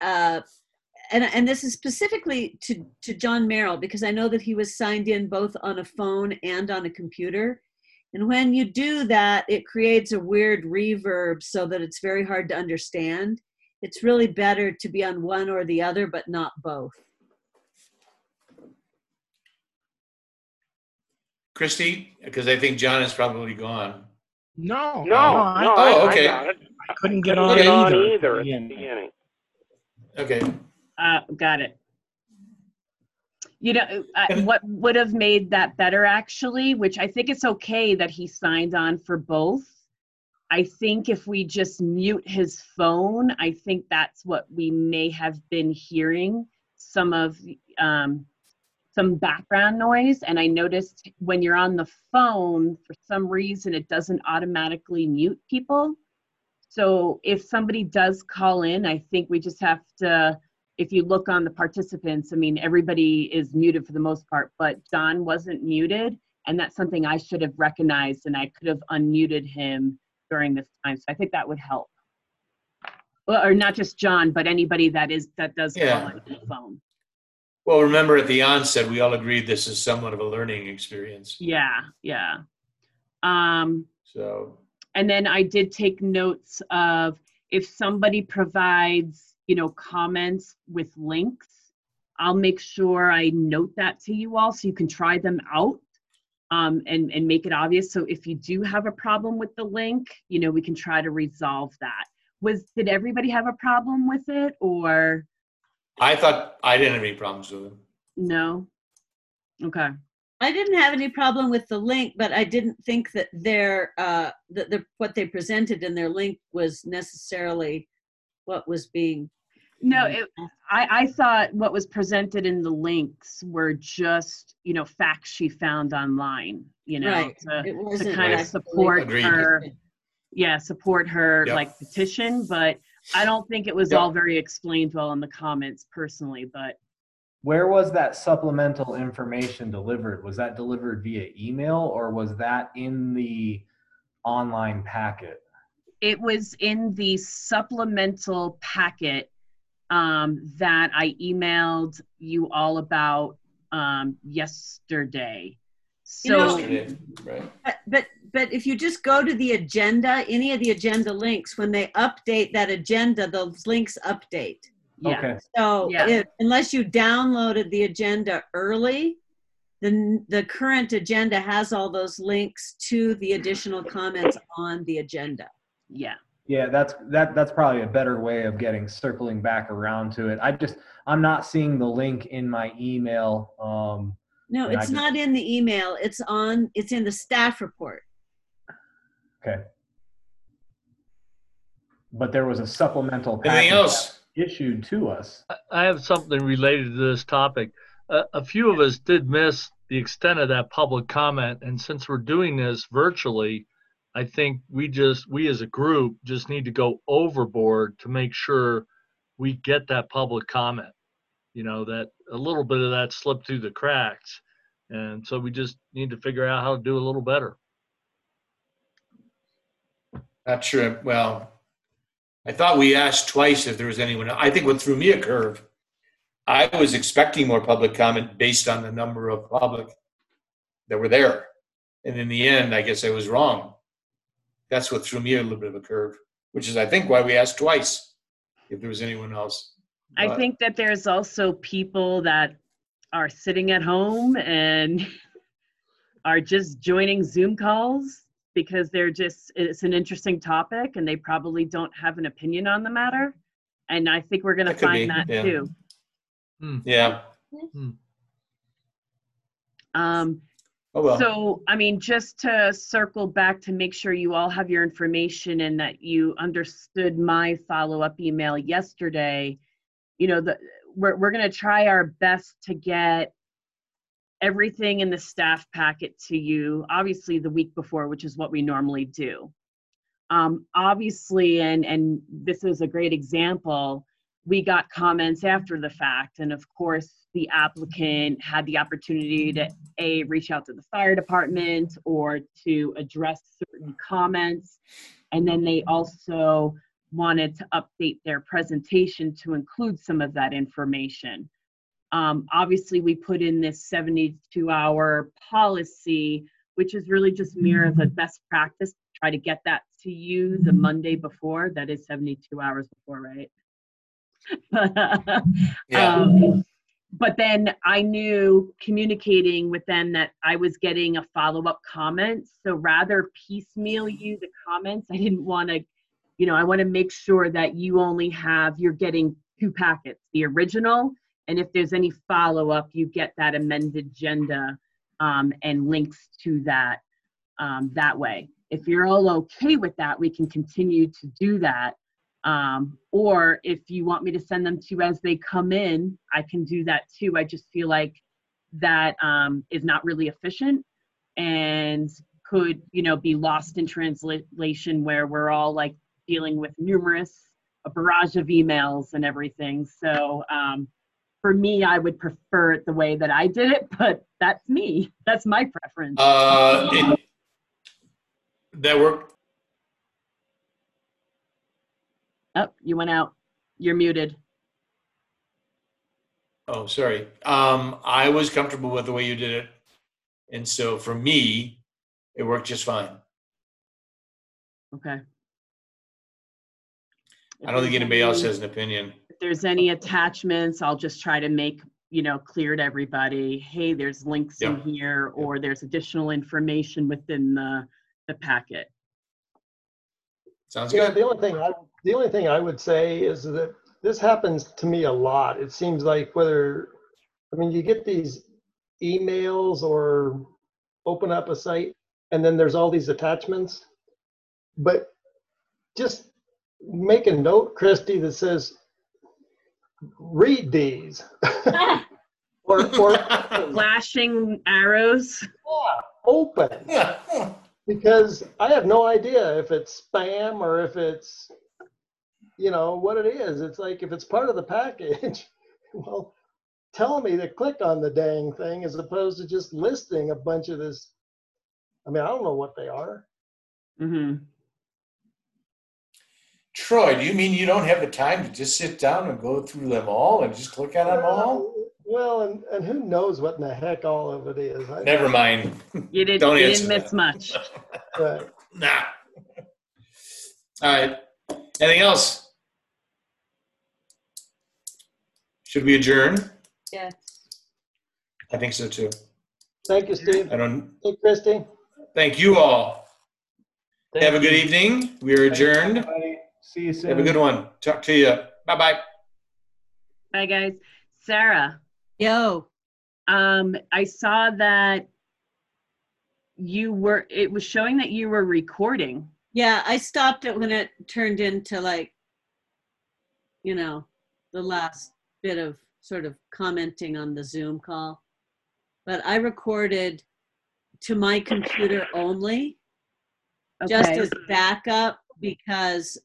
uh, and and this is specifically to to John Merrill because I know that he was signed in both on a phone and on a computer. And when you do that, it creates a weird reverb so that it's very hard to understand. It's really better to be on one or the other, but not both. Christy, because I think John is probably gone. No. No, I- no, Oh, I, okay. I got it. I couldn't get Couldn't on get on either. either at the beginning. Okay. Uh, got it. You know, uh, what would have made that better actually, which I think it's okay that he signed on for both. I think if we just mute his phone, I think that's what we may have been hearing some of um, some background noise. And I noticed when you're on the phone, for some reason, it doesn't automatically mute people. So if somebody does call in, I think we just have to, if you look on the participants, I mean, everybody is muted for the most part, but John wasn't muted. And that's something I should have recognized and I could have unmuted him during this time. So I think that would help. Well, or not just John, but anybody that is, that does call Yeah. in on the phone. Well, remember at the onset, we all agreed this is somewhat of a learning experience. Yeah, yeah. Um, So, And then I did take notes of if somebody provides, you know, comments with links, I'll make sure I note that to you all so you can try them out um, and, and make it obvious. So if you do have a problem with the link, you know, we can try to resolve that. Was, did everybody have a problem with it or I thought I didn't have any problems with it. no? Okay. I didn't have any problem with the link, but I didn't think that their uh, that the, what they presented in their link was necessarily what was being. No, it, I, I thought what was presented in the links were just, you know, facts she found online, you know, Right. to, It to wasn't kind of support Agreed. her, yeah, support her Yep. like petition, but I don't think it was Yep. all very explained well in the comments personally, but Where was that supplemental information delivered? Was that delivered via email or was that in the online packet? it was in the supplemental packet um, that I emailed you all about um, yesterday. You know- So, right? But, but but if you just go to the agenda, any of the agenda links, when they update that agenda, those links update. Yeah. Okay. So Yeah. if, unless you downloaded the agenda early, then the current agenda has all those links to the additional comments on the agenda. Yeah. Yeah, that's that that's probably a better way of getting circling back around to it. I just I'm not seeing the link in my email. Um No, it's just- not in the email. It's on. It's in the staff report. okay. But there was a supplemental Anything packet else? Issued to us. I- I have something related to this topic. Uh, a few of us did miss the extent of that public comment, and since we're doing this virtually, I think we just we as a group just need to go overboard to make sure we get that public comment. You know that a little bit of that slipped through the cracks, and so we just need to figure out how to do a little better. Not sure. Well, I thought we asked twice if there was anyone. I think what threw me a curve, I was expecting more public comment based on the number of public that were there. And in the end, I guess I was wrong. That's what threw me a little bit of a curve, which is, I think, why we asked twice if there was anyone else. I think that there's also people that are sitting at home and <laughs> are just joining Zoom calls because they're just, it's an interesting topic and they probably don't have an opinion on the matter. And I think we're going to find be, that yeah. too. Yeah. Um, Oh, well. So, I mean, just to circle back to make sure you all have your information and that you understood my follow-up email yesterday, you know, the, we're, we're going to try our best to get everything in the staff packet to you, obviously the week before, which is what we normally do. Um, obviously, and, and this is a great example, we got comments after the fact. And of course, the applicant had the opportunity to A, reach out to the fire department or to address certain comments. And then they also wanted to update their presentation to include some of that information. Um, obviously, we put in this 72 hour policy, which is really just mirror the best practice. Try to get that to you the Monday before. That is 72 hours before, right? <laughs> Yeah. Um, but then I knew communicating with them that I was getting a follow up comment. So rather piecemeal you the comments, I didn't want to, you know, I want to make sure that you only have, you're getting two packets the original, and if there's any follow up, you get that amended agenda um, and links to that um, that way. If you're all okay with that, we can continue to do that. Um, or if you want me to send them to you as they come in, I can do that too. I just feel like that um, is not really efficient and could, you know, be lost in translation where we're all like dealing with numerous, a barrage of emails and everything. So um, for me, I would prefer it the way that I did it, but that's me. That's my preference. Uh, it- That worked. Oh, you went out. You're muted. Oh, sorry. Um, I was comfortable with the way you did it. And so for me, it worked just fine. Okay. I don't think anybody else has an opinion. If there's any attachments, I'll just try to make, you know, clear to everybody, hey, there's links in here, or there's additional information within the, the packet. Sounds Yeah, good. the only thing I, the only thing I would say is that this happens to me a lot. It seems like whether, I mean, you get these emails or open up a site and then there's all these attachments. But just make a note, Christy, that says, read these. <laughs> or, or Flashing arrows. open. Because I have no idea if it's spam or if it's, you know, what it is. It's like if it's part of the package, <laughs> well, tell me to click on the dang thing as opposed to just listing a bunch of this. I mean, I don't know what they are. Mm-hmm. Troy, do you mean you don't have the time to just sit down and go through them all and just click on them all? Well, and, and who knows what in the heck all of it is. I- Never mind. You didn't, Don't you didn't miss much. <laughs> Right. Nah. All right. Anything else? Should we adjourn? Yes. I think so too. Thank you, Steve. I don't. Hey, Christy. Thank you all. Have a good evening. We are adjourned. See you soon. Have a good one. Talk to you. Bye bye. Bye, guys. Sarah. Yo. Um, I saw that you were, it was showing that you were recording. Yeah, I stopped it when it turned into like, you know, the last bit of sort of commenting on the Zoom call. But I recorded to my computer only, just as backup, because